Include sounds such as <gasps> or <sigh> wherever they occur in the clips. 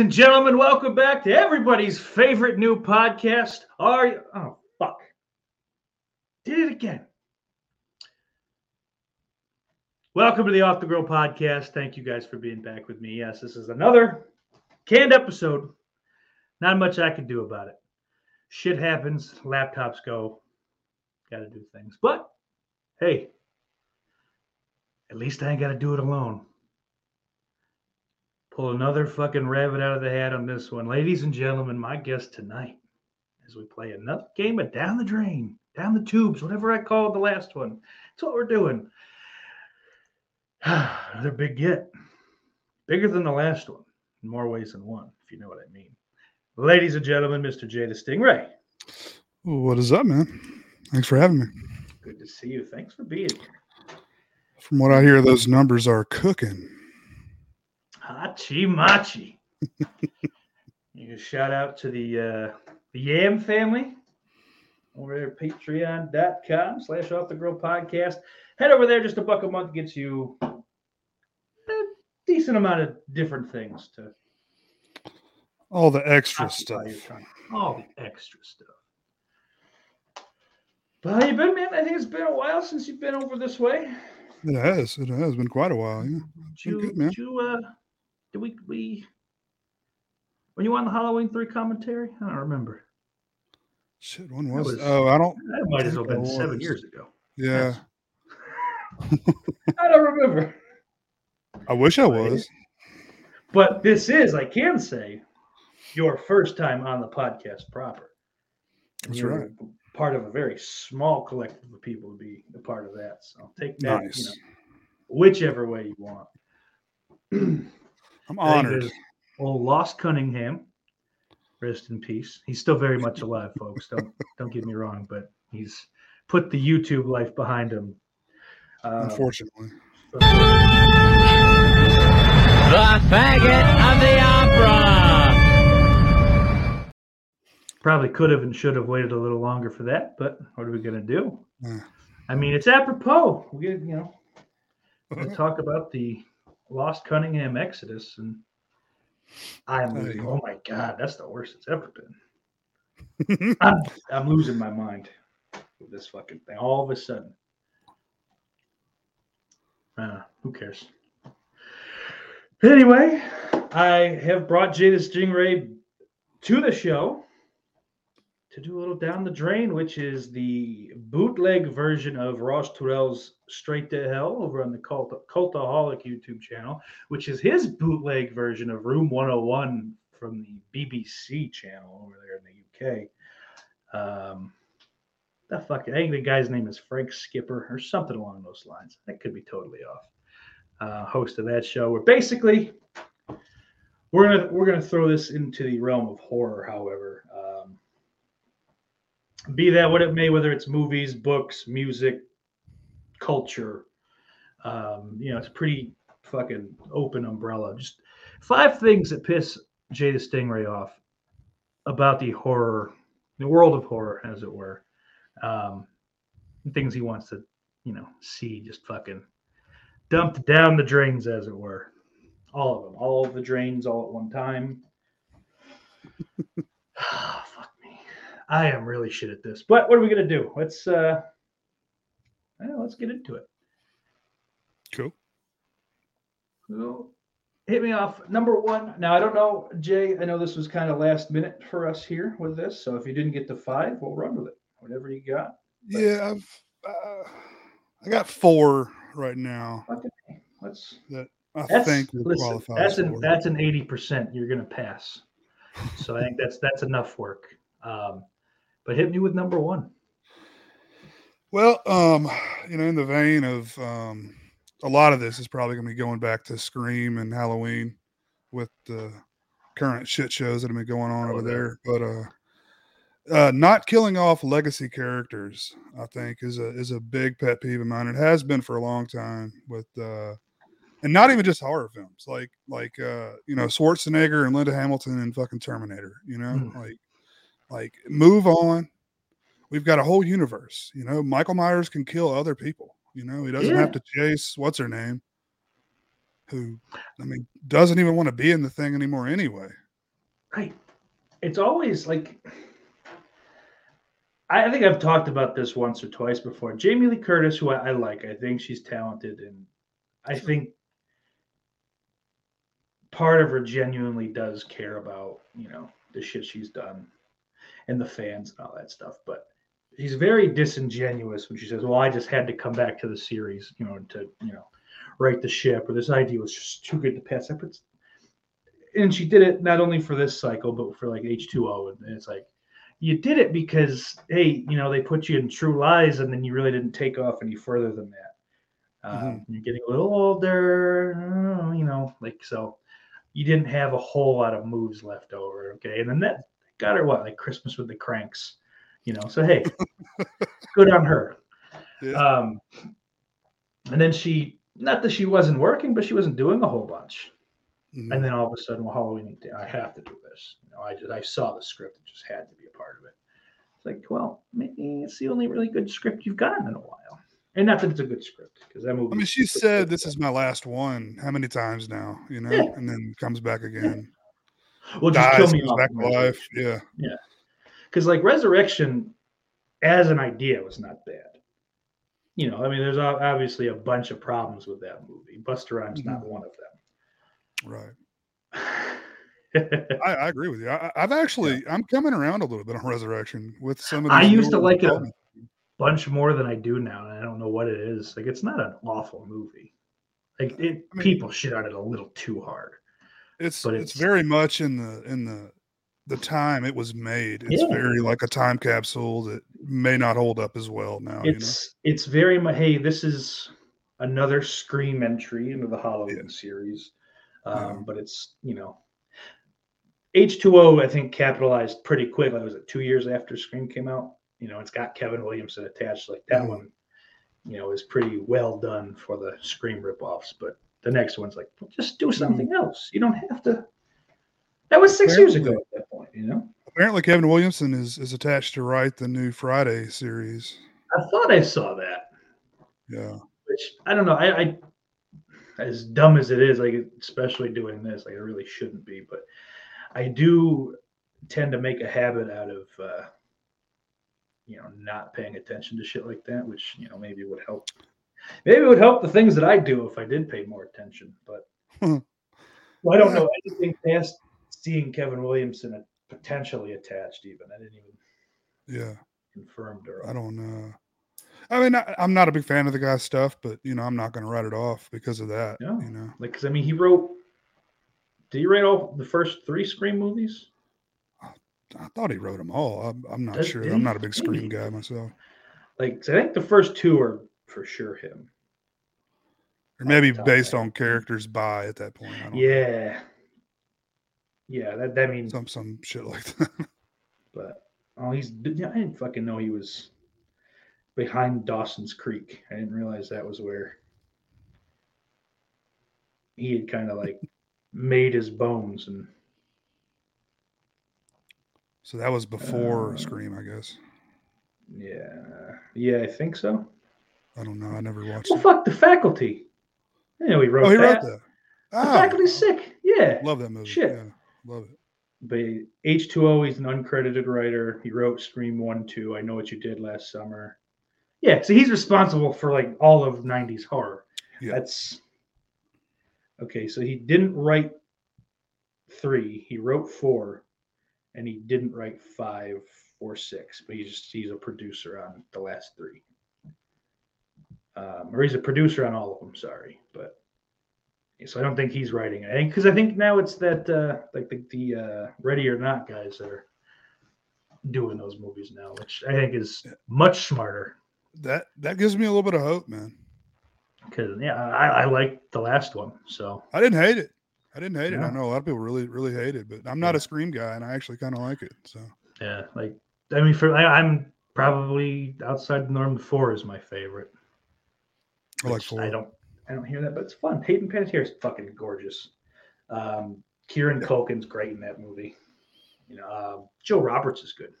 And gentlemen, welcome back to everybody's favorite new podcast. Are you? Oh, fuck. Did it again. Welcome to the Off the Grill podcast. Thank you guys for being back with me. Yes, this is another canned episode. Not much I can do about it. Shit happens, laptops go. Got to do things. But hey, at least I ain't got to do it alone pull another fucking rabbit out of the hat on this one. Ladies and gentlemen, my guest tonight as we play another game of down the drain, down the tubes, whatever I called the last one. That's what we're doing. <sighs> another big get. Bigger than the last one in more ways than one, if you know what I mean. Ladies and gentlemen, Mr. Jay the Stingray. What is up, man? Thanks for having me. Good to see you. Thanks for being here. From what I hear, those numbers are cooking. Hachi Machi. <laughs> you shout out to the uh, the Yam family over there at patreon.com slash off the grill podcast. Head over there, just a buck a month gets you a decent amount of different things to All the extra stuff. All the extra stuff. But how you been, man? I think it's been a while since you've been over this way. It has. It has been quite a while. Yeah. Did you, good, man. did you uh did we we were you on the Halloween three commentary? I don't remember. Shit, when was, was- it? Oh, I don't. That might as well think have I been seven years ago. Yeah, <laughs> I don't remember. I wish I was. But this is, I can say, your first time on the podcast proper. That's you're right. Part of a very small collective of people to be a part of that. So take that, you Nice. know, whichever way you want. <clears throat> I'm honored. there's Old Lost Cunningham, rest in peace. He's still very much alive, folks. Don't <laughs> don't get me wrong, but he's put the YouTube life behind him. Uh, Unfortunately, The faggot of the opera. probably could have and should have waited a little longer for that, but what are we gonna do? Yeah. I mean, it's apropos. We get, you know, we talk about the Lost Cunningham Exodus, and I'm losing. Oh my god, that's the worst it's ever been. <laughs> I'm, I'm losing my mind with this fucking thing. All of a sudden, uh, who cares? Anyway, I have brought Jay the Stingray to the show to do a little down the drain, which is the bootleg version of Ross Terrell's Straight to Hell over on the Cult- Cultaholic YouTube channel, which is his bootleg version of Room 101 from the BBC channel over there in the UK. Um, the fuck, I think the guy's name is Frank Skipper or something along those lines. That could be totally off. Uh, host of that show. Where basically we're gonna we're gonna throw this into the realm of horror. However, be that what it may, whether it's movies, books, music, culture, um, you know, it's a pretty fucking open umbrella. Just five things that piss Jay the Stingray off about the horror, the world of horror, as it were. Um, things he wants to, you know, see just fucking dumped down the drains, as it were. All of them, all of the drains, all at one time. <laughs> <sighs> <sighs> I am really shit at this. But what are we gonna do? Let's uh let's get into it. Cool. So, hit me off. Number one. Now I don't know, Jay. I know this was kind of last minute for us here with this. So if you didn't get to five, we'll run with it. Whatever you got. Yeah, I've uh, I got four right now A. Let's that I that's think listen, qualify. that's an that's an 80% you're gonna pass. So I think that's that's enough work. Um, but hit me with number one. Well, um, you know, in the vein of um, a lot of this is probably going to be going back to Scream and Halloween with the current shit shows that have been going on Oh, over there. But uh, uh, not killing off legacy characters, I think, is a is a big pet peeve of mine. It has been for a long time with, uh, and not even just horror films, like like uh, you know Schwarzenegger and Linda Hamilton and fucking Terminator. You know, Mm. like like move on we've got a whole universe. You know, Michael Myers can kill other people. You know, he doesn't Yeah. have to chase what's her name, who I mean doesn't even want to be in the thing anymore anyway. Right. It's always like I think I've talked about this once or twice before. Jamie Lee Curtis, who I, I like, I think she's talented, and I think part of her genuinely does care about you know the shit she's done and the fans and all that stuff. But she's very disingenuous when she says, "Well, I just had to come back to the series, you know, to you know, right the ship, or this idea was just too good to pass up." It's and she did it not only for this cycle, but for like H2O. And it's like, you did it because, hey, you know, they put you in true lies and then you really didn't take off any further than that. Um, You're getting a little older, you know, like, so you didn't have a whole lot of moves left over. Okay. And then that got her what, like Christmas with the Cranks, you know? So, hey, <laughs> good on her. Yeah. Um, and then she, not that she wasn't working, but she wasn't doing a whole bunch. Mhm. And then all of a sudden, well, Halloween, I have to do this. You know, I just I saw the script, it just had to be a part of it. It's like, well, maybe it's the only really good script you've gotten in a while. And not that it's a good script, because that movie. I mean, she said this is my last one. How many times now? You know, Yeah. and then comes back again. Well, just kill me off. back life. Yeah, Because like Resurrection, as an idea, was not bad. You know, I mean, there's obviously a bunch of problems with that movie. Busta Rhymes not mm-hmm. one of right. them. <laughs> I, I agree with you. I, I've actually I'm coming around a little bit on Resurrection with some of. I used to like it a bunch more than I do now, and I don't know what it is. Like, it's not an awful movie. Like, it, I mean- people shit on it a little too hard. It's, but it's it's- very much in the in the the time it was made. It's Yeah. very like a time capsule that may not hold up as well now. it's it's very much. Hey, this is another Scream entry into the Halloween series, um, Yeah. but it's you know. H2O, I think, capitalized pretty quick. Like, was it two years after Scream came out? You know, it's got Kevin Williamson attached. Like, that Mhm. one, you know, is pretty well done for the Scream ripoffs. But the next one's like, well, just do something else. You don't have to. That was six years ago at that point, you know? Apparently, Kevin Williamson is is attached to write the new Friday series. I thought I saw that. Yeah, which I don't know. I, I as dumb as it is, like especially doing this, like it really shouldn't be, but I do tend to make a habit out of uh, you know not paying attention to shit like that, which you know maybe would help. Maybe it would help the things that I do if I did pay more attention, but <laughs> well, I don't know anything past seeing Kevin Williamson potentially attached. Even I didn't even yeah. confirmed or I don't know. I mean, I, I'm not a big fan of the guy's stuff, but you know, I'm not going to write it off because of that. Yeah. You know, like because I mean he wrote. Did he write all the first three Scream movies? I thought he wrote them all. I'm, I'm not Does- sure. I'm not a big Scream guy myself, Like 'cause I think the first two are for sure him. or maybe based on characters by at that point. I don't know. Yeah. Yeah, that that means some some shit like that. <laughs> but oh he's yeah, I didn't fucking know he was behind Dawson's Creek. I didn't realize that was where he had kind of like <laughs> made his bones and So that was before Uh, Scream, I guess. yeah, yeah, I think so. I don't know. I never watched Well, it. fuck the faculty. You know, he wrote Oh, he that. wrote that. The faculty's oh. sick. Yeah. love that movie. Shit. Yeah, love it. But H2O, he's an uncredited writer. He wrote Scream 1, 2, I Know What You Did Last Summer. Yeah, so he's responsible for like all of 90s horror. Yeah. That's okay. So he didn't write three, he wrote four, and he didn't write five or six, but he's just he's a producer on the last three. Um, or he's a producer on all of them, sorry. But so I don't think he's writing it. Because I think now it's that uh like the, the uh Ready or Not guys that are doing those movies now, which I think is much smarter. That that gives me a little bit of hope, man. Because yeah, I, I like the last one. So I didn't hate it. I didn't hate it. I know a lot of people really, really hate it, but I'm not Yeah. a Scream guy, and I actually kind of like it. So yeah, like I mean, for I, I'm probably outside the norm. Four is my favorite. I like four. I don't I don't hear that, but it's fun. Hayden Panettiere is fucking gorgeous. Um, Kieran Culkin's great in that movie. You know, uh, Jill Roberts is good.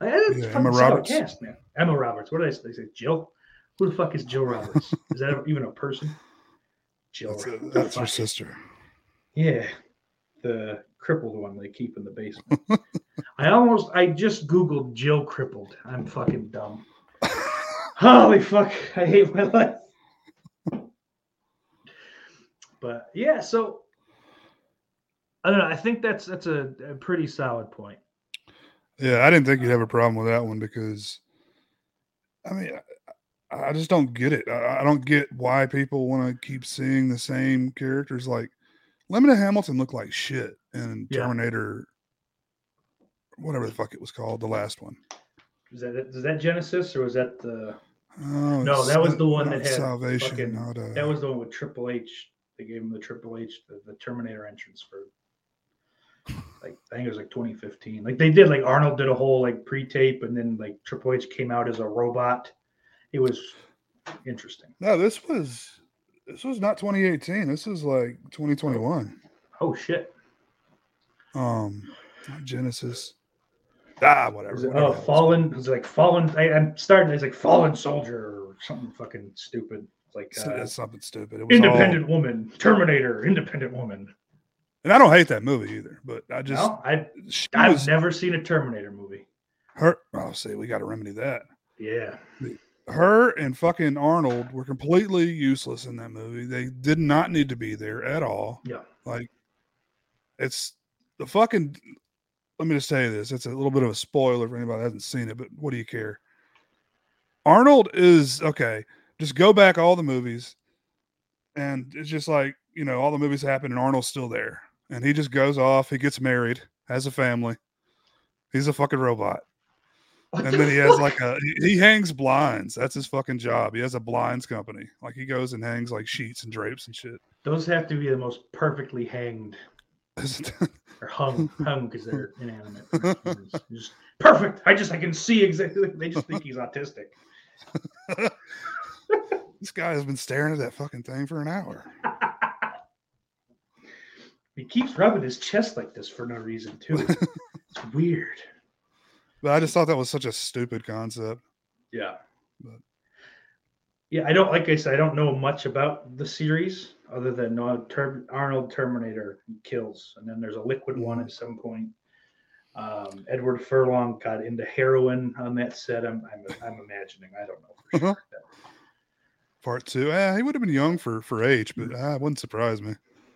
I- Yeah, Emma Roberts. cast, man. Emma Roberts. What did I say? They say Jill. Who the fuck is Jill Roberts? <laughs> is that even a person? Jill. That's, Roberts. a, that's her sister. Yeah, the crippled one they keep in the basement. I almost, I just googled Jill crippled. I'm fucking dumb. <laughs> Holy fuck! I hate my life. But yeah, so I don't know. I think that's that's a, a pretty solid point. Yeah, I didn't think you'd have a problem with that one because, I mean, I, I just don't get it. I, I don't get why people want to keep seeing the same characters. Like, Linda Hamilton looked like shit in Yeah. Terminator, whatever the fuck it was called, the last one. Is that is that Genesis or was that the Oh, No, that was the one that had Salvation. fucking- not, uh, that was the one with Triple H? They gave him the Triple H, the, the Terminator entrance for like I think it was like 2015. Like they did like Arnold did a whole like pre-tape and then like Triple H came out as a robot. It was interesting. no. This was this was not 2018. This is like 2021. Oh shit. Um, Genesis. Ah, whatever. It, whatever oh, fallen. It was like fallen. I, I'm starting. It's like fallen soldier or something fucking stupid. Like So- uh, That's something stupid. It was all- independent woman, Terminator, independent woman. and I don't hate that movie either, but I just no, I I've was never seen a Terminator movie. her. Oh, say we got to remedy that. Yeah. Her and fucking Arnold were completely useless in that movie. They did not need to be there at all. Yeah. Like, it's the fucking. Let me just say this. It's a little bit of a spoiler for anybody that hasn't seen it, but what do you care? Arnold is okay. Just go back all the movies, and it's just like you know, all the movies happen, and Arnold's still there, and he just goes off. He gets married, has a family. He's a fucking robot, What and the then he has like a he- he hangs blinds. That's his fucking job. He has a blinds company. Like he goes and hangs like sheets and drapes and shit. Those have to be the most perfectly hanged <laughs> or hung, hung because they're inanimate. They're just perfect. I just I can see exactly. They just think he's autistic. <laughs> this guy has been staring at that fucking thing for an hour. <laughs> he keeps rubbing his chest like this for no reason too. <laughs> It's weird. But I just thought that was such a stupid concept. Yeah. But- Yeah, I don't like I said, I don't know much about the series other than Arnold Terminator kills, and then there's a liquid one at some point. Um, Edward Furlong got into heroin on that set. I'm I'm, I'm imagining. I don't know for sure. Part two. Yeah, he would have been young for for age, but it wouldn't surprise me.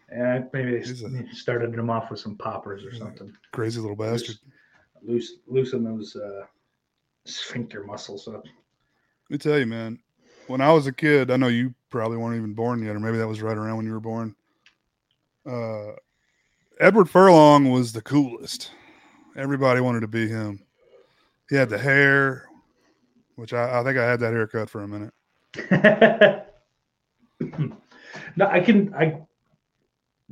and maybe they a- started him off with some poppers or something. Crazy little bastard. Loose loosen those uh, sphincter muscles up. Let me tell you, man. When I was a kid, I know you probably weren't even born yet, or maybe that was right around when you were born. Uh, Edward Furlong was the coolest. Everybody wanted to be him. He had the hair, which I, I think I had that haircut for a minute. <laughs> no, I can. I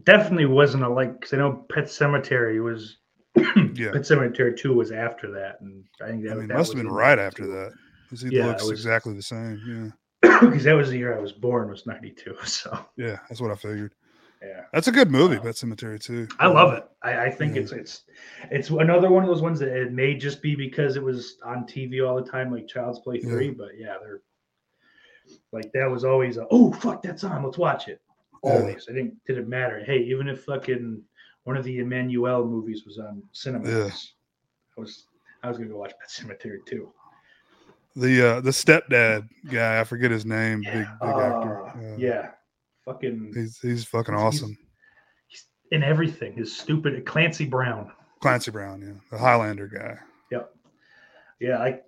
definitely wasn't a like because I know Pet Sematary was. <clears throat> Yeah. Pet Sematary Two was after that, and I think that I mean, that must have been right after too. that. 'cause he Yeah, it looks was- exactly the same. Yeah. <clears throat> Because that was the year I was born was '92. <laughs> So Yeah, yeah, that's what I figured. Yeah. That's a good movie, Wow. Pet Sematary too. I love it. I, I think Yeah. it's it's it's another one of those ones that it may just be because it was on TV all the time, like Child's Play Yeah. Three. But yeah, they're like that was always a oh fuck that's on, let's watch it. Yeah. Always. I didn't didn't matter. Hey, even if fucking one of the Emmanuelle movies was on cinema, Yeah. I was I was gonna go watch Pet Sematary too. The uh the stepdad guy, I forget his name, big big actor. Uh, Uh, yeah, fucking He's he's fucking He's- awesome. he's in everything. His stupid Clancy Brown. Clancy Brown, yeah. The Highlander guy. Yep. Yeah, I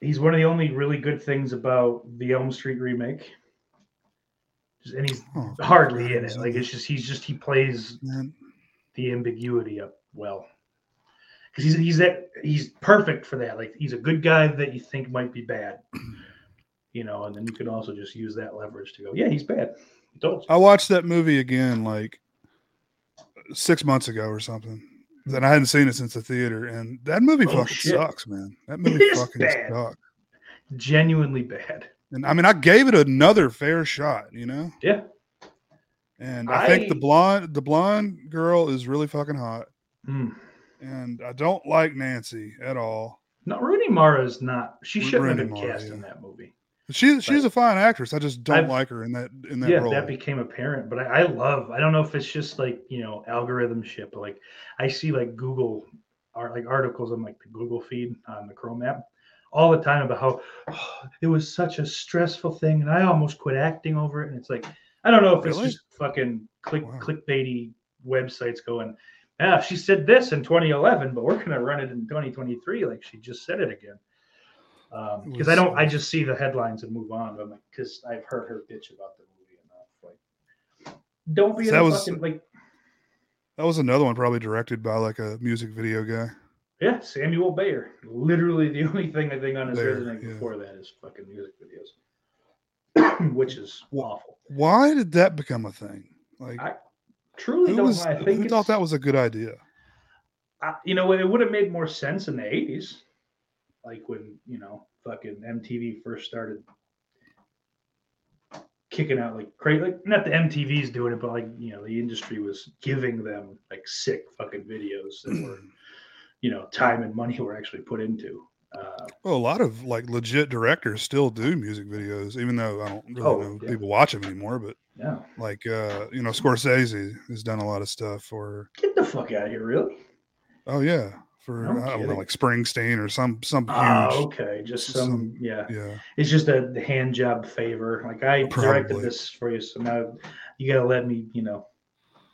he's one of the only really good things about the Elm Street remake. And he's Oh, hardly in it. Like it's just he's just he plays man. the ambiguity up well. Because he's he's that he's perfect for that. Like he's a good guy that you think might be bad. <clears throat> You know, and then you can also just use that leverage to go, yeah, he's bad. I watched that movie again like six months ago or something. Then I hadn't seen it since the theater, and that movie Oh, fucking shit. sucks, man. That <laughs> movie fucking bad. sucks. Genuinely bad. And I mean, I gave it another fair shot, you know. Yeah. And I, think the blonde, the blonde girl is really fucking hot, Hmm. and I don't like Nancy at all. No, Rooney Mara's not. She shouldn't have been Mara, cast yeah. in that movie. She she's a fine actress. I just don't I've- like her in that in that yeah, role. that became apparent. But I, I love. I don't know if it's just like you know algorithm shit, but like I see like Google are like articles on like the Google feed on the Chrome app all the time about how "Oh, it was such a stressful thing, and I almost quit acting over it. And it's like I don't know if Really? it's just fucking click Wow. clickbaity websites going. Yeah, she said this in 2011, but we're gonna run it in 2023, like she just said it again. Um, because I don't, I just see the headlines and move on. But I'm like, because I've heard her bitch about the movie enough. Like, don't be So in that a was- fucking like, that was another one probably directed by like a music video guy. yeah, Samuel Bayer. Literally, the <laughs> only thing I think on his Bayer, resume yeah. before that is fucking music videos, <clears throat> which is awful. Why did that become a thing? Like, I Truly, who don't. was I who think thought that was a good idea? I, you know, it would have made more sense in the '80s, like when you know, fucking MTV first started kicking out like crazy. Like not the MTV's doing it, but like you know, the industry was giving them like sick fucking videos that were, <clears throat> you know, time and money <laughs> were actually put into. Uh, Well, a lot of like legit directors still do music videos, even though I don't really Oh, know yeah. people watch them anymore. But yeah, like, uh, you know, Scorsese has done a lot of stuff for. get the fuck out of here, really? Oh yeah, for No I don't know, like Springsteen or some some huge. Ah, okay, just some, some- yeah. Yeah, It's just a hand job favor. Like I directed this for you, so now you gotta let me, you know,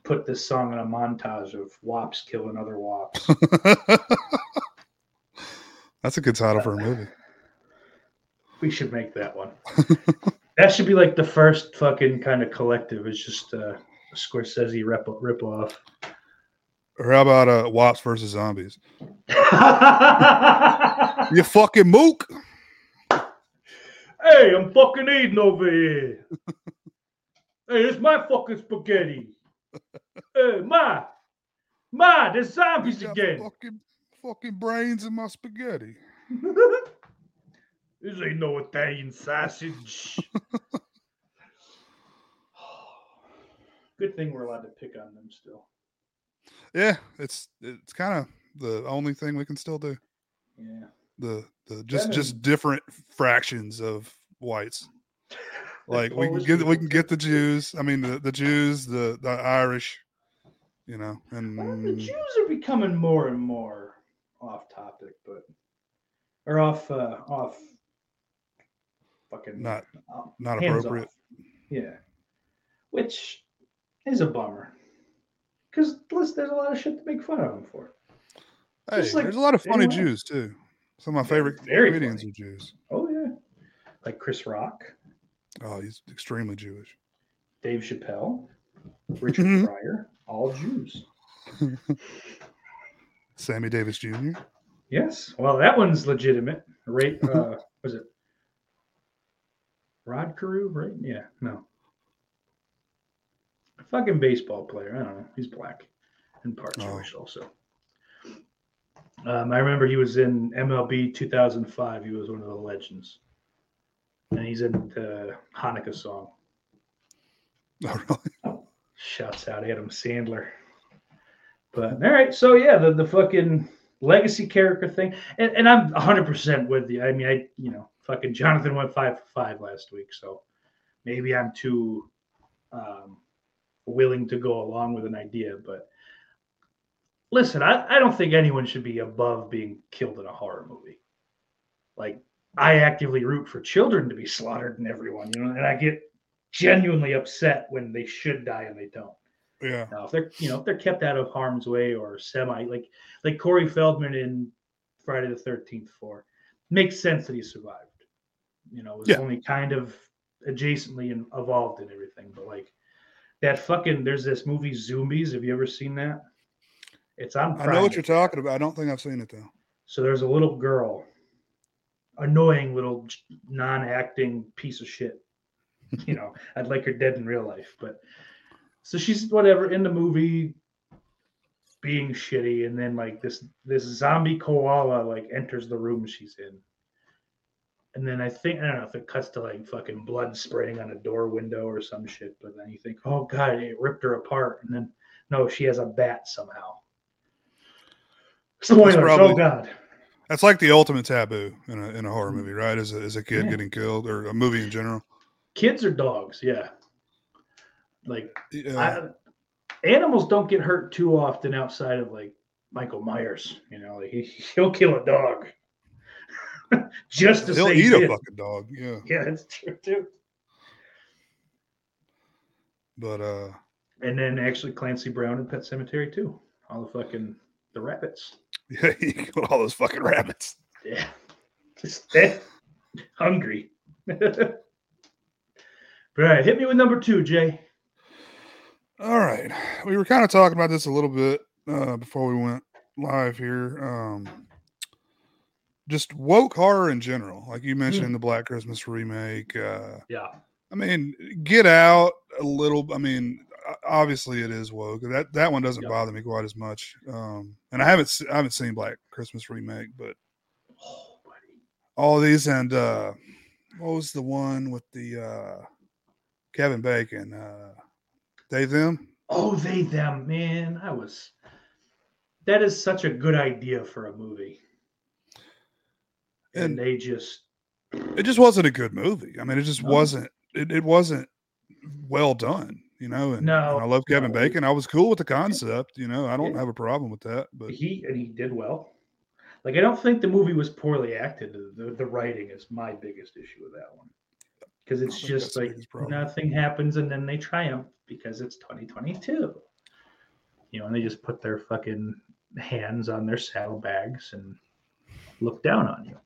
put this song in a montage of wops killing other wops. <laughs> that's a good title for a movie. <laughs> we should make that one. <laughs> that should be like the first fucking kind of collective. It's just uh, a Scorsese rip rip off. Or how about uh, Wops versus Zombies? <laughs> You fucking mook. Hey, I'm fucking eating over here. hey, it's my fucking spaghetti. <laughs> hey, ma, ma, there's zombies got again. Fucking, fucking brains in my spaghetti. <laughs> this ain't no Italian sausage. <sighs> Good thing we're allowed to pick on them still. Yeah, it's it's kind of the only thing we can still do. Yeah. The the just and- just different fractions of whites. Like we can get we can get the Jews. I mean the, the Jews, the the Irish, you know, Well, the and Jews are becoming more and more off topic, but or off uh off fucking Not- uh, not appropriate. off. Yeah. Which is a bummer. Because there's a lot of shit to make fun of them for. Hey, Just like there's a lot of funny. Jews too. Some of my favorite comedians funny. are Jews. Oh yeah. Like Chris Rock, Oh, he's extremely Jewish. Dave Chappelle, <laughs> Richard. Pryor, all Jews. <laughs> Sammy Davis Jr. Yes. Well, that one's legitimate. Right? <laughs> Uh, was it Rod Carew? Right? Yeah. No. Fucking baseball player. I don't know. He's black and part Oh. Jewish also. Um, I remember he was in MLB 2005. He was one of the legends, and he's in the Hanukkah song. <laughs> Oh, really? Shouts out Adam Sandler. But all right, so yeah, the, the fucking legacy character thing, and, and I'm 100 percent with you. I mean, I you know, fucking Jonathan went five for five last week, so maybe I'm too um, willing to go along with an idea. But listen, I, I don't think anyone should be above being killed in a horror movie. Like I actively root for children to be slaughtered and everyone, you know, and I get genuinely upset when they should die and they don't. Yeah. Now, if they're you know if they're kept out of harm's way or semi like like Corey Feldman in Friday the Thirteenth Four, makes sense that he survived. You know, was Yeah. only kind of adjacently in, involved in everything, but like that fucking there's this movie Zombies. Have you ever seen that? It's on. I know what you're talking about. I don't think I've seen it though. So there's a little girl, annoying little non-acting piece of shit. <laughs> You know, I'd like her dead in real life, but so she's whatever in the movie being shitty, and then like this this zombie koala like enters the room she's in. And then I think I don't know if it cuts to like fucking blood spraying on a door window or some shit, but then you think, oh god, it ripped her apart, and then no, she has a bat somehow. Spoilers! probably- oh god. That's like the ultimate taboo in a in a horror movie, right? As a as a kid Mm. Yeah. getting killed or a movie in general. kids or dogs yeah like Yeah. I, animals don't get hurt too often outside of like michael myers you know like he, <laughs> he'll kill a dog <laughs> just to They'll say eat he a fucking dog. Yeah. <laughs> yeah that's true too But uh and then actually clancy brown in pet sematary too all the fucking the rabbits <laughs> yeah, he killed all those fucking rabbits. yeah just hungry right hit me with number two jay All right. We were kind of talking about this a little bit uh before we went live here. Um just woke horror in general. Like you mentioned the Black Christmas remake. Uh yeah I mean, get out a little. I mean, obviously it is woke. That that one doesn't Yep. bother me quite as much. Um, and I haven't I haven't seen Black Christmas remake, but oh all these and uh, what was the one with the uh, Kevin Bacon? Uh, they them. Oh, they them, man. I was. That is such a good idea for a movie. And, And- they just It just wasn't a good movie. I mean, it just No. wasn't. It, it wasn't well done. You know, and, No, and I love Kevin no. Bacon. I was cool with the concept. You know, I don't Yeah. have a problem with that. But he and he did well. Like I don't think the movie was poorly acted. The, the writing is my biggest issue with that one. Because it's just like nothing happens and then they triumph because it's 2022. You know, and they just put their fucking hands on their saddlebags and look down on you.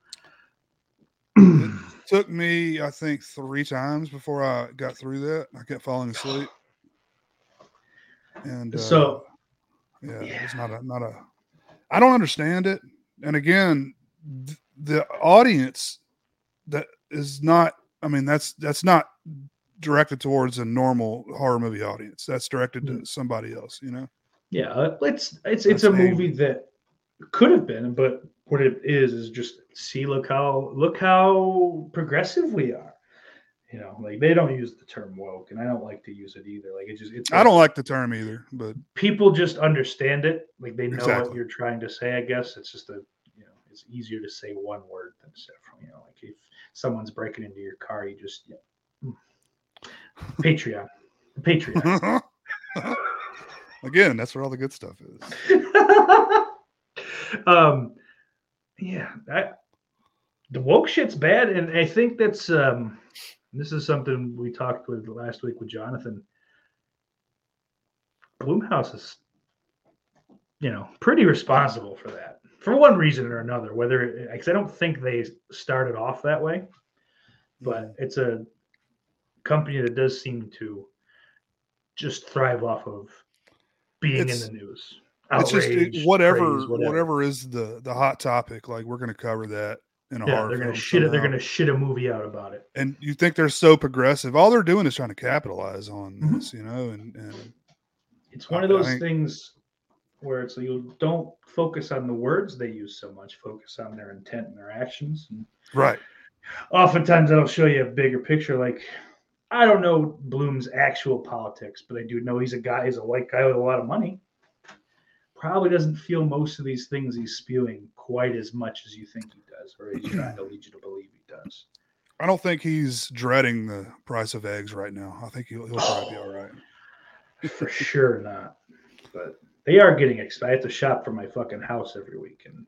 Took me i think three times before i got through that. I kept falling asleep. <sighs> And uh, So- yeah, Yeah. it's not a not a i don't understand it. And again th- the audience that is not i mean that's that's not directed towards a normal horror movie audience. That's directed Mm. to somebody else you know? Yeah, uh, it's it's it's a movie that could have been, but what it is is just see look how look how progressive we are. You know, like they don't use the term woke, and I don't like to use it either. Like it just it's i don't like the term either but people just understand it, like they know what you're trying to say. I guess it's just a you know it's easier to say one word than several. You know, like if someone's breaking into your car, you just you know, Patreon, Patreon. <laughs> again that's where all the good stuff is <laughs> um yeah that the woke shit's bad and i think that's um this is something we talked with last week with jonathan. Blumhouse is you know pretty responsible for that for one reason or another whether because i don't think they started off that way but it's a company that does seem to just thrive off of being It's- in the news it's just whatever, praise, whatever is the the hot topic like we're going to cover that in a Yeah, horror they're gonna shit it. They're gonna shit a movie out about it. and you think they're so progressive all they're doing is trying to capitalize on Mhm. this you know and and It's one I- of those think- things where it's like you don't focus on the words they use so much. Focus on their intent and their actions. And right oftentimes, that'll show you a bigger picture. Like I don't know Blum's actual politics, but I do know he's a guy, he's a white guy with a lot of money. Probably doesn't feel most of these things he's spewing quite as much as you think he does, or he's trying to lead you to believe he does. I don't think he's dreading the price of eggs right now. I think he'll, he'll probably be all right. <sighs> For sure not. But they are getting expensive. I have to shop for my fucking house every week, and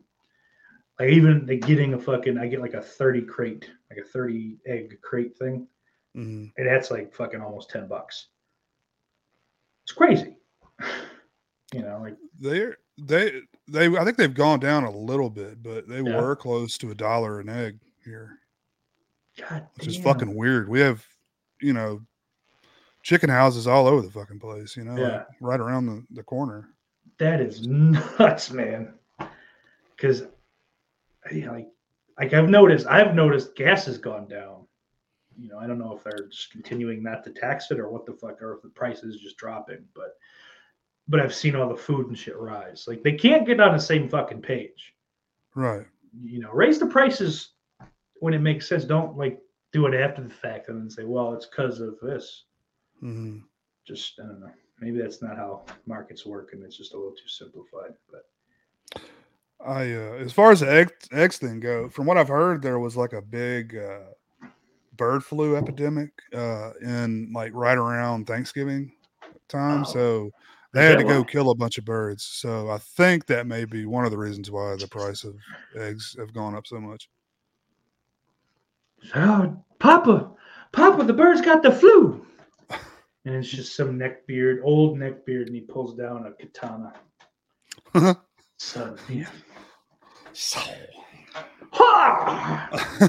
like even like getting a fucking, I get like a thirty crate, like a thirty egg crate thing, Mhm. and that's like fucking almost ten bucks. It's crazy. You know, like They're they they I think they've gone down a little bit, but they Yeah. were close to a dollar an egg here, God, which is fucking weird. We have, you know, chicken houses all over the fucking place, you know, like right around the, the corner. That is nuts, man. Because, like, like I've noticed, I've noticed gas has gone down. You know, I don't know if they're just continuing not to tax it or what the fuck, or if the price is just dropping. But, but I've seen all the food and shit rise. Like they can't get on the same fucking page. Right. You know, raise the prices when it makes sense. Don't like do it after the fact and then say, well, it's because of this. hmm Just I don't know. Maybe that's not how markets work, and it's just a little too simplified. But I uh, as far as the egg, eggs thing go, from what I've heard, there was like a big uh, bird flu epidemic uh, in like right around Thanksgiving time. Oh. So they had to go why? kill a bunch of birds. So I think that may be one of the reasons why the price of eggs have gone up so much. Oh, Papa, Papa, the bird's got the flu. <laughs> And it's just some neckbeard, old neckbeard, and he pulls down a katana. so, yeah. So, Ha! <laughs>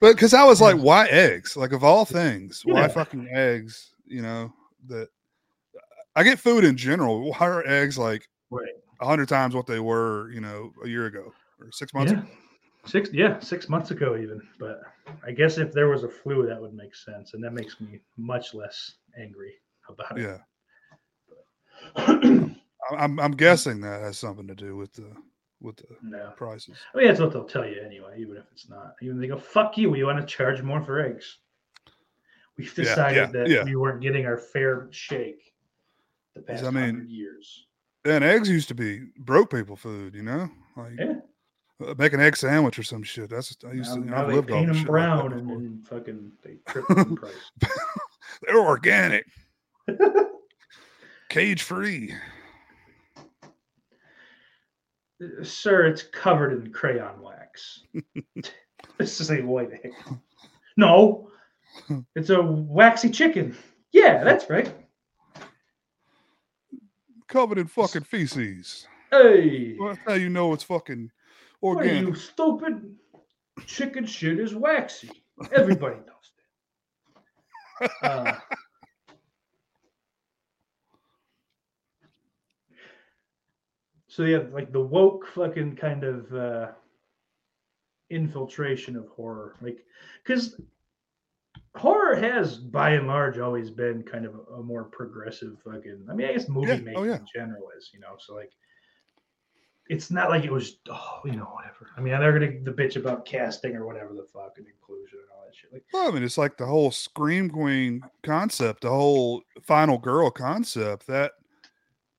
but because I was like, why eggs? Like of all things, why fucking eggs? You know that I get food in general. Why are eggs like Right. a hundred times what they were, you know, a year ago or six months Yeah. ago? Six, yeah, six months ago, even. But I guess if there was a flu, that would make sense. And that makes me much less angry about it. Yeah, <clears throat> I'm I'm guessing that has something to do with the with the no. prices. I mean, that's what they'll tell you anyway, even if it's not. Even they go, fuck you. We want to charge more for eggs. We've Yeah, decided yeah, that yeah. we weren't getting our fair shake the past I mean, hundred years. And eggs used to be broke people food, you know, like Yeah. uh, make an egg sandwich or some shit. That's I used Now, to. you know, they lived paint them shit like brown and then fucking they triple in price. <laughs> They're organic, <laughs> cage free. Sir, it's covered in crayon wax. <laughs> this is a white egg. No, it's a waxy chicken. Yeah, that's right. Covered in fucking feces. Hey, Well, that's how you know it's fucking organic. you stupid? Chicken shit is waxy. Everybody <laughs> knows that. Uh, so you have like the woke fucking kind of uh, infiltration of horror, like because horror has by and large always been kind of a, more progressive fucking. I mean, I guess oh, movie Yeah, making oh, yeah. in general is, you know, so like. It's not like it was, oh, you know, whatever. I mean, they're gonna the bitch about casting or whatever the fuck and inclusion and all that shit. Like, Well, I mean, it's like the whole scream queen concept, the whole final girl concept that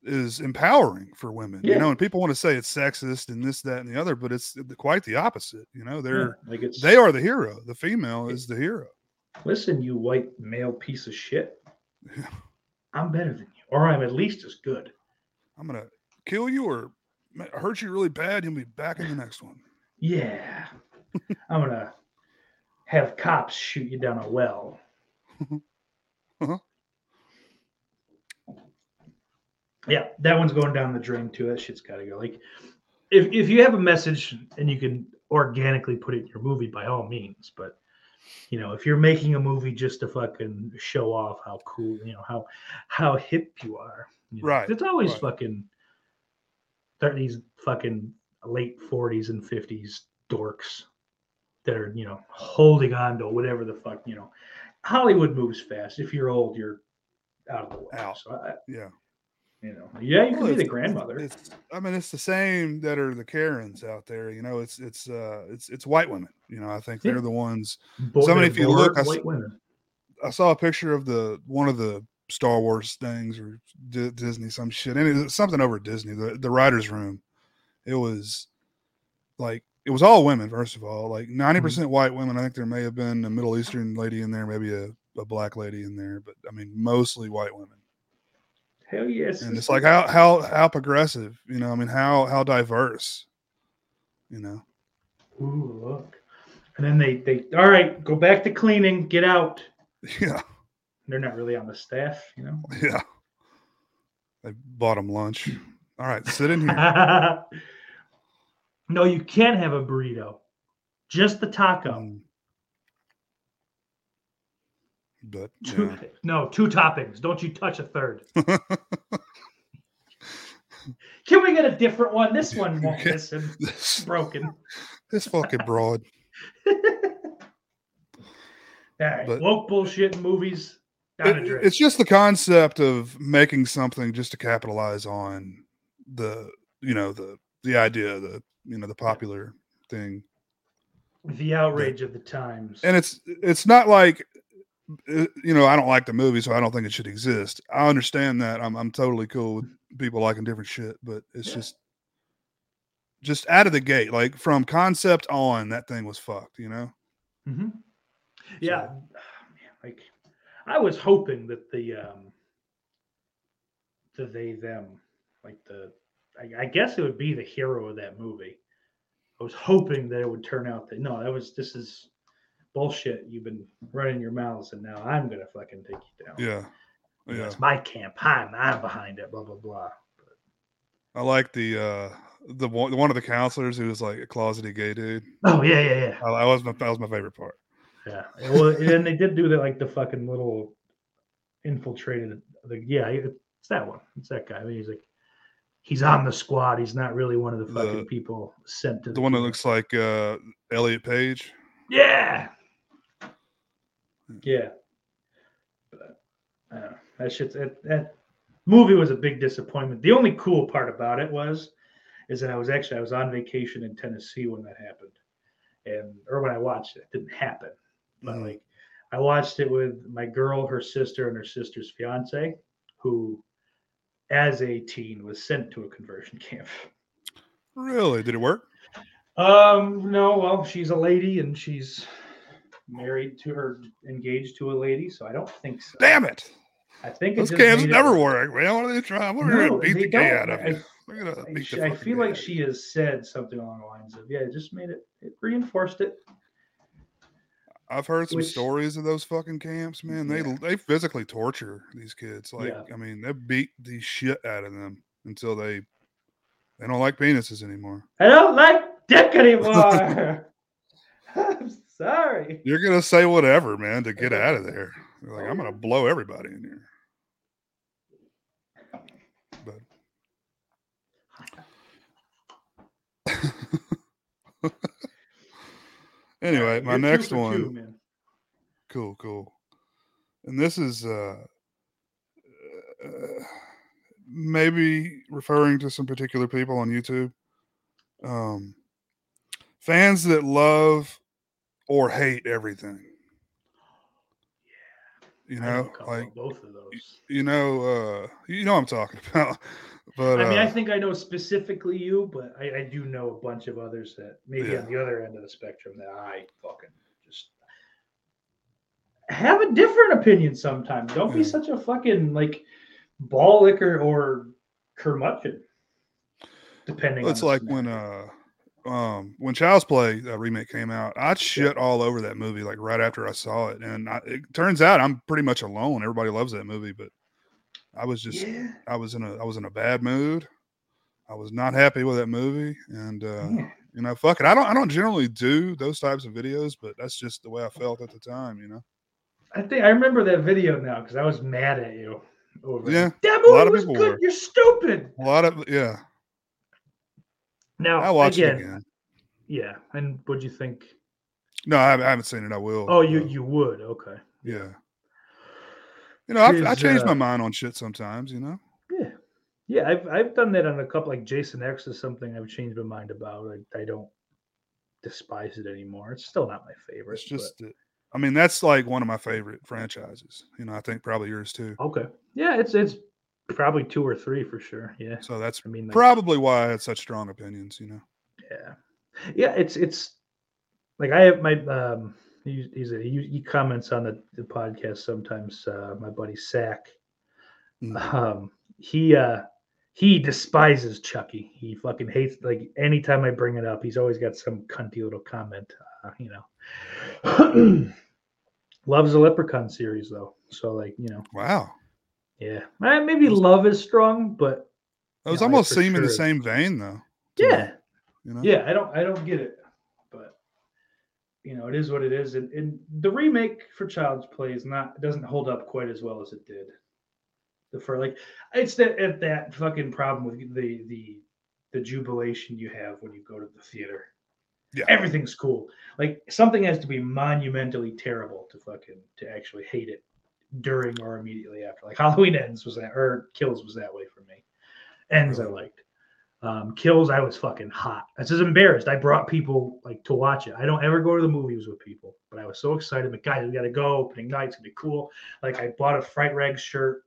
is empowering for women. Yeah. You know, and people want to say it's sexist and this, that, and the other, but it's quite the opposite. You know, they're like it's they are the hero. The female is the hero. Listen, you white male piece of shit. Yeah. I'm better than you, or I'm at least as good. I'm gonna kill you or hurt you really bad. You'll be back in the next one. Yeah. <laughs> I'm gonna have cops shoot you down a well. <laughs> Uh-huh. Yeah, that one's going down the drain too. That shit's gotta go. Like if if you have a message and you can organically put it in your movie, by all means. But you know, if you're making a movie just to fucking show off how cool, you know, how how hip you are. you know, Right, It's always right. fucking 30s fucking late 40s and 50s dorks that are, you know, holding on to whatever the fuck, you know. Hollywood moves fast. If you're old, you're out of the way. Out. So I, Yeah. You know, yeah, you can be the grandmother. It's, I mean, it's the same that are the Karens out there. You know, it's it's uh it's it's white women. You know, I think Yeah. they're the ones. Bo- somebody, they're if you look, bored I s- white women. I saw a picture of the one of the Star Wars things or D- Disney some shit, and it was something over at Disney, the the writers' room. It was like it was all women. First of all, like ninety percent white women. I think there may have been a Middle Eastern lady in there, maybe a, a black lady in there, but I mean mostly white women. Hell yes. And it's like how how how progressive, you know. I mean how how diverse, you know. Ooh, look. And then they they all right, go back to cleaning, get out. <laughs> Yeah, They're not really on the staff, you know. <laughs> yeah. They bought him lunch. All right, sit in here. <laughs> no, you can't have a burrito. Just the taco. Mm. But Two, yeah. No, two toppings. Don't you touch a third. <laughs> Can we get a different one? This one won't <laughs> listen. this, Broken. this fucking broad. <laughs> All right. But- Woke bullshit in movies. It- it's just the concept of making something just to capitalize on the you know the the idea the you know the popular thing the outrage of the times. and it's it's not like uh, you know i don't like the movie so i don't think it should exist. I understand that. I'm, I'm totally cool with people liking different shit but it's Yeah. just just out of the gate like from concept on that thing was fucked you know? Hmm Yeah, <sighs> man, like I was hoping that the um the they them like the I, I guess it would be the hero of that movie. I was hoping that it would turn out that no, that was this is bullshit. You've been running your mouths, and now I'm gonna fucking take you down. yeah yeah it's my camp. I'm I'm behind it. Blah blah blah. i like the uh the one, one of the counselors who was like a closeted gay dude Oh yeah yeah yeah. I, I was my, that was my favorite part Yeah. And Well, and they did do that, like the fucking little infiltrated. The yeah, it's that one. It's that guy. I mean, he's like, he's on the squad. He's not really one of the fucking The- people sent to the one that looks like uh elliot page Yeah. Yeah. But uh, that shit's that, that movie was a big disappointment. The only cool part about it was, is that I was actually I was on vacation in Tennessee when that happened, and or when I watched it, it didn't happen. But Mhm. like, I watched it with my girl, her sister, and her sister's fiance, who, as a teen, was sent to a conversion camp. really did it work Um, no, well, she's a lady and she's married to her, engaged to a lady, so I don't think so. damn it I think Those just cams made it- never work, man. What are they trying? We're No, gonna beat the gay out of I- you. I, beat sh- the I feel like she has said something along the lines of, yeah, it just made it, it reinforced it. I've heard some which- stories of those fucking camps, man. They Yeah. they physically torture these kids. Like, Yeah. I mean, they beat the shit out of them until they they don't like penises anymore. I don't like dick anymore. <laughs> <laughs> Sorry. You're gonna say whatever, man, to get out of there. You're like, I'm gonna blow everybody in here. But <laughs> anyway, my next one. two. Cool, cool. And this is uh, uh maybe referring to some particular people on YouTube. Um fans that love or hate everything. You know a know, couple like both of those. you know, uh you know what I'm talking <laughs> about. But I mean, I uh, think I know specifically you, but I, I do know a bunch of others that maybe Yeah. on the other end of the spectrum that I fucking just have a different opinion sometimes. Don't be such a fucking like ball licker or curmudgeon. Depending it's like when uh um when Child's Play uh, remake came out, I shit all over that movie like right after I saw it, and I, it turns out I'm pretty much alone. Everybody loves that movie, but I was just yeah, I was in a I was in a bad mood. I was not happy with that movie, and uh, you know, fuck it. I don't I don't generally do those types of videos, but that's just the way I felt at the time. You know, I think I remember that video now because I was mad at you over it. Yeah, That a lot movie of was good. were. You're stupid. a lot of yeah. Now I watched again, it again. yeah. And what do you think? No, I haven't, I haven't seen it. I will. Oh, you uh, you would okay. yeah. You know, I, I change my uh, mind on shit sometimes. You know. Yeah, yeah. I've I've done that on a couple. Like Jason X is something I've changed my mind about. I, I don't despise it anymore. It's still not my favorite. It's just that I mean, that's like one of my favorite franchises. You know, I think probably yours too. Okay. Yeah, it's it's probably two or three for sure. Yeah. So that's I mean, like, probably why I had such strong opinions. You know. yeah, yeah. It's it's like I have my um. He, he's a, he, he comments on the, the podcast sometimes. Uh, my buddy Sack. Mm. Um, he uh he despises Chucky. He fucking hates like anytime I bring it up, he's always got some cunty little comment. Uh, you know. <clears throat> Loves the Leprechaun series though. So like, you know, Wow. Yeah. Maybe love is strong, but Those was I almost seem in the same vein though. yeah. You know. Yeah, I don't I don't get it. But you know, it is what it is. And, and the remake for Child's Play is not doesn't hold up quite as well as it did. The for like it's that at that fucking problem with the the the jubilation you have when you go to the theater. Yeah. Everything's cool. Like something has to be monumentally terrible to fucking to actually hate it during or immediately after. Like <laughs> Halloween ends was that or kills was that way for me. Ends I liked. Um, kills I was fucking hot. I was just embarrassed. I brought people like to watch it. I don't ever go to the movies with people, but I was so excited. But guys, we gotta go. Opening night's gonna be cool. Like I bought a Fright Rags shirt.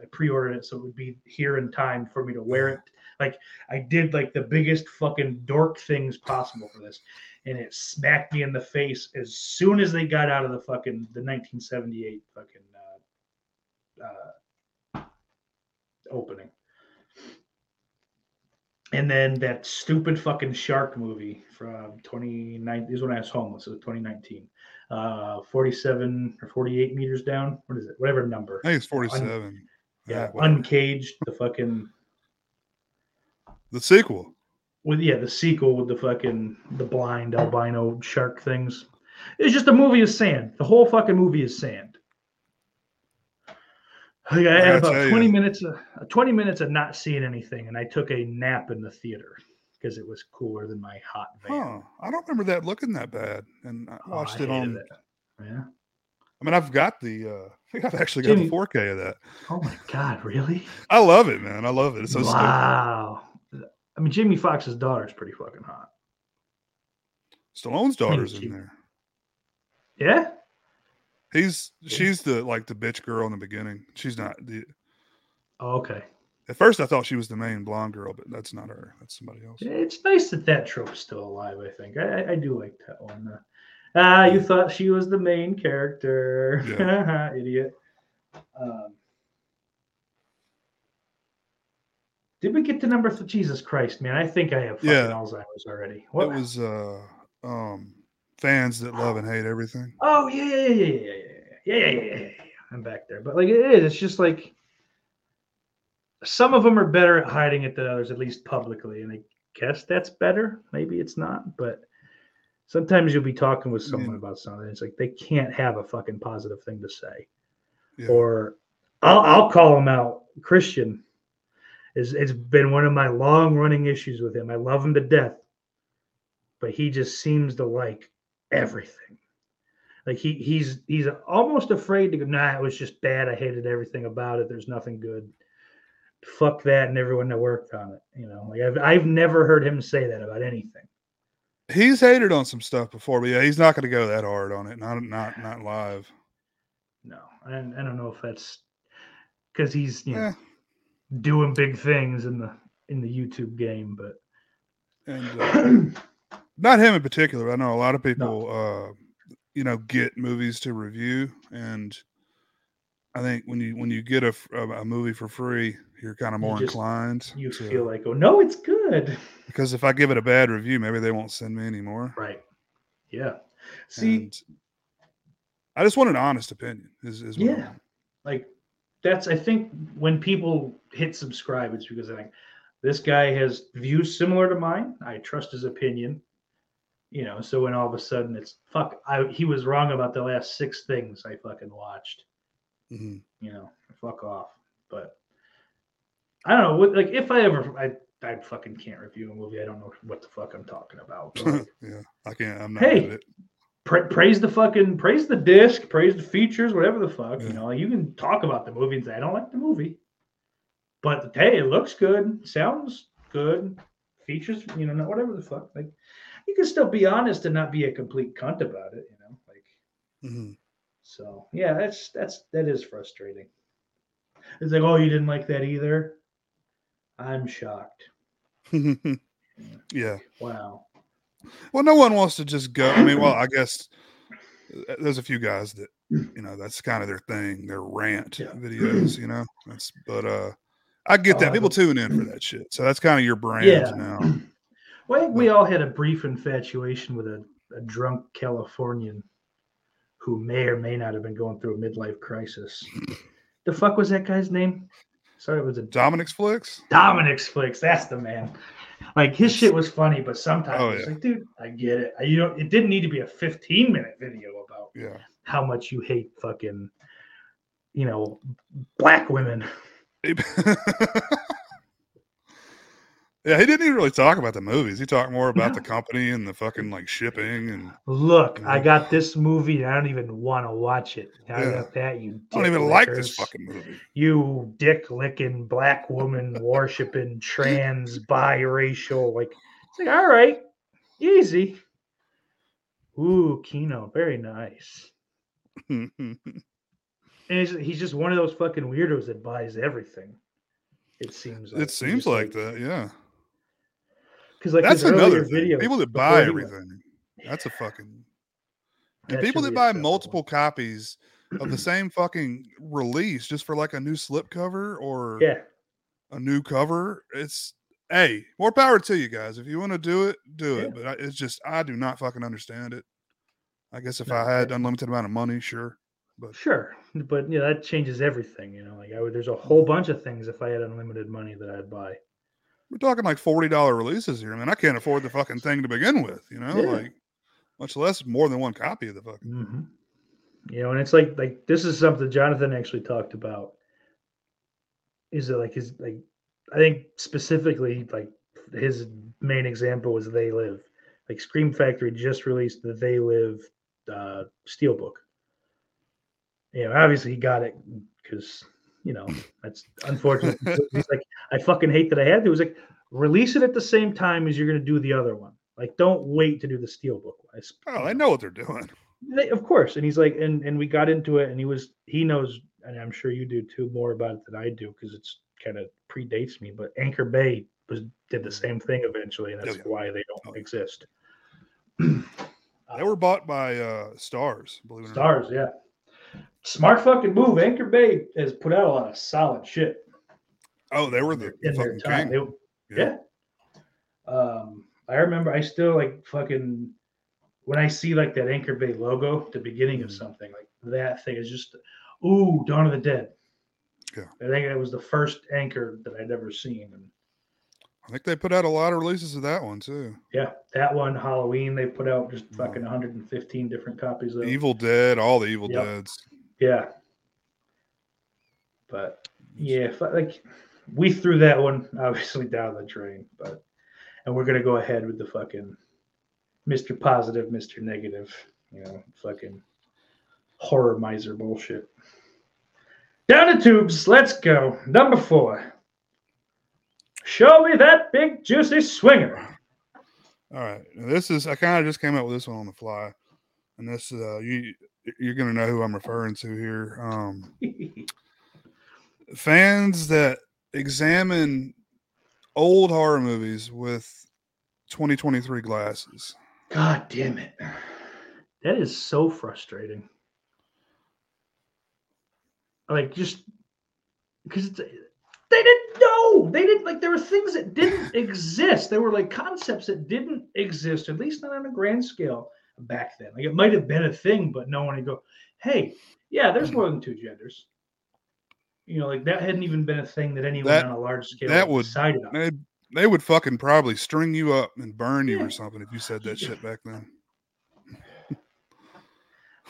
I pre-ordered it so it would be here in time for me to wear it. Like I did like the biggest fucking dork things possible for this, and it smacked me in the face as soon as they got out of the fucking the 1978 fucking uh, opening. And then that stupid fucking shark movie from 2019. This is when I was homeless. So 2019. Uh, 47 or 48 meters down. What is it? Whatever number. I think it's forty-seven. Yeah, whatever. uncaged. The fucking the sequel. with yeah the sequel with the fucking the blind albino shark things. It's just a movie of sand. The whole fucking movie is sand. Like, I I had about twenty you. minutes, of, uh, twenty minutes of not seeing anything, and I took a nap in the theater because it was cooler than my hot van. Huh. I don't remember that looking that bad. And I Oh, watched I it on it. Yeah. I mean, I've got the uh I <laughs> think I've actually got Jimmy- the 4K of that. Oh my god, really? I love it, man. I love it. It's so stupid. wow. I mean, Jamie Foxx's daughter's pretty fucking hot. Stallone's daughter's in there. Yeah. He's she's the like the bitch girl in the beginning. She's not the Oh, okay. at first I thought she was the main blonde girl, but that's not her. That's somebody else. It's nice that that trope's still alive. I think I, I- do like that one. Uh, ah, you thought she was the main character, <laughs> idiot. Um, did we get to number? Th- Jesus Christ, man! I think I have fucking Yeah. Alzheimer's already. What It was uh um fans that love and hate everything. Oh yeah, yeah, yeah, yeah, yeah, yeah, yeah, yeah, yeah, yeah, yeah. I'm back there, but like it is. It's just like some of them are better at hiding it than others, at least publicly, and I guess that's better. Maybe it's not, but sometimes you'll be talking with someone mean- about something. It's like they can't have a fucking positive thing to say, Yeah. or I'll I'll call him out. Christian is it's been one of my long running issues with him. I love him to death, but he just seems to like everything. Like he he's he's almost afraid to go. Nah, it was just bad. I hated everything about it. There's nothing good. Fuck that and everyone that worked on it. You know, like I've I've never heard him say that about anything. He's hated on some stuff before, but yeah, he's not gonna go that hard on it. Not not not live. No, and I don't know if that's because he's you know Yeah. doing big things in the in the YouTube game, but And uh, <clears throat> not him in particular. I know a lot of people, uh, you know, get movies to review, and I think when you when you get a, a movie for free, you're kind of You more just- inclined. you to- feel like, oh no, it's good. because if I give it a bad review, maybe they won't send me anymore. Right. Yeah. See, and I just want an honest opinion. Is, is Yeah. like that's I think when people hit subscribe, it's because I think this guy has views similar to mine. I trust his opinion. You know, so when all of a sudden it's fuck, I he was wrong about the last six things I fucking watched. Mhm. You know, fuck off. But I don't know. What, like if I ever, I I fucking can't review a movie. I don't know what the fuck I'm talking about. like, <laughs> yeah, I can't. I'm not. Hey, it. pra- praise the fucking praise the disc, praise the features, whatever the fuck. You know, you can talk about the movie and say I don't like the movie, but hey, it looks good, sounds good, features, you know, whatever the fuck. Like, you can still be honest and not be a complete cunt about it. You know, like Mhm. So yeah, that's that's that is frustrating. It's like, oh, you didn't like that either. I'm shocked. <laughs> yeah. Wow. Well, no one wants to just go. I mean, well, I guess uh, there's a few guys that you know that's kind of their thing, their rant Yeah. videos. You know, that's but uh, I get Oh, that people tune in for that shit. So that's kind of your brand Yeah. now. <clears throat> Well, I think we all had a brief infatuation with a, a drunk Californian who may or may not have been going through a midlife crisis. The fuck was that guy's name? Sorry, it was a Dominic's flicks. Dominic's flicks. That's the man. Like his shit was funny, but sometimes Oh, it's like, dude, I get it. You know, it didn't need to be a 15 minute video about Yeah. how much you hate fucking, you know, black women. <laughs> <laughs> yeah, he didn't even really talk about the movies. He talked more about the company and the fucking like shipping and Look, I Mhm. got this movie. And I don't even want to watch it. I Yeah. got that. You. I don't even like this fucking movie. You dick licking black woman worshiping trans biracial. Like it's like all right, easy. Ooh, Kino, very nice. <laughs> And he's, he's just one of those fucking weirdos that buys everything. It seems. Like. it seems like that. Yeah. Because like That's another thing. People that buy went- everything. That's a fucking and That people that buy multiple copies of the <clears throat> same fucking release just for like a new slip cover or Yeah, a new cover. It's hey, more power to you guys. If you want to do it, do Yeah. it. But I, it's just I do not fucking understand it. I guess if No, I had unlimited amount of money, sure. But sure, but yeah, that changes everything. You know, like I would, there's a whole bunch of things if I had unlimited money that I'd buy. We're talking like forty dollar releases here. I mean, I can't afford the fucking thing to begin with. You know, Yeah. like much less more than one copy of the fucking. hmm You know, and it's like like this is something Jonathan actually talked about. Is it like his like I think specifically like his main example was They Live. Like Scream Factory just released the They Live uh steelbook. You know, obviously he got it because you know that's unfortunate. <laughs> He's like, I fucking hate that I had to. It was like release it at the same time as you're gonna do the other one. Like, don't wait to do the steelbook. I s- Oh, they know what they're doing. they, of course and he's like and and we got into it and he was he knows and i'm sure you do too more about it than i do because it's kind of predates me but anchor bay was did the same thing eventually and that's yeah. why they Oh, don't yeah. exist They were bought by uh Starz, believe it or not. Starz yeah smart fucking move anchor bay has put out a lot of solid shit Oh, they were the, in their fucking time. They- yeah. um i remember i still like fucking when i see like that anchor bay logo at the beginning of Mhm. something like that thing is just ooh dawn of the dead Yeah. i think that was the first anchor that i'd ever seen and I think they put out a lot of releases of that one too. yeah that one halloween they put out just Mhm. fucking 115 different copies of. Evil Dead, all the Evil Yep. Deads. Yeah. But yeah like we threw that one <laughs> obviously down the drain but and we're gonna go ahead with the fucking mr positive mr negative you know fucking horror miser bullshit. Down the tubes let's go. Number four. Show me that big juicy swinger. All right, this is I kind of just came up with this one on the fly, and this uh, you you're gonna know who I'm referring to here. Um, <laughs> fans that examine old horror movies with 2023 glasses. god damn it that is so frustrating like just because it's they didn't know they didn't like there were things that didn't <laughs> exist there were like concepts that didn't exist at least not on a grand scale back then like it might have been a thing but no one would go hey yeah there's more than two genders you know like that hadn't even been a thing that anyone That- on a large scale that would- decided on They they would fucking probably string you up and burn you Yeah. or something if you said that shit back then. <laughs>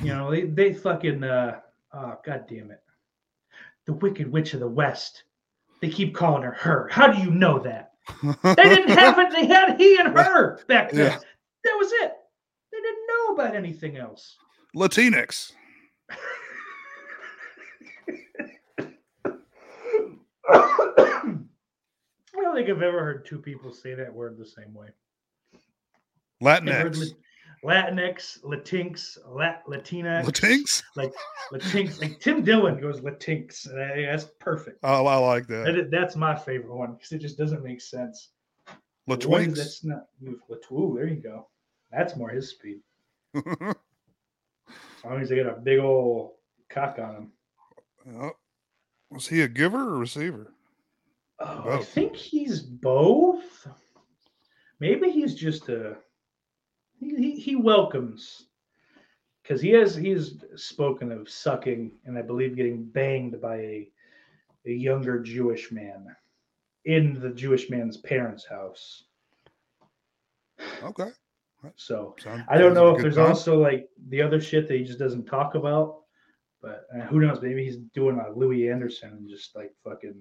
You know, they, they fucking uh oh god damn it. The Wicked Witch of the West. They keep calling her her. How do you know that? <laughs> They didn't have it, they had he and her <laughs> back then. Yeah. That was it. They didn't know about anything else. Latinx. I don't think I've ever heard two people say that word the same way. Latinx. Latinx, Latinx, Lat, Latina, Latinx. like Latinx. Like Tim Dillon goes Latinx. and I- That's perfect. Oh, I like that. That that's my favorite one because it just doesn't make sense. Is- That's not you. Ooh, there you go. That's more his speed. As long as they got a big old cock on him. Oh, was he a giver or receiver? Oh, I think he's both. Maybe he's just a. He, he, he welcomes because he has he's spoken of sucking and I believe getting banged by a a younger Jewish man in the Jewish man's parents' house. Okay. So Sound- I don't know if there's time. also like the other shit that he just doesn't talk about. But uh, who knows? Maybe he's doing a Louie Anderson and just like fucking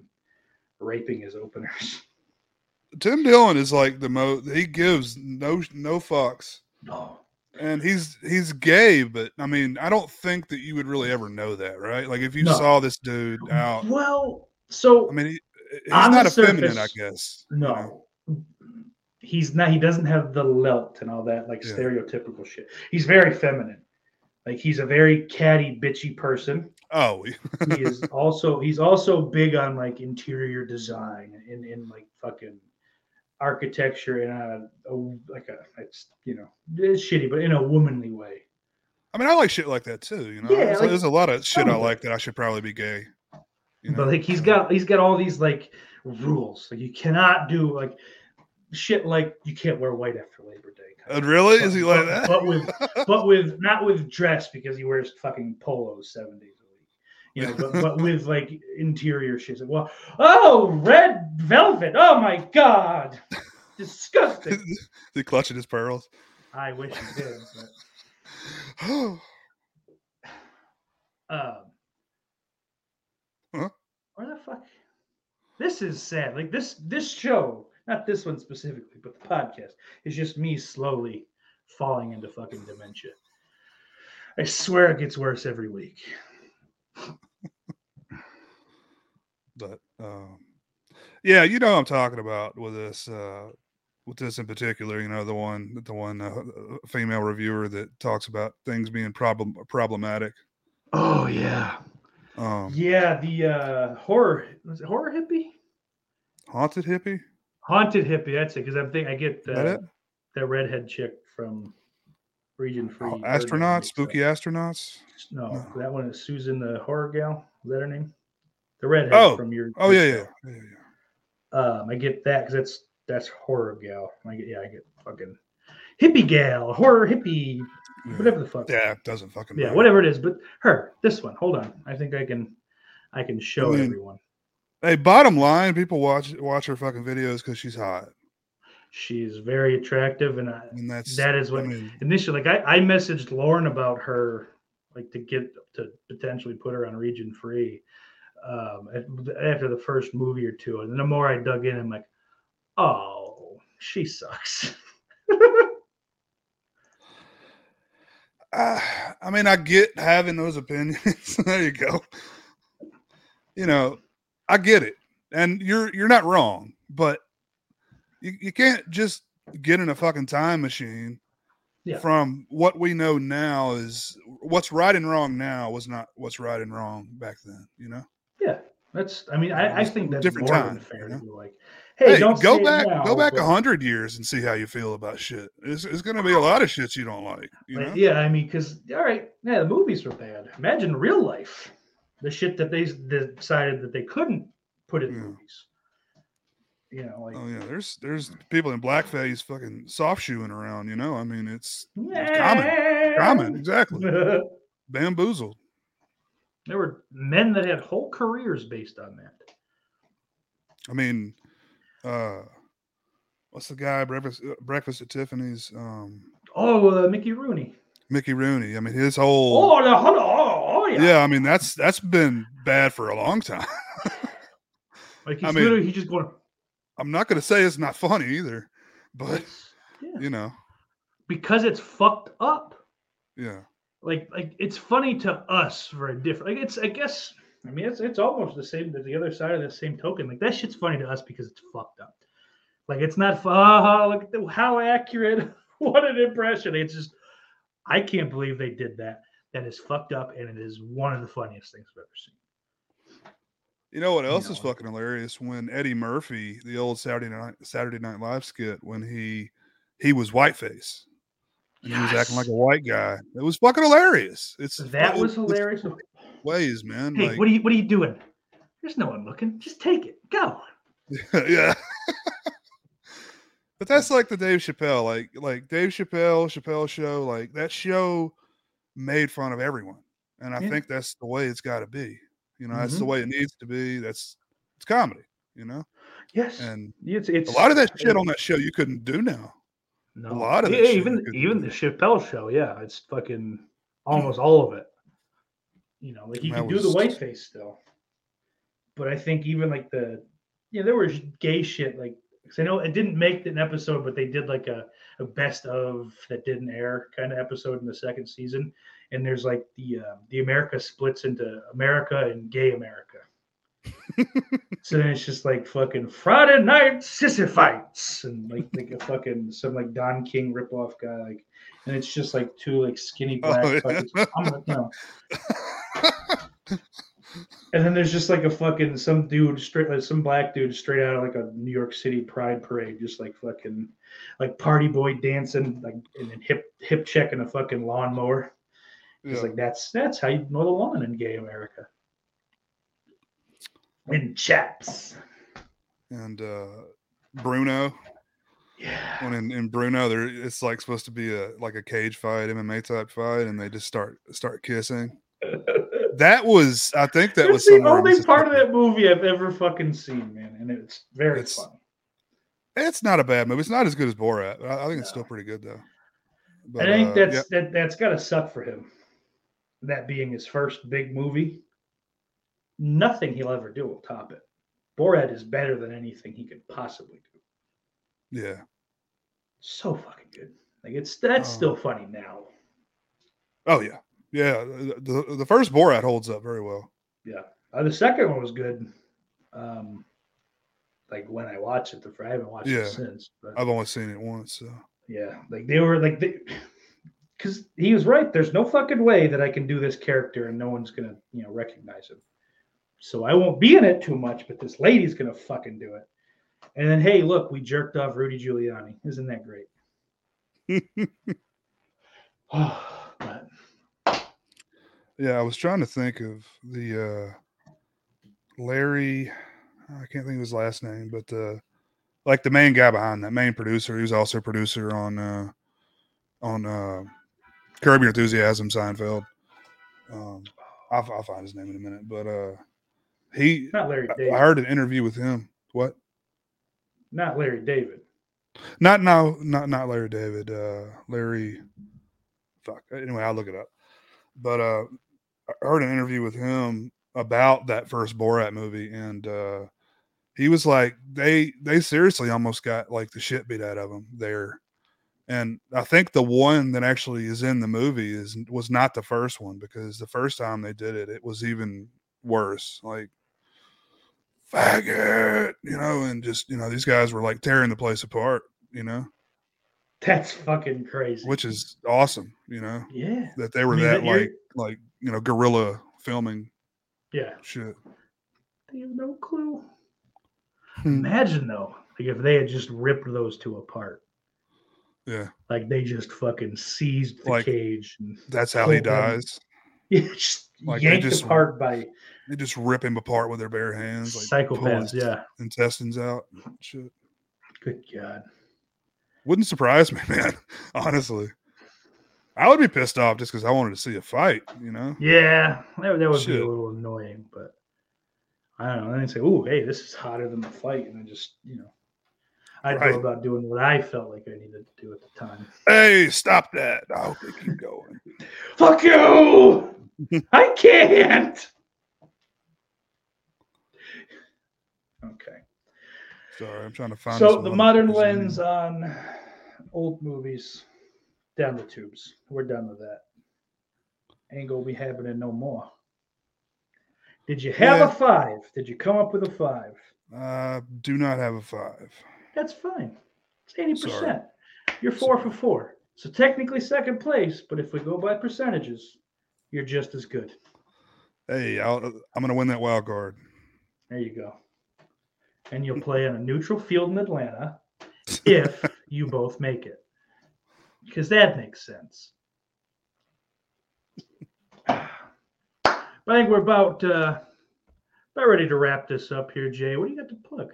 raping his openers. <laughs> Tim Dillon is like the most. He gives no no fucks, No. and he's he's gay. But I mean, I don't think that you would really ever know that, right? Like if you No. saw this dude out, Well, so I mean, he, he's not a effeminate, I guess. you know? He's not he doesn't have the lilt and all that like Yeah. stereotypical shit. He's very feminine. Like he's a very catty, bitchy person. Oh, He is <laughs> also he's also big on like interior design and in like fucking architecture in a, a like a it's you know it's shitty, but in a womanly way. I mean, I like shit like that too. You know, Yeah, there's, like- there's a lot of shit I like that I should probably be gay. You know? But like he's got he's got all these like rules. Like you cannot do like shit like you can't wear white after Labor Day. Uh, really? Is he like but- that? But with <laughs> but with not with dress because he wears fucking polos seven days a week. You know, but, but with like interior shit. Like, well, oh, red velvet. Oh my god. Disgusting. <laughs> he clutching his pearls. I wish he did, but oh, <sighs> um Huh? where the fuck this is sad like this this show not this one specifically but the podcast is just me slowly falling into fucking dementia i swear it gets worse every week but um, yeah, you know what I'm talking about with this. Uh, with this in particular, you know the one, the one uh, female reviewer that talks about things being problem problematic. oh yeah Um, yeah the uh horror was it horror hippie haunted hippie. Haunted hippie that's it because i'm thinking i get Is that that redhead chick from region free Oh, astronauts, spooky astronauts. No, No. that one is Susan the horror gal. Is that her name? The redhead Oh, from your. Oh yeah, yeah, yeah, yeah. Um, I get that because that's that's horror gal. I get yeah, I get fucking hippie gal, horror hippie, yeah. whatever the fuck. Yeah, it doesn't fucking. Yeah, matter. whatever it is. But her, this one. Hold on, I think I can, I can show mean, everyone. Hey, bottom line, people watch watch her fucking videos because she's hot, She's very attractive, and I, and that's that is I what mean, initially like I, I messaged Lauren about her like to get to potentially put her on region free um after the first movie or two and the more I dug in I'm like oh she sucks uh, <laughs> I mean, I get having those opinions. <laughs> there you go. You know, I get it, and you're you're not wrong, but you, you can't just get in a fucking time machine. Yeah. From what we know now is what's right and wrong now was not what's right and wrong back then. You know. yeah that's I mean I, I think that's different more time, than fair you know? like hey, Hey, don't go back, now, go back a hundred years and see how you feel about shit. It's, it's going to be a lot of shit you don't like. You yeah I mean because all right yeah the movies were bad imagine real life the shit that they decided that they couldn't put in Yeah. movies you know like Oh yeah, there's there's people in blackface fucking soft shoeing around. You know, I mean, it's, it's common, common, exactly. <laughs> Bamboozled. There were men that had whole careers based on that. I mean, uh, what's the guy breakfast uh, breakfast at Tiffany's? Um, Oh, uh, Mickey Rooney. Mickey Rooney. I mean, his whole Oh, the, yeah. yeah. I mean, that's that's been bad for a long time. <laughs> Like he's I mean- literally he's just going. I'm not going to say it's not funny either, but yeah. you know, because it's fucked up. yeah. Like like it's funny to us for a different. Like it's I guess I mean it's it's almost the same. The other side of the same token. Like that shit's funny to us because it's fucked up. Like it's not. Ah, look at the, how accurate. <laughs> what an impression. It's just I can't believe they did that. That is fucked up, and it is one of the funniest things I've ever seen. You know what You else is know. fucking hilarious? When Eddie Murphy, the old Saturday night Saturday Night Live skit, when he he was whiteface and he was acting like a white guy. It was fucking hilarious. It's That fu- was hilarious. Ways, man. Hey, like, what are you what are you doing? There's no one looking. Just take it. Go. <laughs> yeah. <laughs> but that's like the Dave Chappelle, like like Dave Chappelle, Chappelle show, like that show made fun of everyone. And I Yeah. think that's the way it's got to be. You know, that's the Mhm. way it needs to be. That's it's comedy, you know? Yes. And it's it's a lot of that shit on that show you couldn't do now. No. A lot of yeah, even even do. the Chappelle show, yeah, it's fucking almost all of it. You know, like you That can do the was- whiteface still, but I think even like the yeah, there was gay shit like 'cause I know it didn't make an episode, but they did like a, a best of that didn't air kind of episode in the second season, and there's like the uh, the America splits into America and gay America. <laughs> so then it's just like fucking Friday night sissy fights and like like a fucking some like Don King ripoff guy like and it's just like two like skinny Oh, black yeah. fuckers. <laughs> I'm like, no. And then there's just like a fucking some dude straight like some black dude straight out of like a New York City pride parade, just like fucking like party boy dancing like and then hip hip checking a fucking lawnmower. It's Yeah. like that's that's how you mow the lawn in gay America. In chaps. and uh Bruno, Yeah. when in, in Bruno, there it's like supposed to be a like a cage fight, MMA type fight, and they just start start kissing. <laughs> That was, I think that That's was the only part of that movie I've ever fucking seen, man, and it's very It's- funny. It's not a bad movie. It's not as good as Borat. but I, I think it's still pretty good though. But, I think uh, that's yeah, that that's got to suck for him. That being his first big movie, nothing he'll ever do will top it. Borat is better than anything he could possibly do. yeah. So fucking good. Like it's that's Oh. still funny now. Oh yeah, yeah. The, the first Borat holds up very well. Yeah. Uh, the second one was good. Um, like when I watched it, the I haven't watched Yeah. it since. But I've only seen it once. So. Yeah, like they were like they, because he was right. There's no fucking way that I can do this character and no one's gonna you know recognize him. So I won't be in it too much, but this lady's gonna fucking do it. And then hey, look, we jerked off Rudy Giuliani. Isn't that great? <laughs> <sighs> <sighs> <sighs> Yeah, I was trying to think of the uh Larry. I can't think of his last name, but uh like the main guy behind that main producer. He was also a producer on uh on uh Curb Your Enthusiasm, Seinfeld. Um, I'll, I'll find his name in a minute, but uh he. not Larry I David. heard an interview with him. What? Not Larry David. Not now, not not Larry David. Uh Larry. Fuck. Anyway, I'll look it up. But uh, I heard an interview with him about that first Borat movie, and uh, he was like, they they seriously almost got like the shit beat out of them there. And I think the one that actually is in the movie is was not the first one because the first time they did it, it was even worse. Like faggot, you know, and just you know these guys were like tearing the place apart, you know, That's fucking crazy. which is awesome, you know, yeah, that they were mean, that that like like you know guerrilla filming yeah. shit. They have no clue. Hmm. Imagine though, like if they had just ripped those two apart. Yeah, Like they just fucking seized the Like, cage and that's how he dies. <laughs> yeah, just Like, they yanked just- apart by They just rip him apart with their bare hands, like psychopaths. Yeah, intestines out. Shit, good god. wouldn't surprise me, <laughs> man. Honestly, I would be pissed off just because I wanted to see a fight. You know, Yeah, that, that would be a little annoying, but I don't know. Then they say, "Oh, hey, this is hotter than the fight," and I just, you know, I'd Right. go about doing what I felt like I needed to do at the time. hey, stop that! I hope they keep going. <laughs> Fuck you! I can't. Okay. Sorry, I'm trying to find. So the modern lens on old movies down the tubes. We're done with that. Ain't gonna be happening no more. Did you have Yeah. a five? Did you come up with a five? Uh, do not have a five. That's fine. It's eighty percent. You're four Sorry. for four. So technically second place, but if we go by percentages, you're just as good. Hey, I'll, I'm going to win that wild card. There you go. And you'll <laughs> play on a neutral field in Atlanta <laughs> if you both make it. Because that makes sense. <sighs> I think we're about uh, about ready to wrap this up here, Jay. What do you got to plug?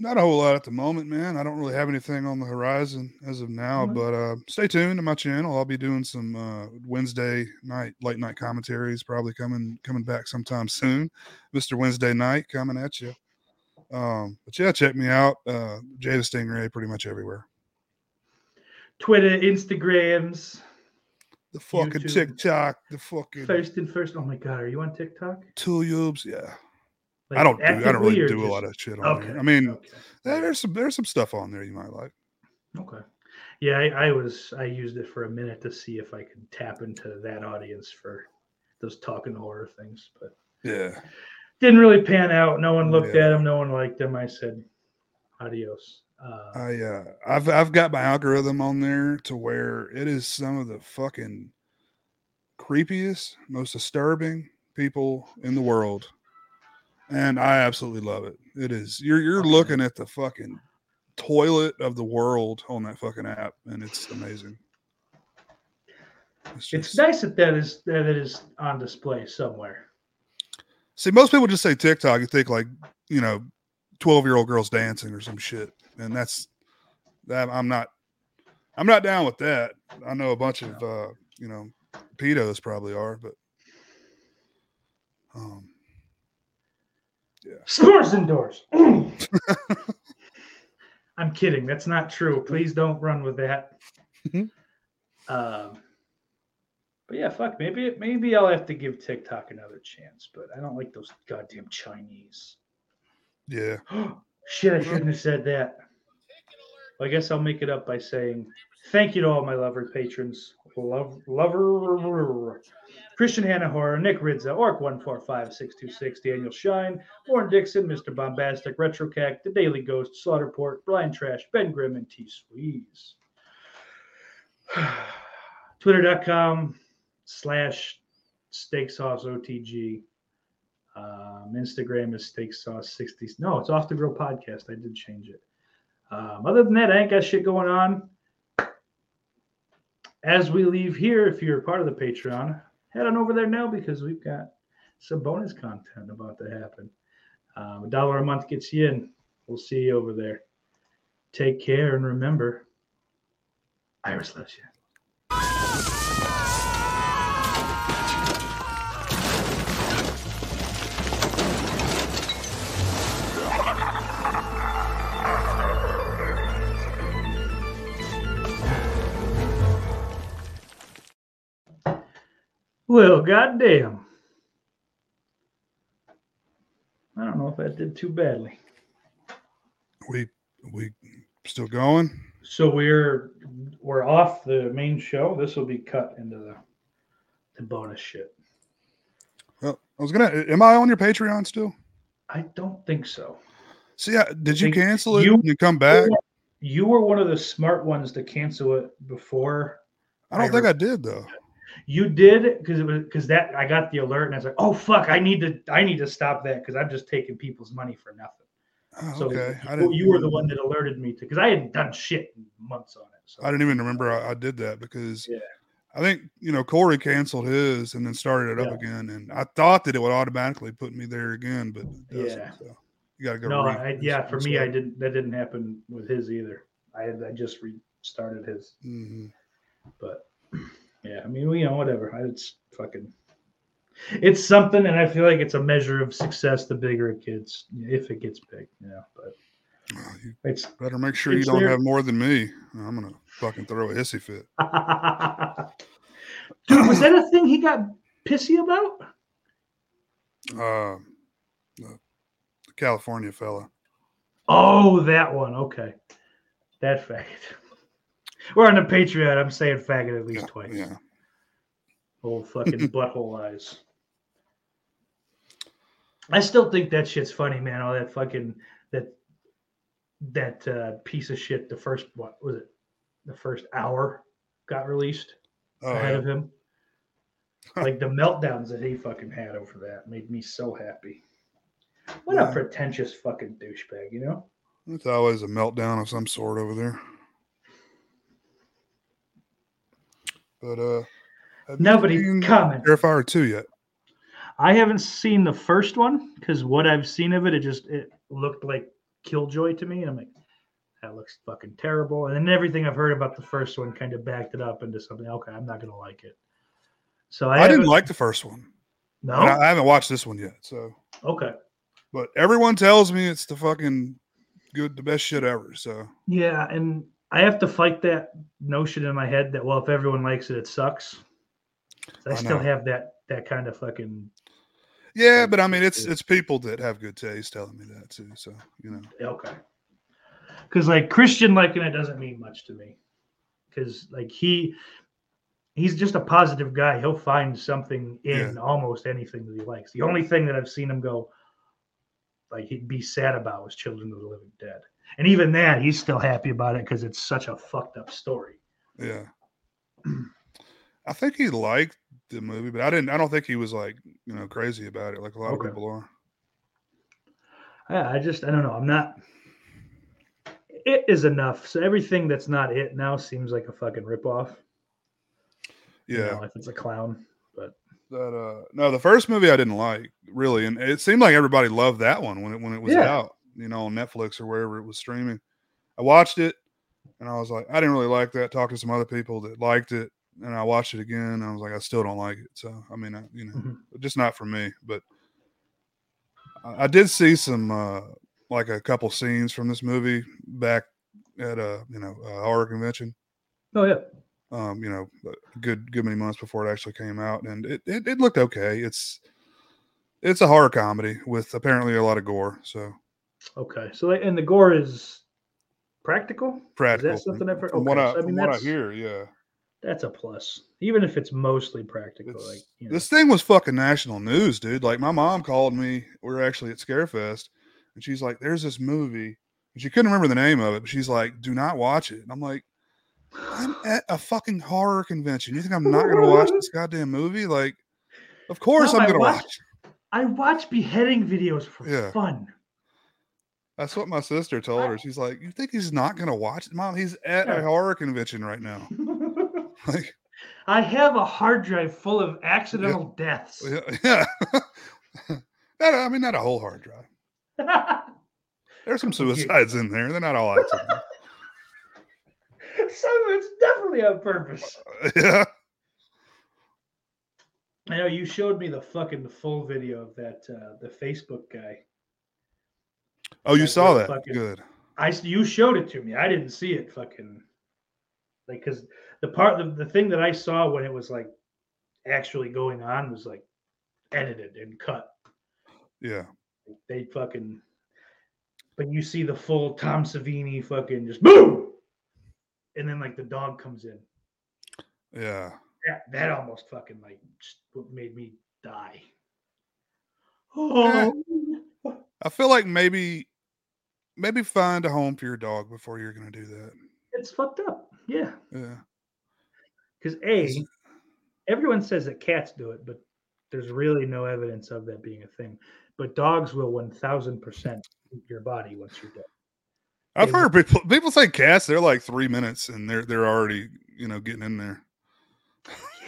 Not a whole lot at the moment, man. I don't really have anything on the horizon as of now, Mhm. but uh, stay tuned to my channel. I'll be doing some uh, Wednesday night late night commentaries, probably coming coming back sometime soon. Mister Wednesday night coming at you. Um, but yeah, check me out, uh, Jay the Stingray, pretty much everywhere. Twitter, Instagrams, The fucking YouTube. TikTok, the fucking first and first. Oh my God, are you on TikTok? Tubes. Yeah, Like, I don't do, I don't really do a lot of shit on Okay. there. I mean, okay. yeah, there's some there's some stuff on there you might like. Okay. Yeah, I, I was I used it for a minute to see if I could tap into that audience for those talking horror things, but Yeah. didn't really pan out. No one looked Yeah. at them. No one liked them. I said, adios. Uh, I uh I've I've got my algorithm on there to where it is some of the fucking creepiest, most disturbing people in the world. And I absolutely love it. It is you're you're looking at the fucking toilet of the world on that fucking app and it's amazing. It's it's nice that that is that it is on display somewhere. See, most people just say TikTok, you think like, you know, 12 year old girls dancing or some shit. And that's that I'm not I'm not down with that. I know a bunch of uh, you know, pedos probably are, but um Stores indoors. <clears throat> I'm kidding. That's not true. Please don't run with that. Mhm. um, but yeah, fuck. Maybe maybe I'll have to give TikTok another chance. But I don't like those goddamn Chinese. yeah. <gasps> Shit, I shouldn't have said that. Well, I guess I'll make it up by saying thank you to all my lover patrons. Love, lover, Christian Hannah Horror, Nick Ridza, Orc one four five six two six, Daniel Shine, Warren Dixon, Mr. Bombastic, Retrocac, The Daily Ghost, Slaughterport, Brian Trash, Ben Grimm, and T Squeeze. <sighs> Twitter.com slash steak sauce OTG. Um, Instagram is steak sauce 60. No, it's off the grill podcast. I did change it. Um, other than that, I ain't got shit going on. As we leave here, if you're part of the Patreon, head on over there now because we've got some bonus content about to happen. Um, a dollar a month gets you in. We'll see you over there. Take care and remember, Iris loves you. Well, goddamn. I don't know if that did too badly. We we still going? So we're we're off the main show. This will be cut into the the bonus shit. Well, I was gonna am I on your Patreon still? I don't think so. See, I, did you cancel it you- and you come back? You were one of the smart ones to cancel it before. I don't I think re- I did though. You did because it was because that I got the alert and I was like, oh fuck, I need to I need to stop that because I'm just taking people's money for nothing. Oh, So okay. I you, you were the one that alerted me to because I hadn't done shit in months on it. So I didn't even remember I, I did that because Yeah. I think you know Corey canceled his and then started it up Yeah. again, and I thought that it would automatically put me there again, but it doesn't. Yeah. So you got to go. no, I, yeah, for me, I didn't. That didn't happen with his either. I had I just restarted his, Mhm. but yeah, I mean, you know, whatever. It's fucking. It's something, and I feel like it's a measure of success. The bigger it gets, if it gets big, you know. But Well, you it's better make sure you don't there. have more than me. I'm gonna fucking throw a hissy fit. dude, <laughs> was that a thing he got pissy about? Uh, the California fella. Oh, that one. Okay, that faggot. We're on the Patreon. I'm saying faggot at least Yeah, twice. yeah. Old fucking <laughs> butthole eyes. I still think that shit's funny, man. All that fucking that that uh, piece of shit. The first what was it? the first hour got released Oh, ahead yeah. of him. like the meltdowns that he fucking had over that made me so happy. What Yeah. a pretentious fucking douchebag, you know? It's always a meltdown of some sort over there. But uh have you Nobody seen comment. Terrifier 2 yet? I haven't seen the first one because what I've seen of it, it just it looked like Killjoy to me. And I'm like, that looks fucking terrible. And then everything I've heard about the first one kind of backed it up into something. Okay, I'm not gonna like it. So I, I, didn't like the first one. No. I, I haven't watched this one yet. So okay. but everyone tells me it's the fucking good the best shit ever. So Yeah, and I have to fight that notion in my head that well, if everyone likes it, it sucks. I, I still have that that kind of fucking yeah, but I mean it's it's people that have good taste telling me that too. So you know. okay. Because like Christian liking it doesn't mean much to me. Because like he he's just a positive guy. He'll find something in almost anything that he likes. The only thing that I've seen him go like he'd be sad about was Children of the Living Dead. And even that, he's still happy about it because it's such a fucked up story. Yeah. I think he liked the movie, but I didn't I don't think he was like, you know, crazy about it like a lot Okay. of people are. Yeah, I just I don't know. I'm not. It is enough. So everything that's not it now seems like a fucking ripoff. you Yeah. know, if it's a clown. But that uh no, the first movie I didn't like really, and it seemed like everybody loved that one when it when it was Yeah. out, you know, on Netflix or wherever it was streaming. I watched it and I was like, I didn't really like that. Talked to some other people that liked it, and I watched it again. And I was like, I still don't like it. So I mean, I, you know, Mhm. just not for me. But I, I did see some uh like a couple scenes from this movie back at a you know a horror convention Oh yeah, um, you know, a good good many months before it actually came out, and it, it it looked okay. It's it's a horror comedy with apparently a lot of gore, so okay. So like, and the gore is practical. practical. from- something I've heard? from what I, so I mean, what I hear, yeah. That's a plus, even if it's mostly practical. It's, like you know. This thing was fucking national news, dude. Like my mom called me. We were actually at Scarefest, and she's like, "There's this movie," and she couldn't remember the name of it, but she's like, "Do not watch it." And I'm like, "I'm <sighs> at a fucking horror convention. You think I'm not gonna watch this goddamn movie? Like, of course No, I'm I gonna watched- watch." I watch beheading videos for Yeah. fun. That's what my sister told her. She's like, "You think he's not gonna watch it, mom? He's at a horror convention right now." <laughs> <laughs> Like, I have a hard drive full of accidental deaths. yeah, <laughs> yeah. not, I mean, not a whole hard drive. There's some suicides in there. They're not all accidents. so it's definitely on purpose. yeah, I know you showed me the fucking full video of that uh, the Facebook guy. Oh, you saw that? fucking- Good. I you showed it to me. I didn't see it fucking like because the part the, the thing that I saw when it was like actually going on was like edited and cut. Yeah, They fucking but you see the full Tom Savini fucking just boom and then like the dog comes in. yeah. That that almost fucking like just made me die. Eh. Oh, I feel like maybe, maybe find a home for your dog before you're gonna do that. it's fucked up. Yeah. Yeah, Because A, everyone says that cats do it, but there's really no evidence of that being a thing. But dogs will 1000% eat your body once you're dead. I've Yeah. heard people people say cats. They're like three minutes and they're they're already you know getting in there.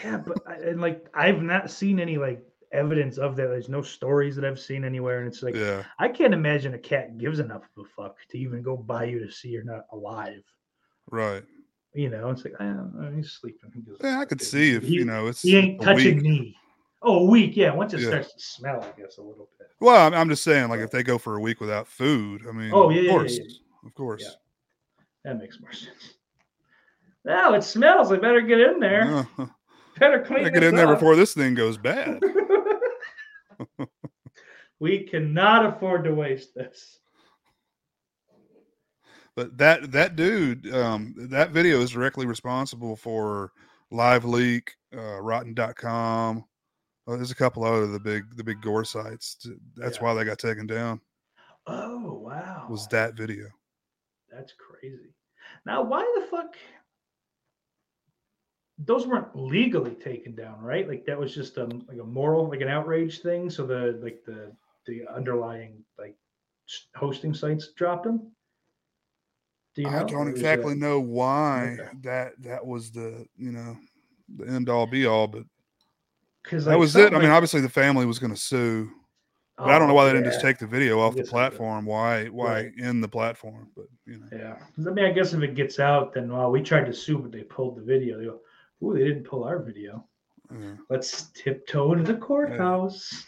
Yeah, but I, and like I've not seen any like evidence of that. There's no stories that I've seen anywhere, and it's like Yeah, I can't imagine a cat gives enough of a fuck to even go by you to see you're not alive. right. You know, it's like ah, he's sleeping. He Yeah, I could see if He- you know it's he ain't touching week. me. Oh, a week, yeah. Once it Yeah. starts to smell, I guess a little bit. Well, I'm, just saying, like if they go for a week without food, I mean, Oh, yeah, of yeah, yeah, course, yeah. of course. That makes more sense. Now it smells. I better get in there. Yeah. Better clean I get in there before this thing goes bad. <laughs> <laughs> we cannot afford to waste this. But that that dude, um, that video is directly responsible for Live Leak, uh, Rotten.com. Uh, there's a couple other the big the big gore sites. That's Yeah. why they got taken down. Oh wow, Was that video? that's crazy. Now, why the fuck? Those weren't legally taken down, right? Like that was just um like a moral, like an outrage thing. So the like the the underlying like hosting sites dropped them. Do you know? I don't exactly that- know why Okay. that that was the you know the end all be all, but Because that was it. I mean, obviously the family was going to sue, but I don't know why they didn't just take the video off the guess I do. platform. Why why Right. end the platform? But you know, Yeah, I mean, I guess if it gets out, then well, we tried to sue, but they pulled the video. They go, "Ooh, they didn't pull our video. yeah. Let's tiptoe into the courthouse."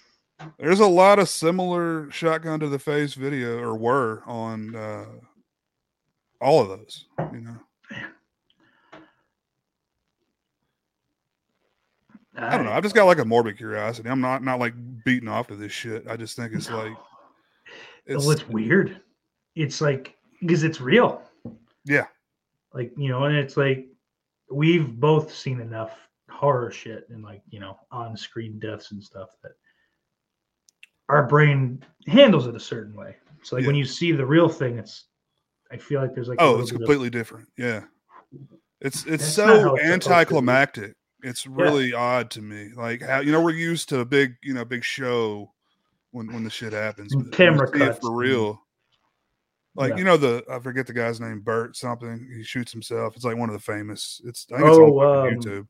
there's a lot of similar shotgun to the face video or were on uh, all of those. You know, I don't know. I've just got like a morbid curiosity. I'm not not like beating off to this shit. I just think it's No. like It's, it's weird. It's like because it's real. Yeah. Like you know, and it's like we've both seen enough horror shit and like you know on-screen deaths and stuff that our brain handles it a certain way. So like when you see the real thing, it's I feel like there's like oh, it's bit of- completely different. Yeah, it's it's That's not how so it's supposed to be. anticlimactic. It's really odd to me. Like how you know we're used to a big you know big show when when the shit happens. And but when you camera cuts for real. Like Yeah. you know the I forget the guy's name Bert something. He shoots himself. It's like one of the famous. It's I think it's Oh, on um, YouTube.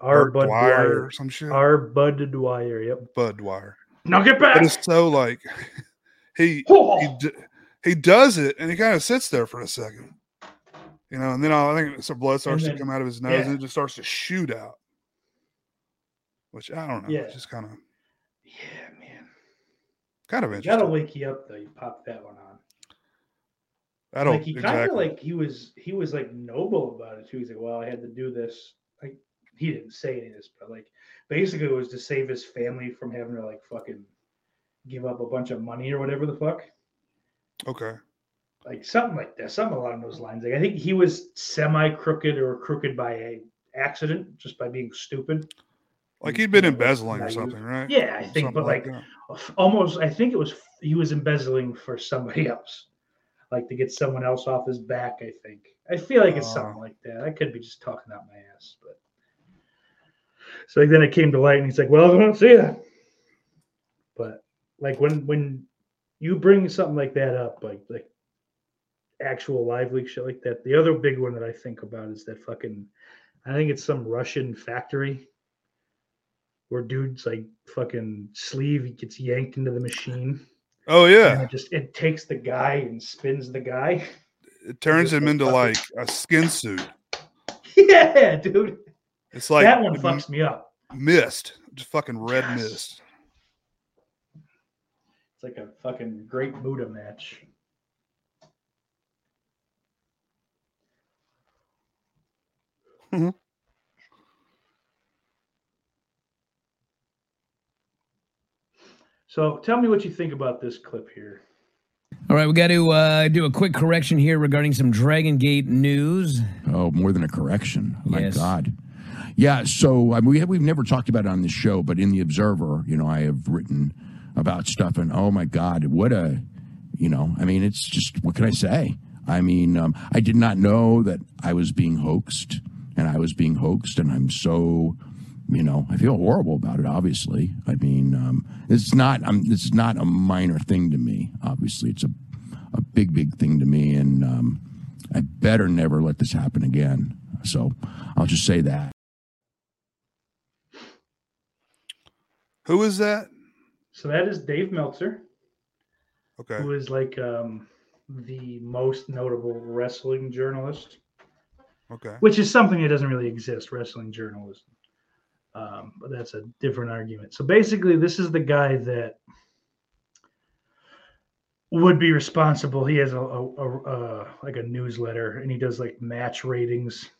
our Bert Budd Dwyer Dwyer. or some shit. R. Budd Dwyer. Yep. Budd Dwyer. Now get But back. it's so like <laughs> he Oh! he d- he does it and he kind of sits there for a second, you know, and then I think some blood starts then- to come out of his nose yeah. and it just starts to shoot out. Which I don't know. Yeah. It's just kind of Yeah, man. kind of Gotta interesting. wake you up though. You pop that one on. I don't like he kind of like he was he was like noble about it too. He's like, well, I had to do this. Like he didn't say any of this, but like basically it was to save his family from having to like fucking give up a bunch of money or whatever the fuck. okay. Like something like that, something along those lines. Like I think he was semi crooked or crooked by a accident, just by being stupid. Like he'd been embezzling or something, right? Yeah, I think, but like that. almost i think it was he was embezzling for somebody <laughs> else like to get someone else off his back i think. I feel like it's Oh. something like that. I could be just talking out my ass but. So like, then it came to light and he's like well i don't see that. But like when when you bring something like that up like like actual live leak shit like that the other big one that i think about is that fucking i think it's some russian factory where dude's like fucking sleeve he gets yanked into the machine Oh yeah. it just it takes the guy and spins the guy It turns him into like a skin suit. yeah dude It's like that one fucks me up mist. Just fucking red Yes. mist. it's like a fucking great buddha match Mhm. So tell me what you think about this clip here All right, we got to uh, do a quick correction here regarding some Dragon Gate news. Oh, more than a correction. My Yes. God. Yeah. So I mean, we have, we've never talked about it on the show, but in the Observer, you know, I have written about stuff, and oh my God, what a, you know, I mean, it's just what can I say? I mean, um, I did not know that I was being hoaxed, and I was being hoaxed, and I'm so, you know, I feel horrible about it. Obviously, I mean, um, it's not, um, this is not a minor thing to me. Obviously, it's a, a big, big thing to me, and um, I better never let this happen again. So I'll just say that. Who is that? so that is dave meltzer Okay. who is like um the most notable wrestling journalist Okay. which is something that doesn't really exist wrestling journalism um, but that's a different argument. So basically this is the guy that would be responsible. He has a, a, a, like a newsletter and he does like match ratings.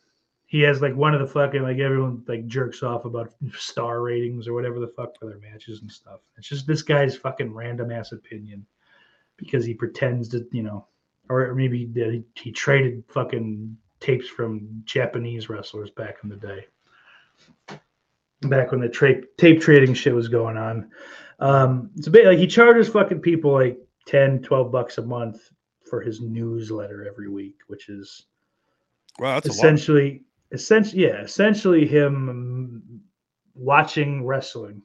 He has like one of the fucking like everyone like jerks off about star ratings or whatever the fuck for their matches and stuff. It's just this guy's fucking random ass opinion because he pretends to you know or maybe he he, he traded fucking tapes from Japanese wrestlers back in the day. Back when the tra- tape trading shit was going on. Um, it's a bit like he charges fucking people like 10, 12 bucks a month for his newsletter every week, which is Wow, that's essentially essentially, yeah, essentially him watching wrestling,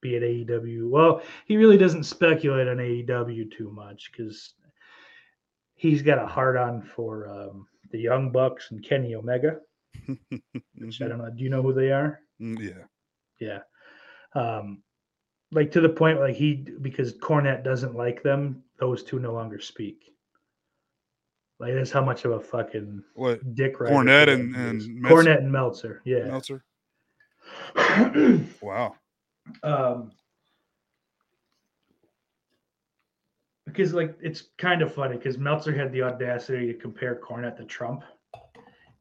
be it AEW. Well, he really doesn't speculate on AEW too much because he's got a hard on for um, the Young Bucks and Kenny Omega. I don't know. Do you know who they are? Mm, yeah. Yeah. Um, like to the point like he because Cornette doesn't like them, those two no longer speak. Like that's how much of a fucking What? dick Cornette Cornette and- and Cornette and Meltzer. Yeah. Meltzer? <clears throat> Wow. um because like it's kind of funny because Meltzer had the audacity to compare Cornette to Trump.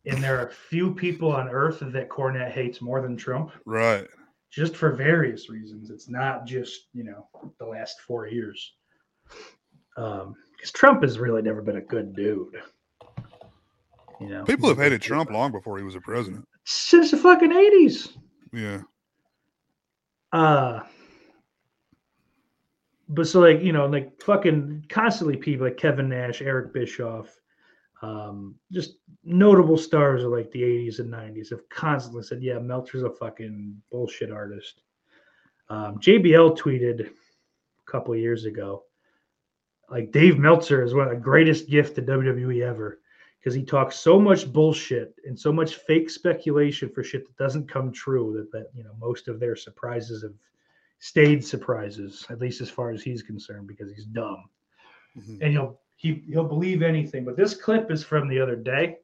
And there are few people on earth that Cornette hates more than Trump. Right. just for various reasons. It's not just you know the last four years. Um, because Trump has really never been a good dude. You know, People have hated Trump long before he was a president. since the fucking eighties. Yeah. Uh, but so like you know like fucking constantly people like Kevin Nash, Eric Bischoff, um, just notable stars of like the 80s and 90s have constantly said, yeah, Meltzer's a fucking bullshit artist. Um, JBL tweeted a couple of years ago, like Dave Meltzer is one of the greatest gift to WWE ever because he talks so much bullshit and so much fake speculation for shit that doesn't come true that that you know most of their surprises have stayed surprises at least as far as he's concerned because he's dumb Mhm. and he'll he, he'll believe anything but this clip is from the other day.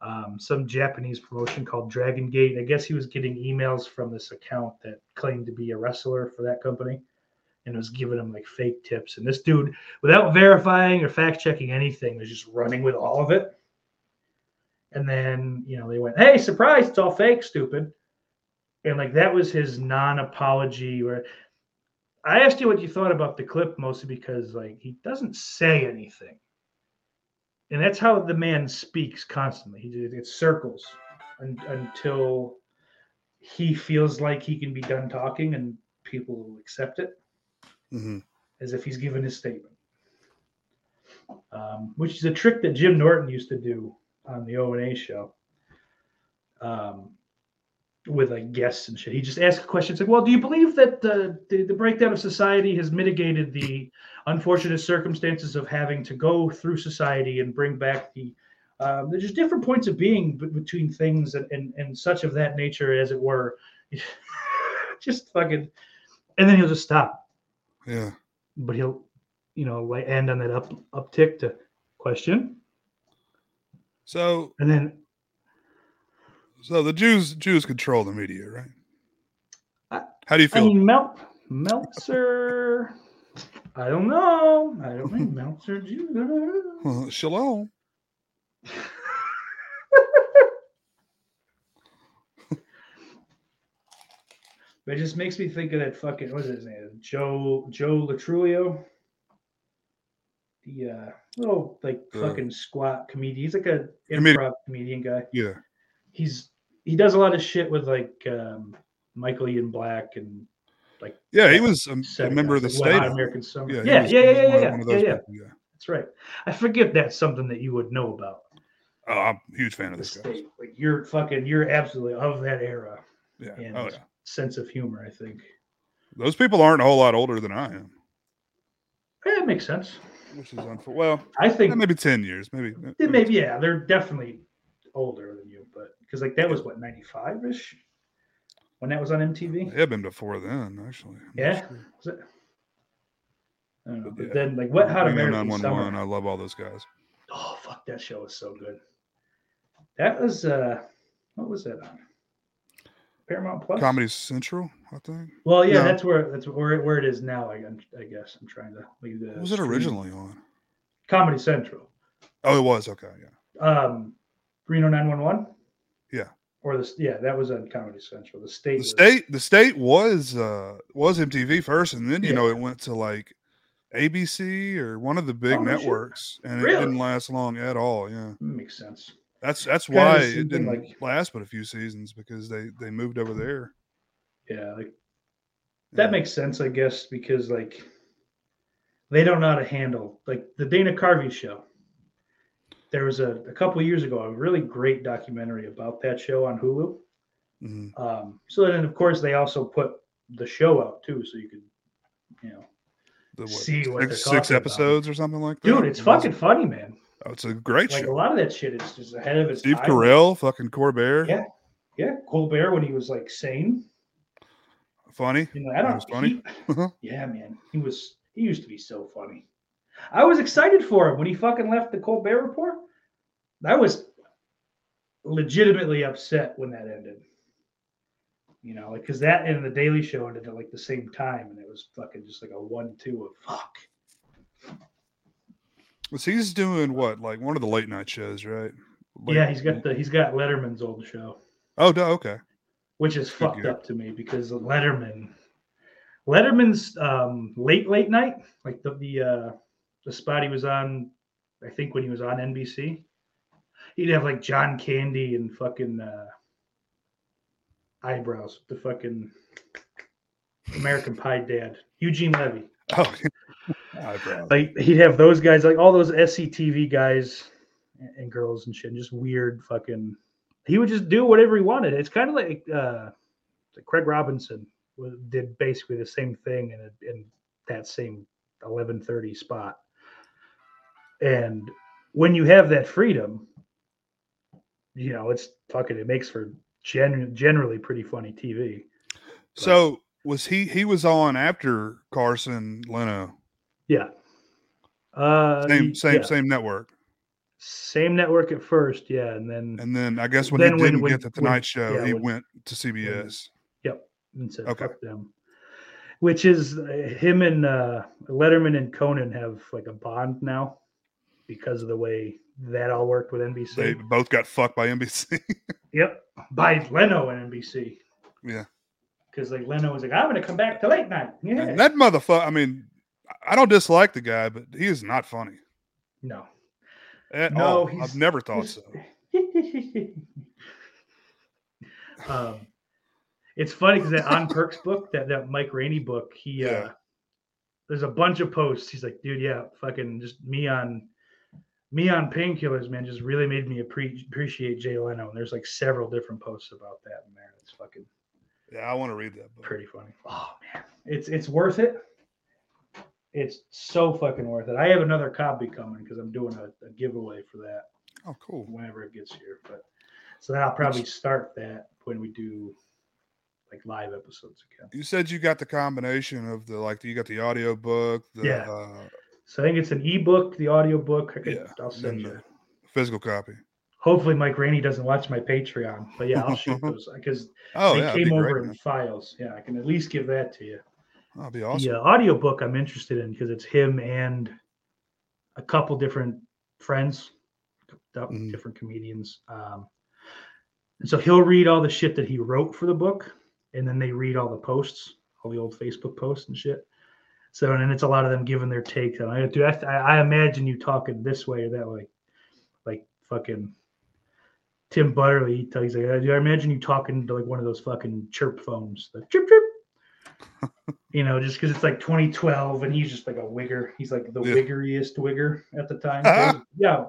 Um, some japanese promotion called dragon gate. I guess he was getting emails from this account that claimed to be a wrestler for that company and was giving him like fake tips. And this dude without verifying or fact checking anything was just running with all of it. And then you know they went hey surprise it's all fake stupid. And like that was his non-apology where i asked you what you thought about the clip mostly because like he doesn't say anything. And that's how the man speaks constantly. He it circles un, until he feels like he can be done talking and people will accept it hmm as if he's given his statement, um, which is a trick that Jim Norton used to do on the O and A show. Um, with like guests and shit. He just asked questions like, "Well, do you believe that uh, the the breakdown of society has mitigated the unfortunate circumstances of having to go through society and bring back the um, there's just different points of being between things and, and and such of that nature, as it were." <laughs> just fucking, and then he'll just stop Yeah. but he'll, you know, like end on that up uptick to question, So and then so the Jews Jews control the media, right? I- How do you I feel? mean Mel Meltzer. I don't know. I don't think Meltzer. Jew- Well, shalom. But it just makes me think of that fucking what's his name? Joe Joe Lo Truglio. The uh little like Uh, fucking squat comedian. He's like a improv comedian guy. Yeah. He's he does a lot of shit with like um Michael Ian Black and like Yeah, he was a, a member of the state. American Summer. Yeah, Yeah, he yeah, yeah, yeah, yeah, yeah, yeah. yeah. That's right. I forget that's something that you would know about Oh, I'm a huge fan of the this guy. Like you're fucking, you're absolutely of that era. Yeah. and Oh yeah. sense of humor. I think Those people aren't a whole lot older than I am, yeah, it makes sense. which is unfortunate. Well, I think maybe ten years, maybe. it maybe yeah, they're definitely older than because like that was what ninety five ish when that was on MTV. It had been before then, actually. I'm Yeah. sure. Was it? I don't know. But Yeah. then like Wet Hot American 911, Summer. I love all those guys. Oh fuck, that show was so good. That was uh, what was that on? Paramount Plus. Comedy Central, I think. Well, yeah, No. that's where that's where where it is now. I, I guess I'm trying to leave the. What was it stream. originally on? Comedy Central. Oh, it was. Okay, yeah. Um, Reno 911. Yeah. Or the yeah, that was on Comedy Central. The state. The was- state, the state was uh was MTV first, and then you Yeah. know it went to like ABC or one of the big Oh, networks, and it didn't last long at all. Yeah, Makes sense. that's that's Kinda why it didn't like- last but a few seasons because they they moved over there. Yeah, like Yeah. that makes sense, I guess, because like they don't know how to handle like the Dana Carvey show. There was a, a couple years ago a really great documentary about that show on Hulu. Mhm. Um, so then, of course, they also put the show out too, so you could, you know, The, what, See what six, talking six about. episodes or something like that. dude, it's fucking funny, man. Oh, it's a great show. Like a lot of that shit is just ahead of its Steve time. Carell, fucking Corbett. Yeah. Yeah, Colbert when he was like sane. Funny. You know, I don't. was funny? <laughs> yeah, man, he was. He used to be so funny. I was excited for him when he fucking left the Colbert Report. I was legitimately upset when that ended. You know, like because that and the Daily Show ended at like the same time, and it was fucking just like a one-two of fuck. Was he's doing what? Like one of the late night shows, right? Late- yeah, he's got the he's got Letterman's old show. Oh, okay. which is fucked up to me because Letterman, Letterman's um, late late night, like the the uh, the spot he was on, I think when he was on NBC, he'd have like John Candy and fucking uh, eyebrows, the fucking American Pie dad, Eugene Levy. Oh, <laughs> eyebrows. Like he'd have those guys, like all those SCTV guys and, girls and shit, and just weird fucking. He would just do whatever he wanted. It's kind of like uh, like Craig Robinson did basically the same thing in a, in that same eleven thirty spot. And when you have that freedom, you know it's fucking. It makes for gen- generally pretty funny TV. So was he? He was on after Carson Leno. Yeah. Uh, Same, same, yeah. same network. Same network at first, yeah, and then And then I guess when Then he when- didn't when- get the when- Tonight Show, yeah, he when- went to CBS. Yep. And said, Okay. fuck them. Which is uh, him and uh, Letterman and Conan have like a bond now because of the way that all worked with NBC. They both got fucked by NBC. <laughs> Yep. By Leno and NBC. yeah. Because like Leno was like, I'm gonna come back to late night. Yeah. And that motherfucker. I mean, I don't dislike the guy, but he is not funny no. at No, I've never thought so. <laughs> um, it's funny because that on Perks book, that that Mike Rainey book, he uh, there's a bunch of posts. He's like, dude, yeah, fucking just me on me on painkillers, man, just really made me appre- appreciate Jay Leno. And there's like several different posts about that in there. It's fucking Yeah, I want to read that book. pretty funny. Oh man, it's it's worth it. It's so fucking worth it. I have another copy coming because I'm doing a, a giveaway for that Oh, cool. whenever it gets here. But so then I'll probably start that when we do like live episodes again. You said you got the combination of the like you got the audio book, the Yeah. uh, So I think it's an ebook, the audio book. I could, yeah, I'll send you. physical copy. Hopefully, Mike Rainey doesn't watch my Patreon, but yeah, I'll shoot <laughs> those because Oh they yeah, came over great, in man. files. Yeah, I can at least give that to you. That'd be awesome. The uh, audio book I'm interested in because it's him and a couple different friends, Mhm. different comedians. Um, and so he'll read all the shit that he wrote for the book, and then they read all the posts, all the old Facebook posts and shit. So and it's a lot of them giving their take on it. Dude, I, I imagine you talking this way or that way, like fucking Tim Butterly. He tells- He's like, "Dude, I imagine you talking to like one of those fucking chirp phones, the chirp chirp. <laughs> you know, just because it's like 2012 and he's just like a wigger. He's like the Yeah. wiggeriest wigger at the time. Ah. yeah,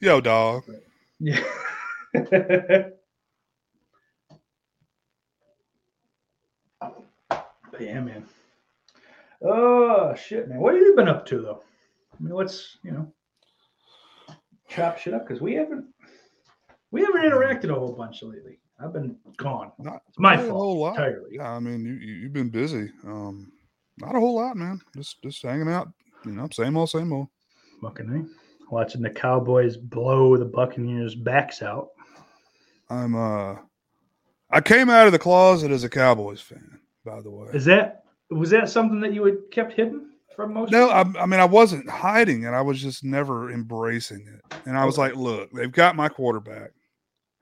Yo, dog. yeah. But yeah, man. Oh shit, man. What have you been up to though? I mean, let's you know chop shit up because we haven't we haven't interacted a whole bunch lately. I've been gone. Not, It's my not a fault whole lot. entirely. Yeah, I mean, you, you you've been busy. Um, not a whole lot, man. Just just hanging out. You know, same old, same old. Fucking A. Watching the Cowboys blow the Buccaneers' backs out. I'm uh, I came out of the closet as a Cowboys fan. By the way, Is that was that something that you had kept hidden from most? No? I, I mean I wasn't hiding it. I was just never embracing it. And I was like, look, they've got my quarterback,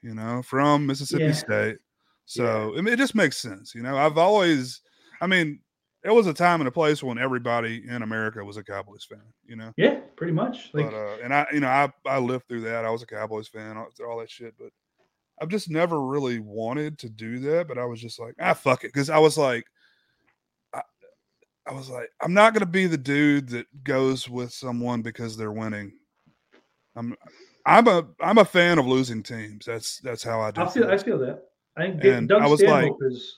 you know, from Mississippi Yeah. State. So I mean, it just makes sense. You know, I've always, I mean, it was a time and a place when everybody in America was a Cowboys fan. You know, Yeah, pretty much. Like but uh, and I, you know, I I lived through that. I was a Cowboys fan, all, all that shit. But I've just never really wanted to do that. But I was just like, ah, fuck it, because I was like, I was like, I'm not gonna be the dude that goes with someone because they're winning. I'm I'm a I'm a fan of losing teams. That's that's how I do. I feel I feel that. I think And Doug I was Stanhope is.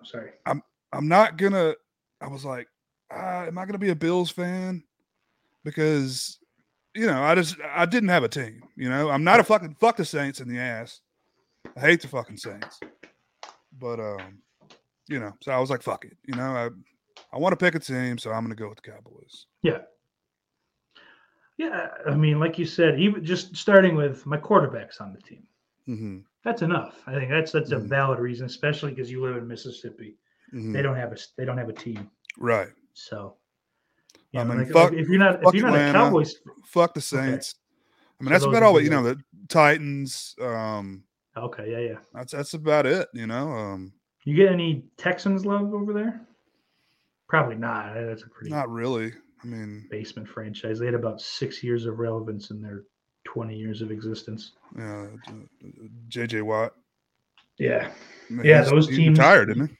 I'm sorry. I'm not gonna. I was like, ah, am I gonna be a Bills fan? Because you know, I just I didn't have a team. You know, I'm not a fucking fuck the Saints in the ass. I hate the fucking Saints. But um, you know, so I was like, fuck it. You know, I I want to pick a team, so I'm gonna go with the Cowboys. Yeah. Yeah, I mean, like you said, even just starting with my quarterbacks on the team. Mm-hmm. That's enough. I think that's that's a Mhm. valid reason, especially because you live in Mississippi. Mm-hmm. They don't have a they don't have a team, Right. so. I mean, like, fuck- if you're not if you're not a. Cowboys, Fuck the Saints. I mean, So that's about all. you know, the Titans. Um, okay, yeah, yeah. that's that's about it. You know, um, You get any Texans love over there? Probably not. That's a pretty not really. I mean, basement franchise. They had about six years of relevance in their 20 years of existence. yeah, JJ Watt. Yeah. I mean, Yeah, he's- those he's teams- retired, didn't he?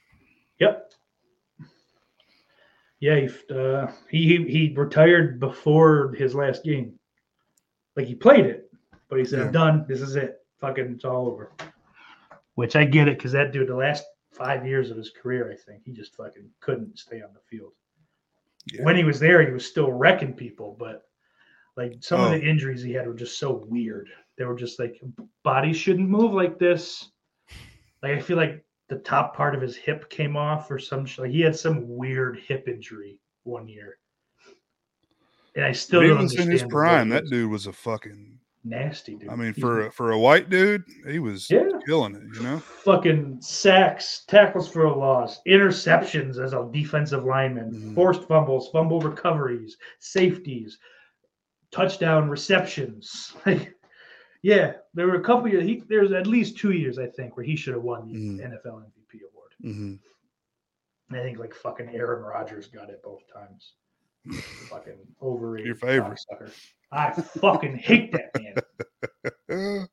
Yep. Yeah, he, uh, he he he retired before his last game. Like he played it, but he said, Yeah. "I'm done. This is it. Fucking, it's all over." Which I get it because that dude, the last five years of his career, I think he just fucking couldn't stay on the field. Yeah. When he was there, he was still wrecking people, but like some of Oh. the injuries he had were just so weird. They were just like bodies shouldn't move like this. Like I feel like the top part of his hip came off or some sh- like he had some weird hip injury one year. And I still he don't was in his prime. that dude was a fucking. Nasty dude. I mean, He's for a, for a white dude, he was Yeah. killing it. You know. fucking sacks, tackles for a loss, interceptions as a defensive lineman, Mhm. forced fumbles, fumble recoveries, safeties, touchdown receptions. <laughs> Like, yeah, there were a couple years. He, there's at least two years I think where he should have won the Mhm. NFL MVP award. hmm I think like fucking Aaron Rodgers got it both times. Fucking overrated. Your favorite. cocksucker. I fucking hate that man.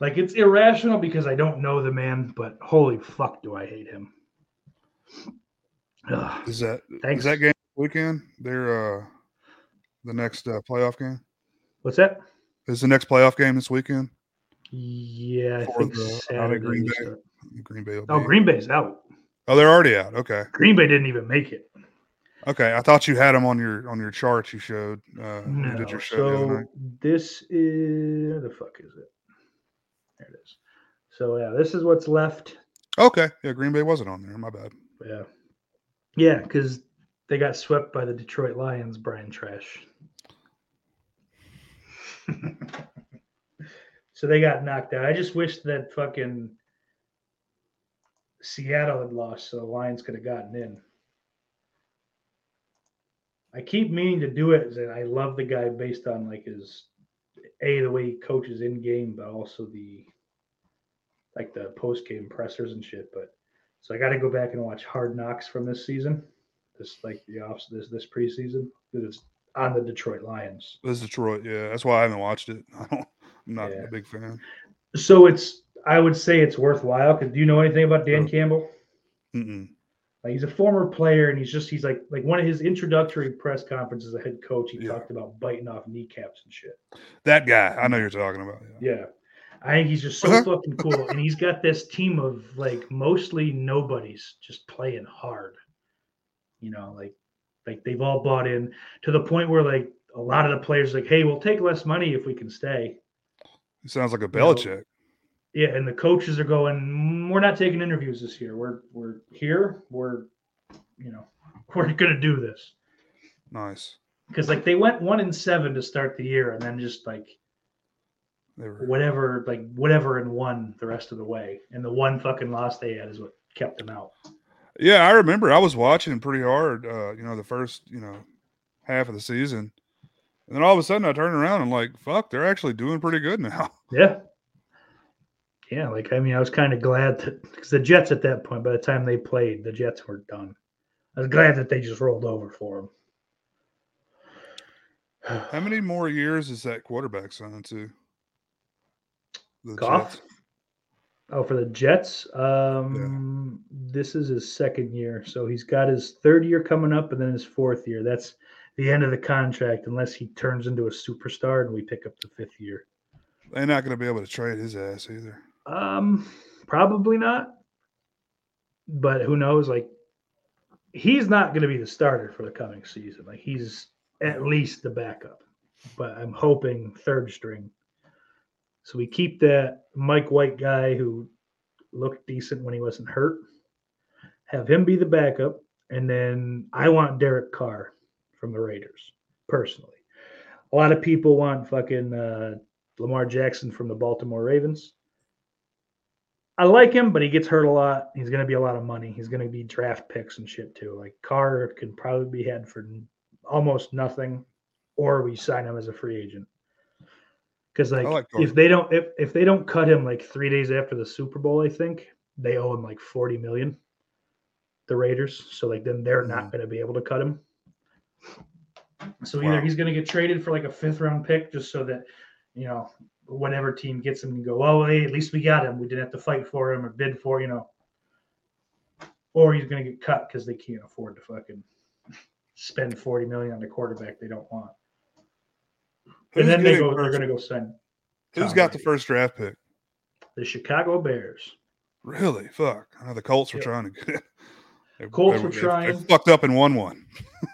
Like it's irrational because I don't know the man, but holy fuck, do I hate him. Ugh. is that Thanks. is that game weekend? They're uh the next uh, playoff game. What's that? Is the next playoff game this weekend? Yeah, I For think the-. Green Bay? Green Bay. Oh, Green Bay's out. Oh, they're already out. Okay. Green Bay didn't even make it. Okay. I thought you had them on your on your charts you showed. Uh, you No. show So this is where the fuck is it? There it is. So yeah, this is what's left. Okay. Yeah, Green Bay wasn't on there. My bad. Yeah, yeah, because they got swept by the Detroit Lions. Brian Trash. <laughs> so they got knocked out. I just wish that fucking Seattle had lost, so the Lions could have gotten in. I keep meaning to do it, and I love the guy based on like his a the way he coaches in game, but also the like the post game pressers and shit. But so I got to go back and watch Hard Knocks from this season, this like the off this this preseason because it's on the Detroit Lions. This Detroit. Yeah, that's why I haven't watched it. <laughs> I don't. I'm not Yeah. a big fan. So it's I would say it's worthwhile because do you know anything about Dan. Campbell? Mm-mm. Like he's a former player and he's just he's like like one of his introductory press conferences as a head coach. He Yeah. talked about biting off kneecaps and shit. That guy. I know you're talking about. Yeah. Yeah. I think he's just so fucking cool. And he's got this team of like mostly nobodies just playing hard. You know, like like they've all bought in to the point where like a lot of the players like, hey, we'll take less money if we can stay. Sounds like a. Belichick. Yeah, and the coaches are going, "Mm, we're not taking interviews this year. We're we're here. We're you know, <laughs> we're gonna do this. Nice. Because like they went one in seven to start the year and then just like They were. whatever, like whatever and one the rest of the way. And the one fucking loss they had is what kept them out. Yeah, I remember. I was watching pretty hard. Uh, you know, the first you know half of the season, and then all of a sudden I turn around and like, fuck, they're actually doing pretty good now. <laughs> Yeah. Yeah, like I mean, I was kind of glad that because the Jets at that point, by the time they played, the Jets were done. I was glad that they just rolled over for them. <sighs> How many more years is that quarterback signed to? The Goff? Jets? Oh, for the Jets, um, this is his second year, so he's got his third year coming up, and then his fourth year. That's the end of the contract unless he turns into a superstar and we pick up the fifth year. They're not going to be able to trade his ass either. Um, probably not. But who knows? Like, he's not going to be the starter for the coming season. Like, he's at least the backup. But I'm hoping third string. So we keep that Mike White guy who looked decent when he wasn't hurt. Have him be the backup, and then I want Derek Carr from the Raiders personally. A lot of people want fucking uh, Lamar Jackson from the Baltimore Ravens. I like him, but he gets hurt a lot. He's going to be a lot of money. He's going to be draft picks and shit too. Like Carr can probably be had for almost nothing, or we sign him as a free agent. Because like, like if they don't if, if they don't cut him like three days after the Super Bowl, I think they owe him like forty million. The Raiders, so like then they're not hmm. going to be able to cut him. So either Wow. he's going to get traded for like a fifth round pick, just so that you know whatever team gets him and go, oh, hey, at least we got him. We didn't have to fight for him or bid for, you know. Or he's going to get cut because they can't afford to fucking spend 40 million on a quarterback they don't want. Who's and then they go, they're going to go send. Who's Tom got the first draft pick? the Chicago Bears. Really? Fuck. I know the Colts were Yep. trying to get. <laughs> They- Colts they- were trying. They fucked up and won one.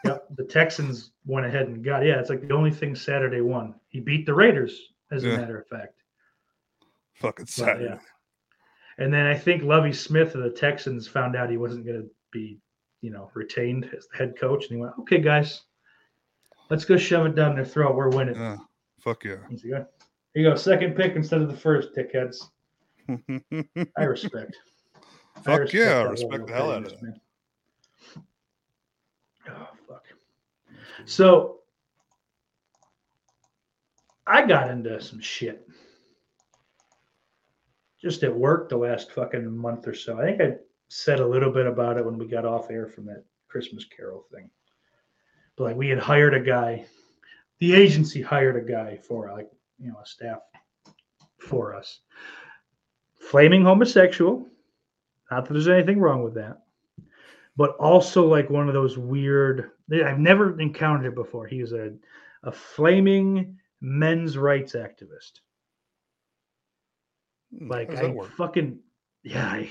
Yep. The Texans went ahead and got, yeah, it's like the only thing Saturday won. He beat the Raiders, as Yeah. a matter of fact. Fucking Saturday. yeah. And then I think Lovie Smith of the Texans found out he wasn't going to be, you know, retained as the head coach, and he went, "Okay, guys, let's go shove it down their throat. We're winning." Yeah. Fuck yeah. He's like, "Here you go, second pick instead of the first, dickheads." I respect. <laughs> I Fuck yeah, I respect the hell out of that. Oh fuck. So I got into some shit just at work the last fucking month or so. I think I said a little bit about it when we got off air from that Christmas Carol thing. But like we had hired a guy, the agency hired a guy for like, you know, a staff for us. Flaming homosexual. Not that there's anything wrong with that. But also like one of those weird I've never encountered it before. He's a a flaming men's rights activist. Like does that I work? fucking yeah. I,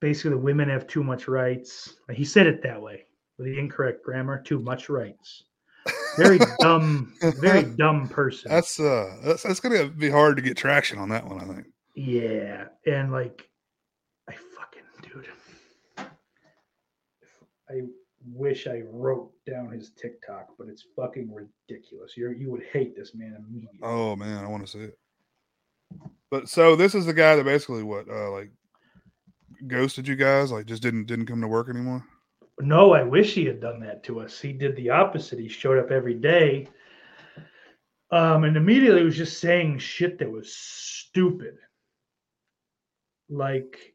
basically, the women have too much rights. Like, he said it that way with the incorrect grammar. Too much rights. Very <laughs> dumb. Very dumb person. That's uh that's, that's gonna be hard to get traction on that one, I think. yeah, and like, I fucking dude. I wish I wrote down his TikTok, but it's fucking ridiculous. You you would hate this man immediately. Oh man, I want to see it. But so this is the guy that basically what uh like ghosted you guys, like just didn't didn't come to work anymore. No, I wish he had done that to us. He did the opposite. He showed up every day. Um, and immediately was just saying shit that was stupid. Like,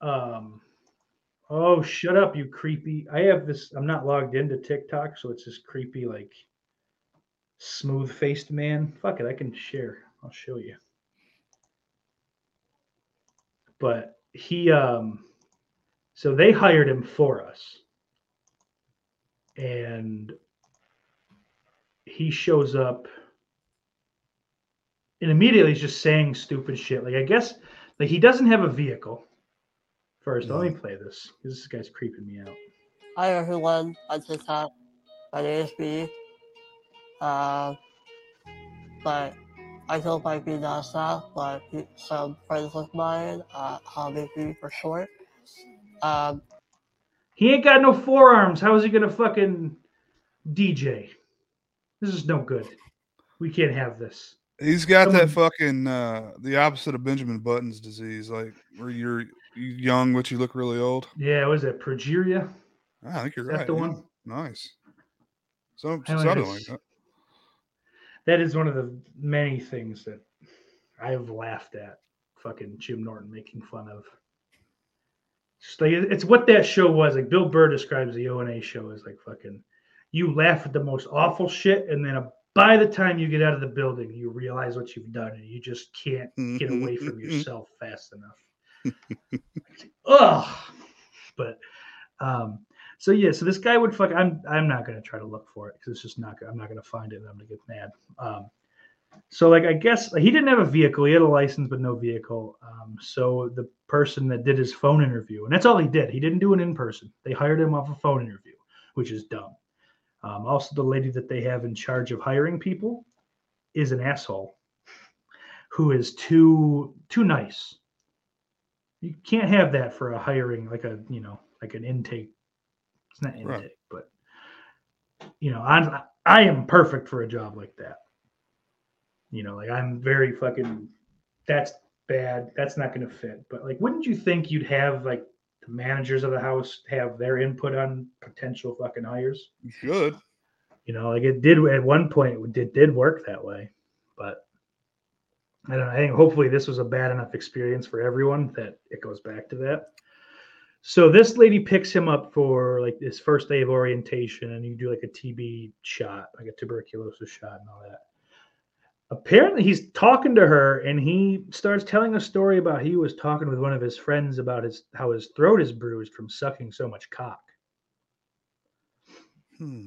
um, oh, shut up, you creepy. I have this, I'm not logged into TikTok, so it's this creepy, like, smooth faced man. Fuck it, I can share. I'll show you. But he, um, so they hired him for us. And he shows up and immediately he's just saying stupid shit. Like I guess like he doesn't have a vehicle. First, let me play this. This guy's creeping me out. Hi everyone on TikTok. My name is B. Uh, but I go by B Nasa, but some friends of mine uh, call me B for short. Um, He ain't got no forearms. How is he gonna fucking DJ? This is no good. We can't have this. He's got that fucking uh the opposite of Benjamin Button's disease, like where you're you young but you look really old. Yeah, what is that? Progeria? I think you're Is that right. the yeah. one? Nice. So something like that. That is one of the many things that I've laughed at. Fucking Jim Norton making fun of. Just like it's what that show was. Like Bill Burr describes the O and A show as like fucking. You laugh at the most awful shit, and then uh, by the time you get out of the building, you realize what you've done, and you just can't get away from yourself fast enough. Ugh. But um, So yeah, so this guy would fuck. I'm I'm not gonna try to look for it because it's just not. I'm not gonna find it. and I'm gonna get mad. Um, so like I guess he didn't have a vehicle. He had a license but no vehicle. Um, so the person that did his phone interview, and that's all he did. He didn't do it in person. They hired him off a phone interview, which is dumb. Um, also, the lady that they have in charge of hiring people is an asshole who is too too nice. You can't have that for a hiring like a you know like an intake. It's not intake, Right. but you know I'm I am perfect for a job like that. You know, like I'm very fucking. That's bad. That's not going to fit. But like, wouldn't you think you'd have like the managers of the house have their input on potential fucking hires? You should. You know, like it did at one point. It did did work that way, I don't know. I think hopefully this was a bad enough experience for everyone that it goes back to that. So this lady picks him up for like his first day of orientation, and you do like a TB shot, like a tuberculosis shot, and all that. Apparently, he's talking to her, and he starts telling a story about he was talking with one of his friends about his how his throat is bruised from sucking so much cock Hmm.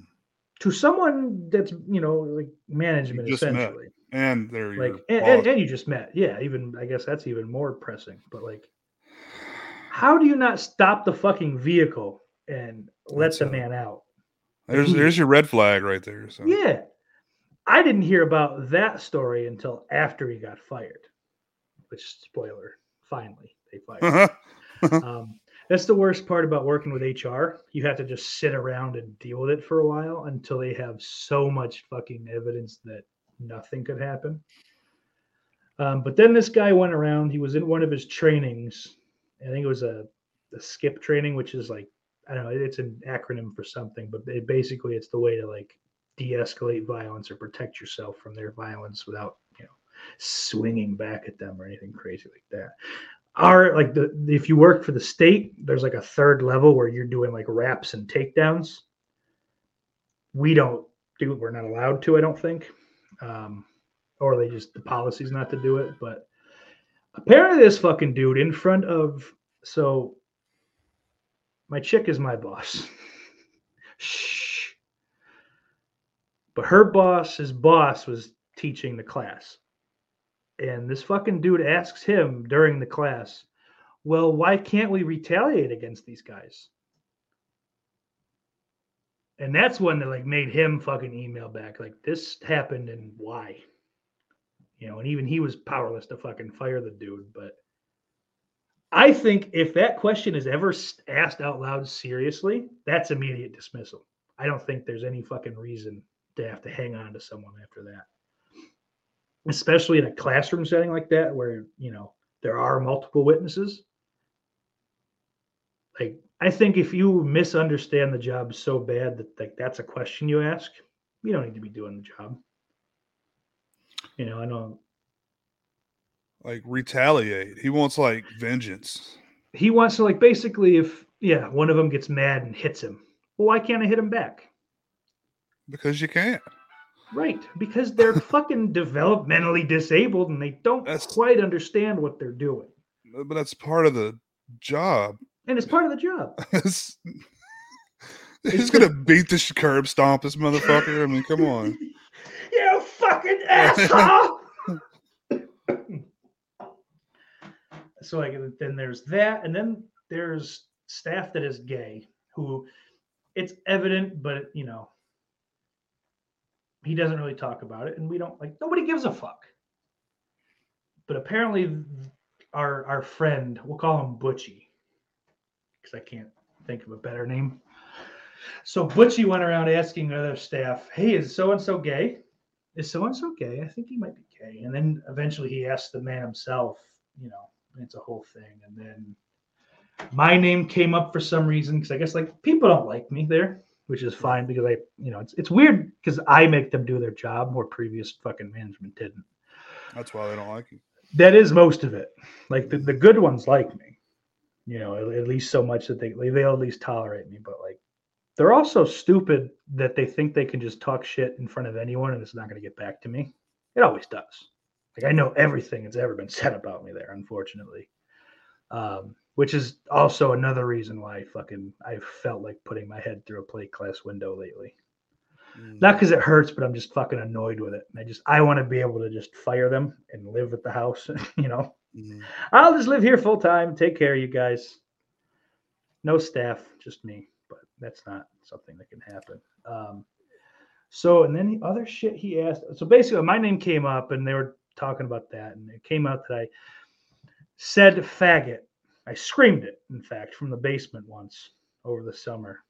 to someone that's you know like management essentially. met. And there you like and, and, and you just met. Yeah even i guess that's even more pressing but like how do you not stop the fucking vehicle and let That's the a- man out? There's there's your red flag right there. So. Yeah. I didn't hear about that story until after he got fired which spoiler finally they fired <laughs> um, that's the worst part about working with HR. You have to just sit around and deal with it for a while until they have so much fucking evidence that nothing could happen. Um, but then this guy went around. He was in one of his trainings. I think it was a, a SCIP training, which is like I don't know. It's an acronym for something, but it, basically it's the way to like de-escalate violence or protect yourself from their violence without you know swinging back at them or anything crazy like that our like the if you work for the state, there's like a third level where you're doing like wraps and takedowns. We don't do. We're not allowed to, I don't think. Um, or they just the policy's not to do it. But apparently this fucking dude in front of so my chick is my boss. Shh. But her boss, his boss was teaching the class. And this fucking dude asks him during the class, well, why can't we retaliate against these guys? And that's when they like made him fucking email back, like this happened and why? You know, and even he was powerless to fucking fire the dude. But I think if that question is ever asked out loud seriously, that's immediate dismissal. I don't think there's any fucking reason to have to hang on to someone after that especially in a classroom setting like that where you know there are multiple witnesses like i think if you misunderstand the job so bad that like that's a question you ask you don't need to be doing the job you know i know like retaliate. He wants like vengeance. he wants to like basically if yeah one of them gets mad and hits him well why can't i hit him back Because you can't. right because they're <laughs> fucking developmentally disabled and they don't That's- quite understand what they're doing But that's part of the job. And it's part of the job <laughs> It's- He's gonna beat the curb stomp this motherfucker. I mean, come on. <laughs> you fucking asshole. <laughs> so like then there's that, and then there's staff that is gay who it's evident, but you know he doesn't really talk about it, and we don't like nobody gives a fuck. But apparently, our our friend, we'll call him Butchie, because I can't think of a better name. So Butchie went around asking other staff, "Hey, is so and so gay? Is so and so gay? I think he might be gay." And then eventually he asked the man himself. You know, it's a whole thing. And then my name came up for some reason because I guess like people don't like me there, which is fine because I, you know, it's it's weird because I make them do their job where previous fucking management didn't. That's why they don't like you. That is most of it. Like the, the good ones like me, you know, at, at least so much that they they'll at least tolerate me. But like they're also stupid that they think they can just talk shit in front of anyone and it's not going to get back to me. It always does. Like I know everything that's ever been <laughs> said about me there, unfortunately. Um, which is also another reason why I fucking I felt like putting my head through a plate glass window lately. Mm. Not because it hurts, but I'm just fucking annoyed with it. And I just I want to be able to just fire them and live at the house. <laughs> you know, Mhm. I'll just live here full time. Take care you guys. No staff, just me. But that's not something that can happen. Um, so and then the other shit he asked. So basically, my name came up, and they were talking about that, and it came out that I said faggot. I screamed it, in fact, from the basement once over the summer.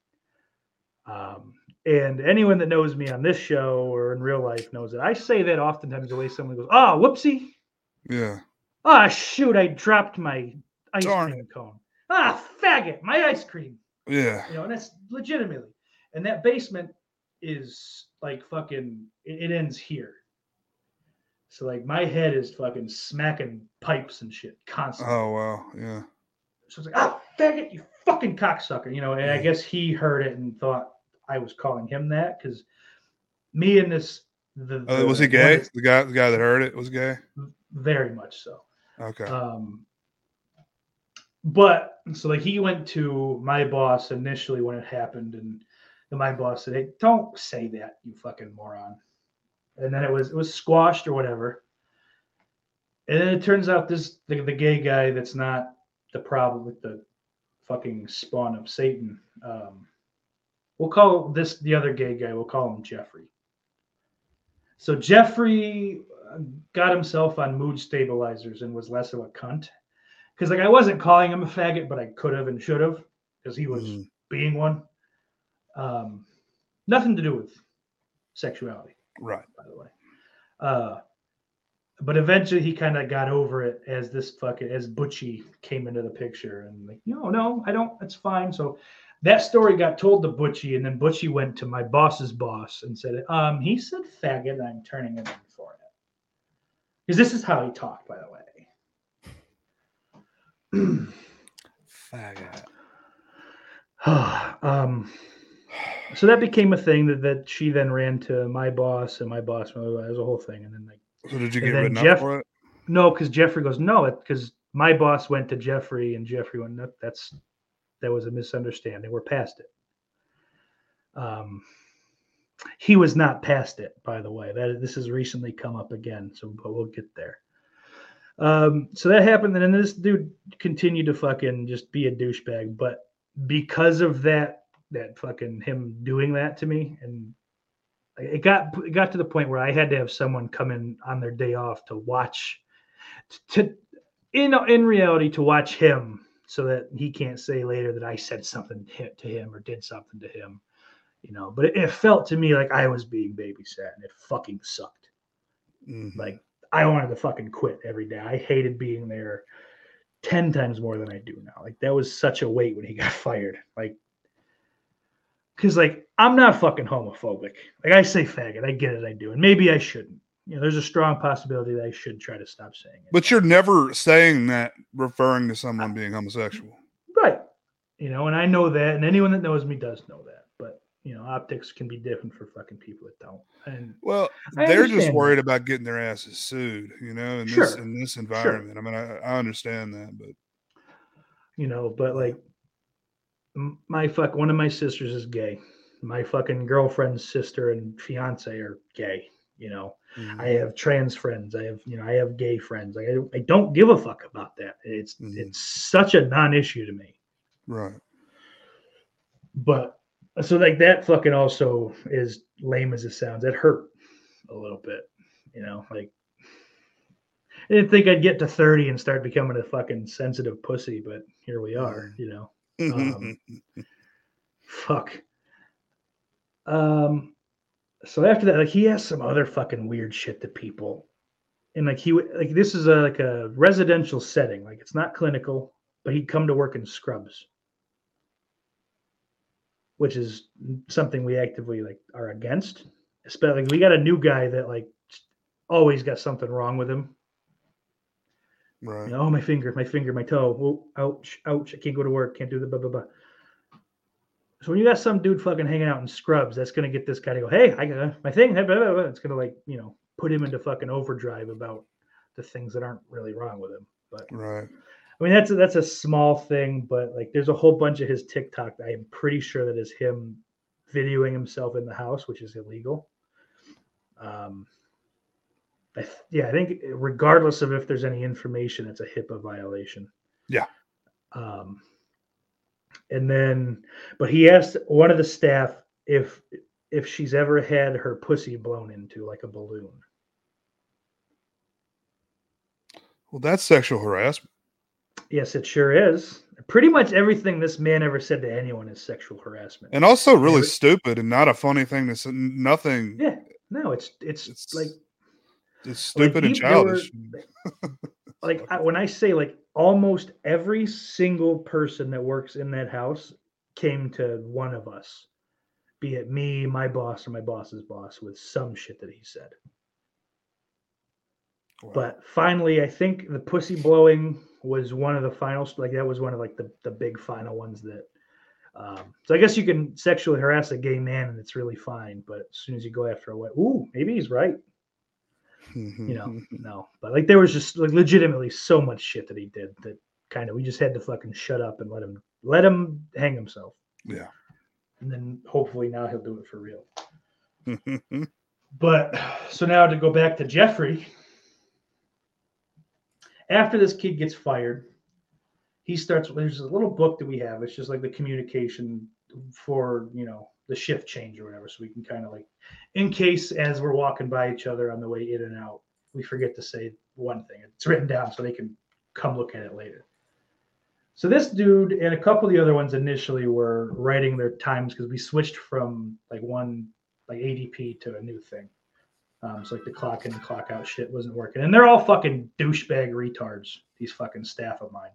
Um, and anyone that knows me on this show or in real life knows that I say that oftentimes the way someone goes, "Oh, whoopsie." Yeah. Ah, shoot, I dropped my ice Darn cream cone. Ah, faggot, my ice cream. Yeah. You know, and that's legitimately. And that basement is like fucking, it, it ends here. So, like, my head is fucking smacking pipes and shit constantly. Oh wow. Yeah. So it's like, ah, faggot, you fucking cocksucker. You know, and I Mhm. guess he heard it and thought I was calling him that because me and this. The, Uh, was he gay? The guy, the guy that heard it was gay. Very much so. Okay. Um, but so like he went to my boss initially when it happened, and, my boss said, "Hey, don't say that, you fucking moron." And then it was it was squashed or whatever. And then it turns out this the, the gay guy that's not the problem with the fucking spawn of Satan. Um, we'll call this the other gay guy. We'll call him Jeffrey. So Jeffrey got himself on mood stabilizers and was less of a cunt. Because like I wasn't calling him a faggot, but I could have and should have, because he was Mhm. being one. Um, nothing to do with sexuality, Right. by the way. Uh, but eventually he kind of got over it as this fucking as Butchie came into the picture and like, no, no, I don't. It's fine. So that story got told to Butchie, and then Butchie went to my boss's boss and said, um, he said faggot, I'm turning him in for it. Because this is how he talked, by the way. Faggot. <sighs> um, so that became a thing that, that she then ran to my boss and my boss. It was a whole thing, and then like So did you get written Jeff- up for it? no, because Jeffrey goes no, because my boss went to Jeffrey and Jeffrey went no, that's that was a misunderstanding. We're past it. Um, he was not past it, by the way. That this has recently come up again, so but we'll get there. Um, so that happened, and this dude continued to fucking just be a douchebag. But because of that, that fucking him doing that to me, and it got it got to the point where I had to have someone come in on their day off to watch, to in in reality to watch him, so that he can't say later that I said something to him or did something to him, you know. But it, it felt to me like I was being babysat, and it fucking sucked. Mhm. Like I wanted to fucking quit every day. I hated being there ten times more than I do now. Like that was such a weight when he <laughs> got fired. Like, because like I'm not fucking homophobic. Like I say faggot, I get it, I do, and maybe I shouldn't. You know, there's a strong possibility that I should try to stop saying it. But you're never saying that referring to someone being homosexual. right, you know, and I know that, and anyone that knows me does know that. You know, optics can be different for fucking people that don't. And Well, they're just worried that. about getting their asses sued, you know, in this in this environment. I mean, I, I understand that, but you know, but like my fuck, one of my sisters is gay. My fucking girlfriend's sister and fiance are gay. You know, mm, I have trans friends. I have, you know, I have gay friends. Like, I, I don't give a fuck about that. It's Mhm. it's such a non-issue to me. right. But so like that fucking also is lame as it sounds. It hurt a little bit. You know, like I didn't think I'd get to 30 and start becoming a fucking sensitive pussy, but here we are, you know. Um, fuck. Um, so after that, like he has some other fucking weird shit to people, and like he would like this is a like a residential setting, like it's not clinical, but he'd come to work in scrubs, which is something we actively like are against. Especially like, we got a new guy that like always got something wrong with him. right. You know, oh, my finger, my finger, my toe. Oh, ouch, ouch. I can't go to work. Can't do the blah, blah, blah. So when you got some dude fucking hanging out in scrubs, that's going to get this guy to go, hey, I got my thing. Blah, blah, blah. It's going to like, you know, put him into fucking overdrive about the things that aren't really wrong with him. But Right. I mean, that's a, that's a small thing, but like, there's a whole bunch of his TikTok. that I am pretty sure that is him videoing himself in the house, which is illegal. Um, I th- yeah, I think regardless of if there's any information, it's a HIPAA violation. Yeah. Um, and then, but he asked one of the staff if if she's ever had her pussy blown into like a balloon. Well, that's sexual harassment. Yes, it sure is. Pretty much everything this man ever said to anyone is sexual harassment. And also really Every- stupid and not a funny thing to say. Nothing. yeah, no, it's it's, It's like It's Like, stupid and he- there were- childish. <laughs> like I, when I say like almost every single person that works in that house came to one of us, be it me, my boss, or my boss's boss, with some shit that he said. Wow. But finally, I think the pussy blowing was one of the final Like that was one of like the the big final ones that. Um, so I guess you can sexually harass a gay man and it's really fine, but as soon as you go after a white, ooh, maybe he's right. You know, <laughs> no, but like there was just like legitimately so much shit that he did that kind of we just had to fucking shut up and let him let him hang himself, yeah. and then hopefully now he'll do it for real. <laughs> But so now to go back to Jeffrey, after this kid gets fired, he starts. There's a little book that we have. It's just like the communication for you know the shift change or whatever, so we can kind of like, in case as we're walking by each other on the way in and out, we forget to say one thing. It's written down so they can come look at it later. So this dude and a couple of the other ones initially were writing their times because we switched from like one like ADP to a new thing. Um, so like the clock in and clock out shit wasn't working, and they're all fucking douchebag retards. These fucking staff of mine.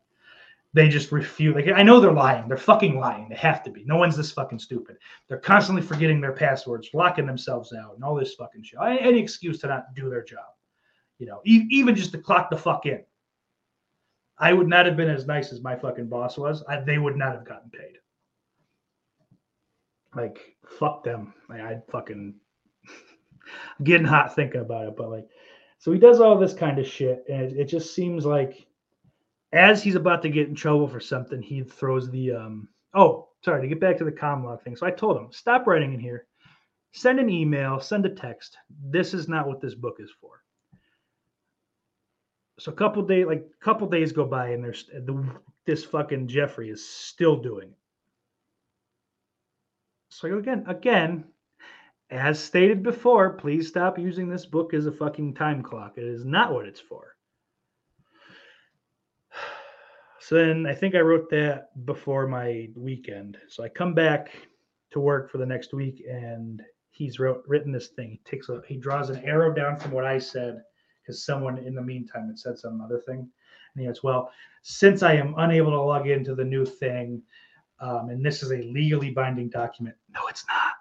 They just refuse. Like I know they're lying. They're fucking lying. They have to be. No one's this fucking stupid. They're constantly forgetting their passwords, locking themselves out, and all this fucking shit. Any excuse to not do their job. You know, e- even just to clock the fuck in. I would not have been as nice as my fucking boss was. I, they would not have gotten paid. Like fuck them. Like I'd fucking getting hot thinking about it. But like, so he does all this kind of shit, and it, it just seems like as he's about to get in trouble for something, he throws the um. Oh, sorry. To get back to the Comlog thing, so I told him stop writing in here. Send an email. Send a text. This is not what this book is for. So a couple days, like a couple days go by, and there's the this fucking Jeffrey is still doing it. So again, again, as stated before, please stop using this book as a fucking time clock. It is not what it's for. So then I think I wrote that before my weekend. So I come back to work for the next week and he's wrote written this thing. He takes a he draws an arrow down from what I said because someone in the meantime had said some other thing. And he goes, Well, since I am unable to log into the new thing, um, and this is a legally binding document. No, it's not.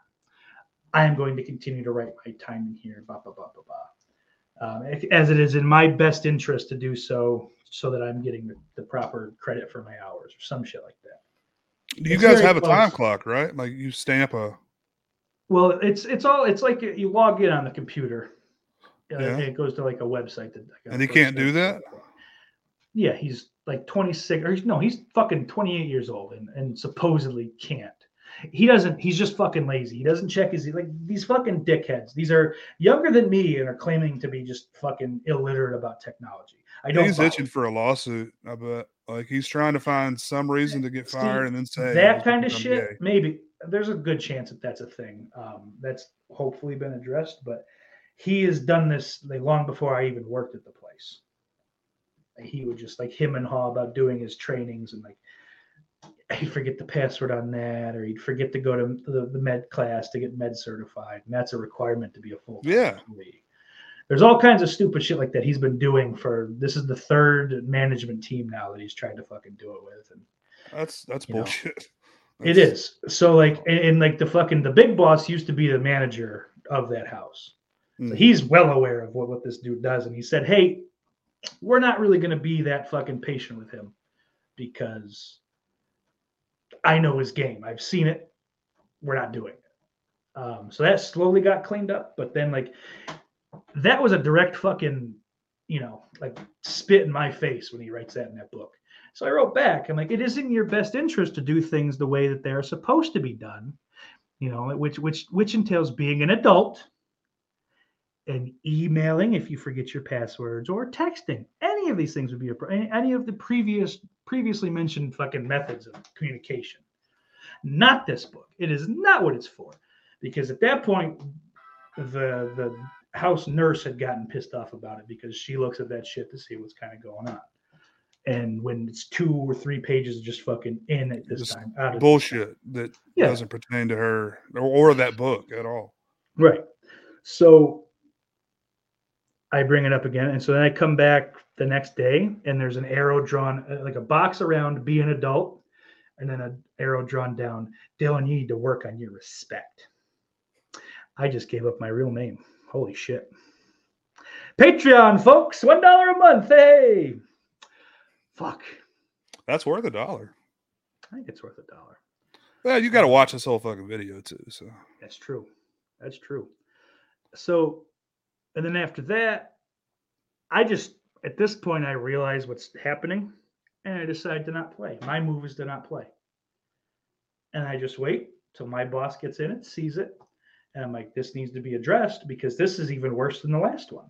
I am going to continue to write my time in here, blah, blah, blah, blah, blah. Um, if- as it is in my best interest to do so, so that I'm getting the, the proper credit for my hours or some shit like that. You It's guys have a time clock, right? Like you stamp a. Well, it's it's all it's like you log in on the computer. Uh, Yeah. It goes to like a website that. like And he can't do that? Yeah, he's like 26 or he's no, he's fucking 28 years old and, and supposedly can't. He doesn't. He's just fucking lazy. He doesn't check his like these fucking dickheads. These are younger than me and are claiming to be just fucking illiterate about technology. I don't. He's itching it. for a lawsuit. I bet. Like he's trying to find some reason to get See, fired and then say that kind of shit gay." maybe there's a good chance that that's a thing um, that's hopefully been addressed but he has done this like long before i even worked at the place he would just like him and haw about doing his trainings and like he'd forget the password on that or he'd forget to go to the, the med class to get med certified and that's a requirement to be a full Yeah. employee there's all kinds of stupid shit like that he's been doing for this is the third management team now that he's trying to fucking do it with and That's that's know. bullshit. <laughs> it That's- is. So like and, and like the fucking the big boss used to be the manager of that house. So Mhm. he's well aware of what, what this dude does. And he said, Hey, we're not really gonna be that fucking patient with him because I know his game. I've seen it. We're not doing it. Um, so that slowly got cleaned up, but then like that was a direct fucking, you know, like spit in my face when he writes that in that book. So I wrote back. I'm like, it is in your best interest to do things the way that they're supposed to be done, you know, which which which entails being an adult and emailing if you forget your passwords or texting. Any of these things would be a, any any of the previous previously mentioned fucking methods of communication. Not this book. It is not what it's for, because at that point, the the house nurse had gotten pissed off about it because she looks at that shit to see what's kind of going on. And when it's two or three pages just fucking in at this Just time, out of Bullshit that Yeah. doesn't pertain to her or, or that book at all. Right. So I bring it up again. And so then I come back the next day and there's an arrow drawn, uh, like a box around be an adult, and then an arrow drawn down. Dylan, you need to work on your respect. I just gave up my real name. Holy shit. Patreon, folks, $1 a month. Hey. Fuck. That's worth a dollar. I think it's worth a dollar. Yeah, you got to watch this whole fucking video too. So That's true. That's true. So, and then after that, I just, at this point, I realize what's happening and I decide to not play. My move is to not play. And I just wait till my boss gets in it, sees it. And I'm like, this needs to be addressed because this is even worse than the last one.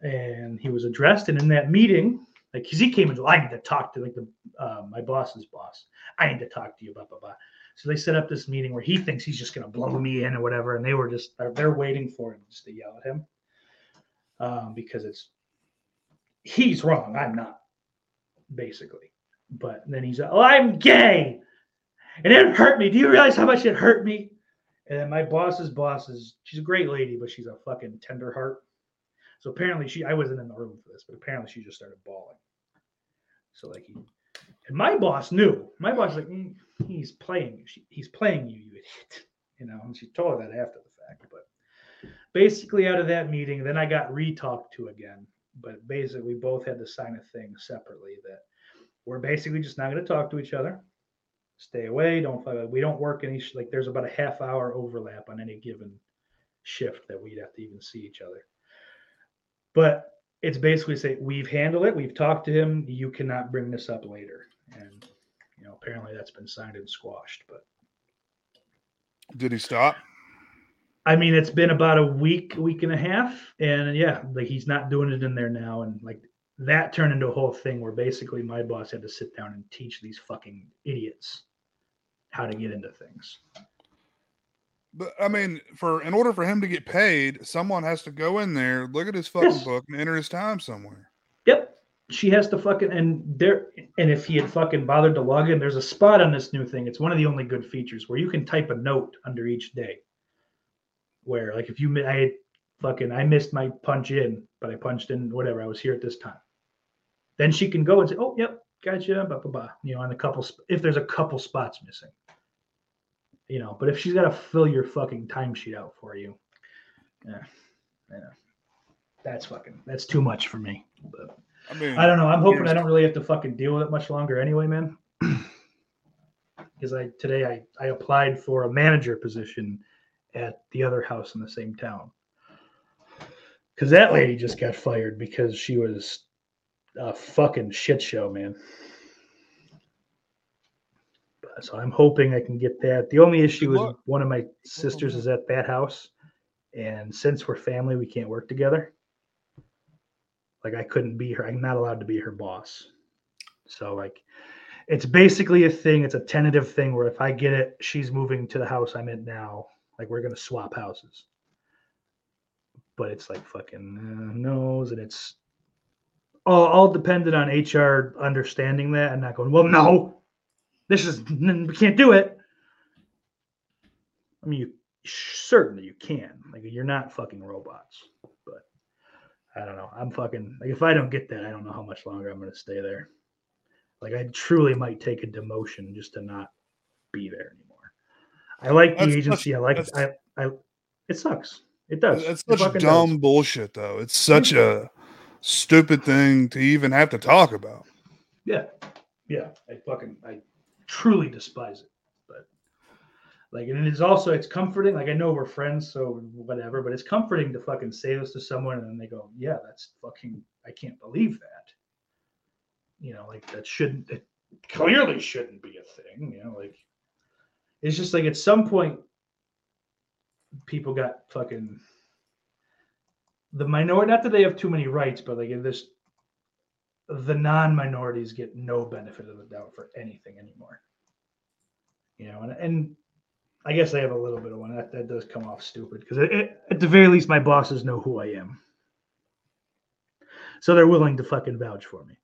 And he was addressed. And in that meeting, like, because he came and I need to talk to like the uh, my boss's boss. I need to talk to you, blah blah blah. So they set up this meeting where he thinks he's just going to blow me in or whatever, and they were just they're, they're waiting for him just to yell at him um, because it's he's wrong, I'm not, basically. But then he's like, oh I'm gay, and it hurt me. Do you realize how much it hurt me? And then my boss's boss is she's a great lady, but she's a fucking tender heart. So apparently she I wasn't in the room for this, but apparently she just started bawling. So like he and my boss knew. My boss was like, "Mm, he's playing you. She, he's playing you, you idiot. <laughs> You know, and she told her that after the fact. But basically, out of that meeting, then I got re-talked to again. But basically, we both had to sign a thing separately that we're basically just not going to talk to each other. Stay away. Don't. We don't work any like. There's about a half hour overlap on any given shift that we'd have to even see each other. But it's basically say we've handled it. We've talked to him. You cannot bring this up later. And you know, apparently that's been signed and squashed. But did he stop? I mean, it's been about a week, week and a half, and yeah, like he's not doing it in there now, and like that turned into a whole thing where basically my boss had to sit down and teach these fucking idiots how to get into things. But I mean, for in order for him to get paid, someone has to go in there, look at his fucking Yes. book, and enter his time somewhere. Yep. She has to fucking and there and if he had fucking bothered to log in, there's a spot on this new thing. It's one of the only good features where you can type a note under each day. Where like if you I had fucking I missed my punch in, but I punched in whatever I was here at this time. Then she can go and say, "Oh, yep, gotcha." Blah blah blah. You know, on a couple if there's a couple spots missing. You know, but if she's got to fill your fucking timesheet out for you, yeah, yeah, that's fucking that's too much for me. But I mean, I don't know. I'm hoping I don't really have to fucking deal with it much longer anyway, man. <clears throat> Because I today I I applied for a manager position at the other house in the same town. Because that lady just got fired because she was a fucking shit show, man. So I'm hoping I can get that. The only issue is one of my sisters is at that house, and since we're family, we can't work together like I couldn't be her. I'm not allowed to be her boss. So like it's basically a thing. It's a tentative thing where if I get it, she's moving to the house I'm in now. Like we're gonna swap houses. But it's like fucking uh, knows, and it's all, all dependent on HR understanding that and not going, well, no, this is we can't do it. I mean, you certainly you can. Like you're not fucking robots, but I don't know. I'm fucking like if I don't get that, I don't know how much longer I'm gonna stay there. Like I truly might take a demotion just to not be there anymore. I like the That's such- agency. I like I, I it sucks. It does. It's It such dumb does. bullshit, though. It's such a stupid thing to even have to talk about. Yeah. Yeah. I fucking I truly despise it. But like and it is also it's comforting. Like I know we're friends, so whatever, but it's comforting to fucking say this to someone and then they go, Yeah, that's fucking I can't believe that. you know, like that shouldn't it clearly shouldn't be a thing, you know, like it's just like at some point people got fucking the minority not that they have too many rights, but like in this the non-minorities get no benefit of the doubt for anything anymore. You know, and, and I guess I have a little bit of one. That, that does come off stupid because at the very least, my bosses know who I am. So they're willing to fucking vouch for me,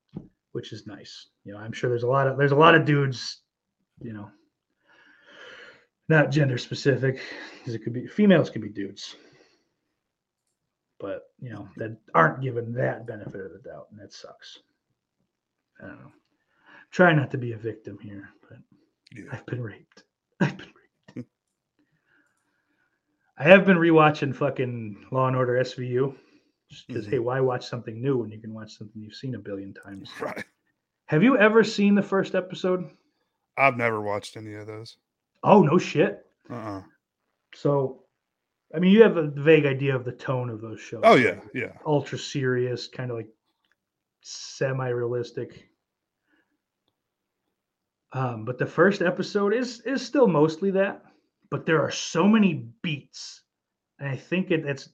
which is nice. You know, I'm sure there's a lot of there's a lot of dudes, you know, not gender specific, because it could be females could be dudes. But you know, that aren't given that benefit of the doubt, and that sucks. I don't know. Try not to be a victim here, but Yeah. I've been raped. <laughs> I've been raped. I have been rewatching fucking Law and Order SVU Just because Mhm. hey, why watch something new when you can watch something you've seen a billion times? Right. Have you ever seen the first episode? I've never watched any of those. Oh no shit. Uh-uh. So, I mean, you have a vague idea of the tone of those shows. Oh yeah, yeah. ultra serious, kind of like semi-realistic. Um, but the first episode is is still mostly that, but there are so many beats, and I think it, it's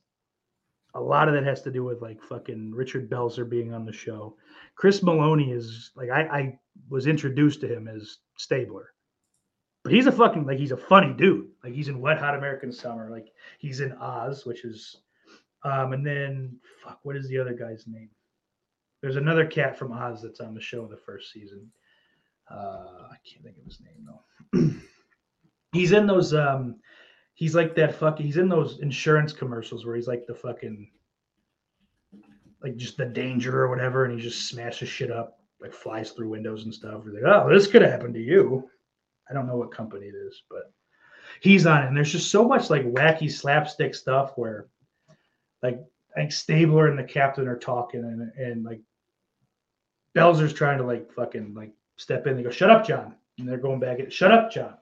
a lot of that has to do with like fucking Richard Belzer being on the show. Chris Meloni is like I, I was introduced to him as Stabler, but he's a fucking like he's a funny dude. Like he's in Wet Hot American Summer, like he's in Oz, which is um, and then fuck, what is the other guy's name? There's another cat from Oz that's on the show the first season. Uh, I can't think of his name though. <clears throat> he's in those. Um, he's like that fucking. He's in those insurance commercials where he's like the fucking, like just the danger or whatever, and he just smashes shit up, like flies through windows and stuff. He's like, oh, this could happen to you. I don't know what company it is, but he's on it. And there's just so much like wacky slapstick stuff where like I think Stabler and the captain are talking and and like Belzer's trying to like fucking like step in. They go, "Shut up, John," and they're going back at, "Shut up, John."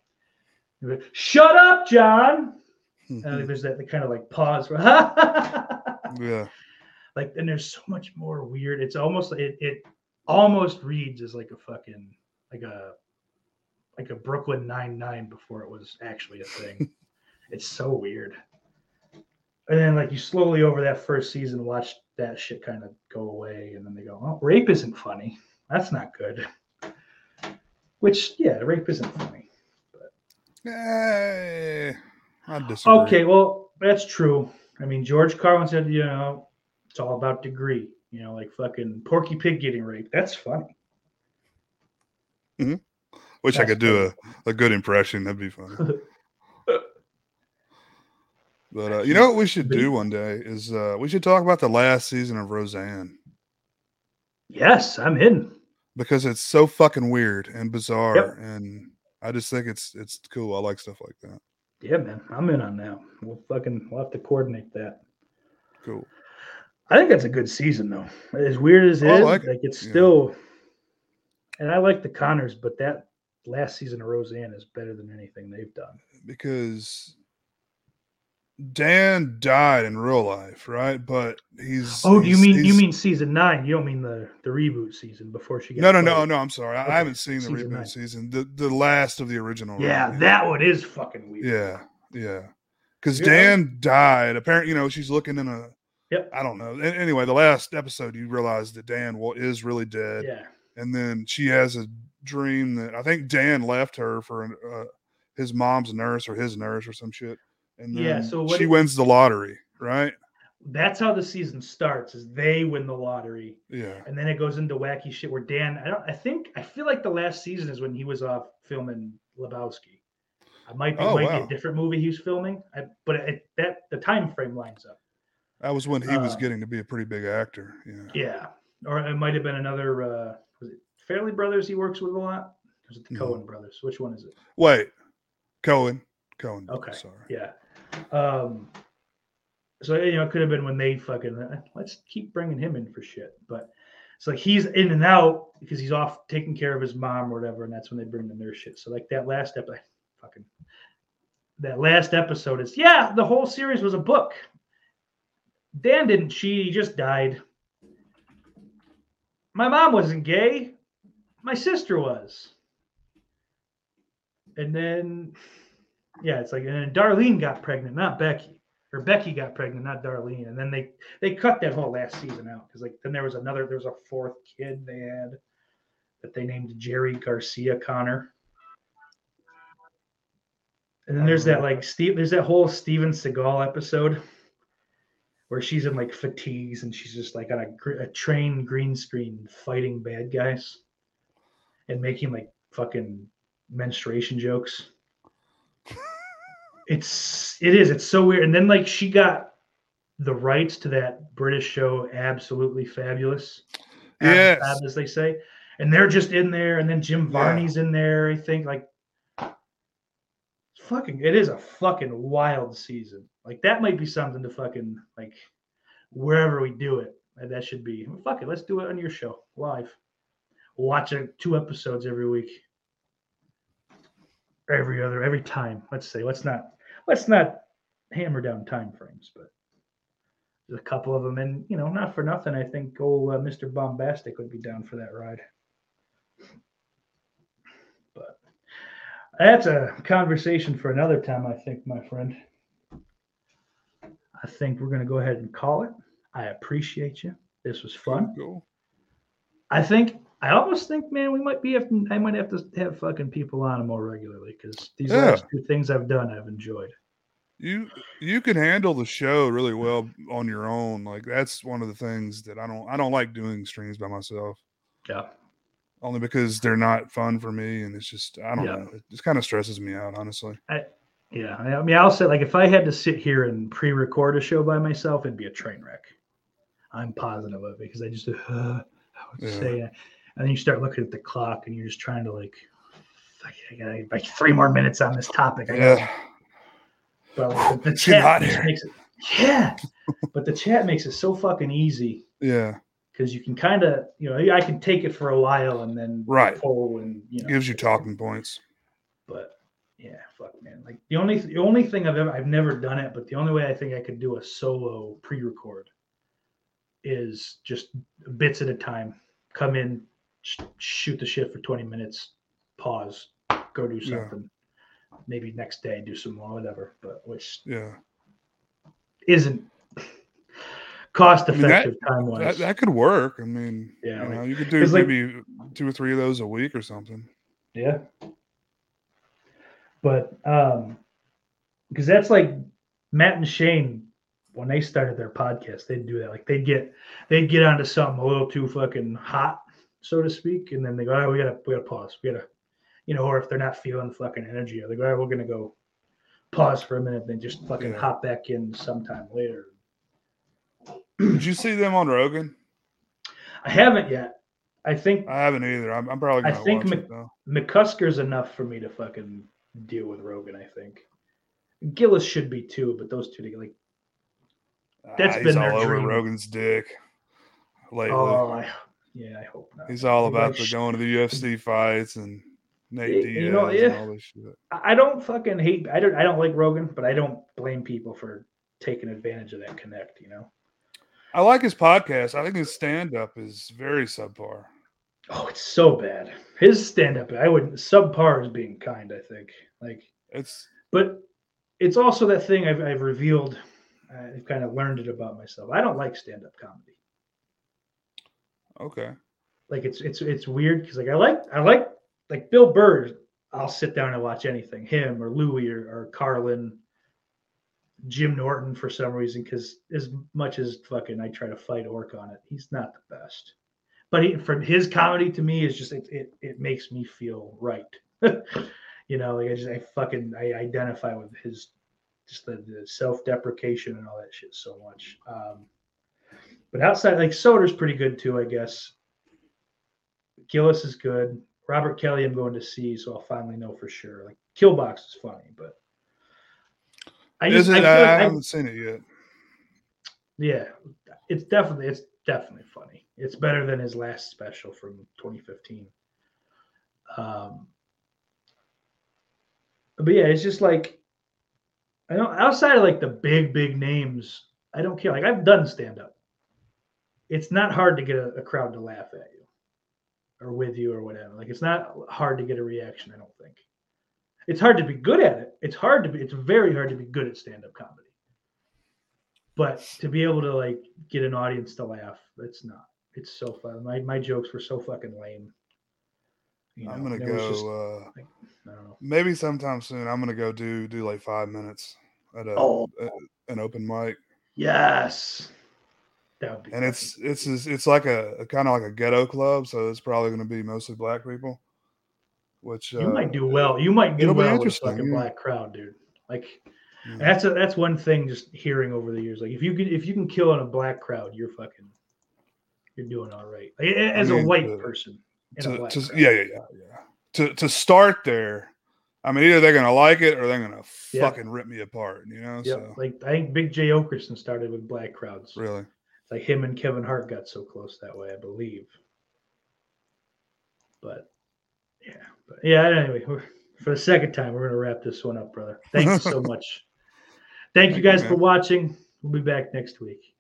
And go, Shut up, John. Mm-hmm. And like, there's that kind of like pause. For, <laughs> yeah. like, and there's so much more weird. It's almost it it almost reads as like a fucking like a like a Brooklyn Nine Nine before it was actually a thing. <laughs> it's so weird. And then like you slowly over that first season watch that shit kind of go away, and then they go, "Oh, rape isn't funny. That's not good." Which yeah, rape isn't funny. Eh, I disagree. Okay, well that's true. I mean, George Carlin said, you know, it's all about degree. You know, like fucking Porky Pig getting raped. That's funny. Wish I could do a, a good impression. That'd be fun. <laughs> But uh, you know what we should do one day is uh, we should talk about the last season of Roseanne Yes, I'm in. because it's so fucking weird and bizarre, Yep. and I just think it's it's cool. I like stuff like that. Yeah, man, I'm in on that. We'll fucking we'll have to coordinate that. Cool. I think that's a good season though. As weird as it I is, like like, it, it's yeah. still and I like the Connors, but that last season of Roseanne is better than anything they've done. Because Dan died in real life, right? But he's Oh, do you mean you mean season nine? You don't mean the the reboot season before she got no, no, no, no. I'm sorry. I, Okay, I haven't seen the season reboot nine. season. The the last of the original. Yeah, run. that one is fucking weird. Yeah, yeah. Because Yeah. Dan died. Apparently, you know, she's looking in a. Yep. I don't know. Anyway, the last episode, you realize that Dan is really dead, Yeah. and then she has a dream that I think Dan left her for an, uh, his mom's nurse or his nurse or some shit, and then Yeah, so she it- wins the lottery, right? That's how the season starts. Is they win the lottery, Yeah, and then it goes into wacky shit where Dan. I don't. I think I feel like the last season is when he was off filming Lebowski. I might be, Oh, might wow. be a different movie he was filming, I, but it, that the time frame lines up. that was when he was Uh, getting to be a pretty big actor. Yeah, Yeah, or it might have been another. uh Farrelly Brothers? He works with a lot. Was it the Mhm. Coen brothers? Which one is it? wait, Coen, Coen. Okay. sorry. Yeah. Um. So you know, it could have been when they fucking uh, let's keep bringing him in for shit, but it's like he's in and out because he's off taking care of his mom or whatever, and that's when they bring the nurse shit. So like that last episode, fucking that last episode is yeah, the whole series was a book. Dan didn't cheat; he just died. My mom wasn't gay. My sister was. And then, yeah, it's like, and then Darlene got pregnant, not Becky, or Becky got pregnant, not Darlene. And then they they cut that whole last season out because like then there was another, there was a fourth kid they had that they named Jerry Garcia Connor. And then there's that like Steve, there's that whole Steven Seagal episode where she's in like fatigues and she's just like on a, a train green screen fighting bad guys and making like fucking menstruation jokes. <laughs> it's it is it's so weird. And then like she got the rights to that British show, absolutely fabulous. Ab- Yes. As they say, and they're just in there, and then Jim Yeah. Varney's in there. I think like fucking it is a fucking wild season. Like that might be something to fucking like wherever we do it. That should be fuck it. Let's do it on your show live. Watch it two episodes every week. Every other every time. Let's say let's not let's not hammer down time frames, but there's a couple of them, and you know, not for nothing. I think old uh, Mr. Bombastic would be down for that ride. But that's a conversation for another time, I think, my friend. I think we're going to go ahead and call it. I appreciate you. This was fun. I think I almost think, man, we might be have I might have to have fucking people on more regularly because these Yeah. last two things I've done, I've enjoyed. You you can handle the show really well on your own. Like that's one of the things that I don't I don't like doing streams by myself. Yeah. Only because they're not fun for me and it's just I don't Yeah. know. It just kind of stresses me out, honestly. Yeah, I I mean, I'll say like if I had to sit here and pre-record a show by myself, it'd be a train wreck. I'm positive of it because I just uh, <sighs> I would Yeah. say, it. And then you start looking at the clock and you're just trying to like, I got like three more minutes on this topic. I Yeah. but the, the It's getting hot chat makes it, yeah, but the chat makes it so fucking easy Yeah. because you can kind of, you know, I can take it for a while and then Right. pull and you know Gives you talking points. but yeah, fuck man. Like the only the only thing I've ever I've never done it, but the only way I think I could do a solo pre-record is just bits at a time. Come in, shoot the shit for 20 minutes, pause, go do Yeah. something. Maybe next day do some more, whatever. But which Yeah. isn't cost I mean, effective time wise. That, that could work. I mean, Yeah, you like- know, you could do 'cause, like- maybe two or three of those a week or something. Yeah. But um because that's like Matt and Shane when they started their podcast, they'd do that. Like they'd get they'd get onto something a little too fucking hot, so to speak, and then they go, "Oh, we gotta we gotta pause. We gotta, you know, or if they're not feeling fucking energy, they go, "All right, we're gonna go pause for a minute, and then just fucking Yeah. hop back in sometime later." Did you see them on Rogan? I haven't yet. I think I haven't either. I'm, I'm probably I think watch Mc- it. McCusker's enough for me to fucking deal with Rogan. I think Gillis should be too, but those two together, like, that's Ah, been their all over dream. Rogan's dick lately. oh, I, yeah, I hope not. he's all about the going to the UFC fights and Nate Diaz you know, and yeah. all this shit. I I don't fucking hate. I don't. I don't like Rogan, but I don't blame people for taking advantage of that connect. You know. I like his podcast. I think his stand up is very subpar. Oh, it's so bad. His stand up, I wouldn't subpar is being kind. I think like, It's but it's also that thing I've I've revealed. I've kind of learned it about myself. I don't like stand up comedy. Okay. like it's it's it's weird because like I like I like like Bill Burr. I'll sit down and watch anything him or Louis or, or Carlin, Jim Norton for some reason because as much as fucking I try to fight Orc on it, he's not the best. But he, from his comedy to me is just it it, it makes me feel right. <laughs> you know, like I just I fucking I identify with his just the, the self deprecation and all that shit so much. Um, but outside, like Soder's pretty good too, I guess. Gillis is good. Robert Kelly, I'm going to see, so I'll finally know for sure. Like Killbox is funny, but I Is just, it? I I, like I- haven't seen it yet. yeah, it's definitely it's definitely funny. It's better than his last special from 2015. Um, but yeah, it's just like I don't outside of like the big big names, I don't care. Like I've done stand up. It's not hard to get a, a crowd to laugh at you or with you or whatever. Like it's not hard to get a reaction. I don't think. It's hard to be good at it. It's hard to be. It's very hard to be good at stand up comedy. But to be able to like get an audience to laugh, it's not. It's so fun. My my jokes were so fucking lame. You know, I'm gonna and it was go. just- uh, I don't know. maybe sometime soon. I'm gonna go do do like five minutes at a, Oh. a- an open mic, Yes, that would be. and it's it's it's, it's like a, a kind of like a ghetto club, so it's probably gonna be mostly black people. Which you uh, might do well. You might do well with a fucking yeah. black crowd, dude. Like Yeah. that's a, that's one thing. Just hearing over the years, like if you can if you can kill in a black crowd, you're fucking you're doing all right. Like, as mean, a white the- person. in a to, black to crowd. yeah yeah yeah yeah to to start there. I mean, either they're gonna like it or they're gonna Yeah. fucking rip me apart. You know, Yep. so Like I think Big Jay Oakerson started with black crowds. really. It's like him and Kevin Hart got so close that way, I believe. But yeah, but yeah. Anyway, for the second time, we're gonna wrap this one up, brother. Thanks so <laughs> much. Thank you Thank you, guys for watching. We'll be back next week.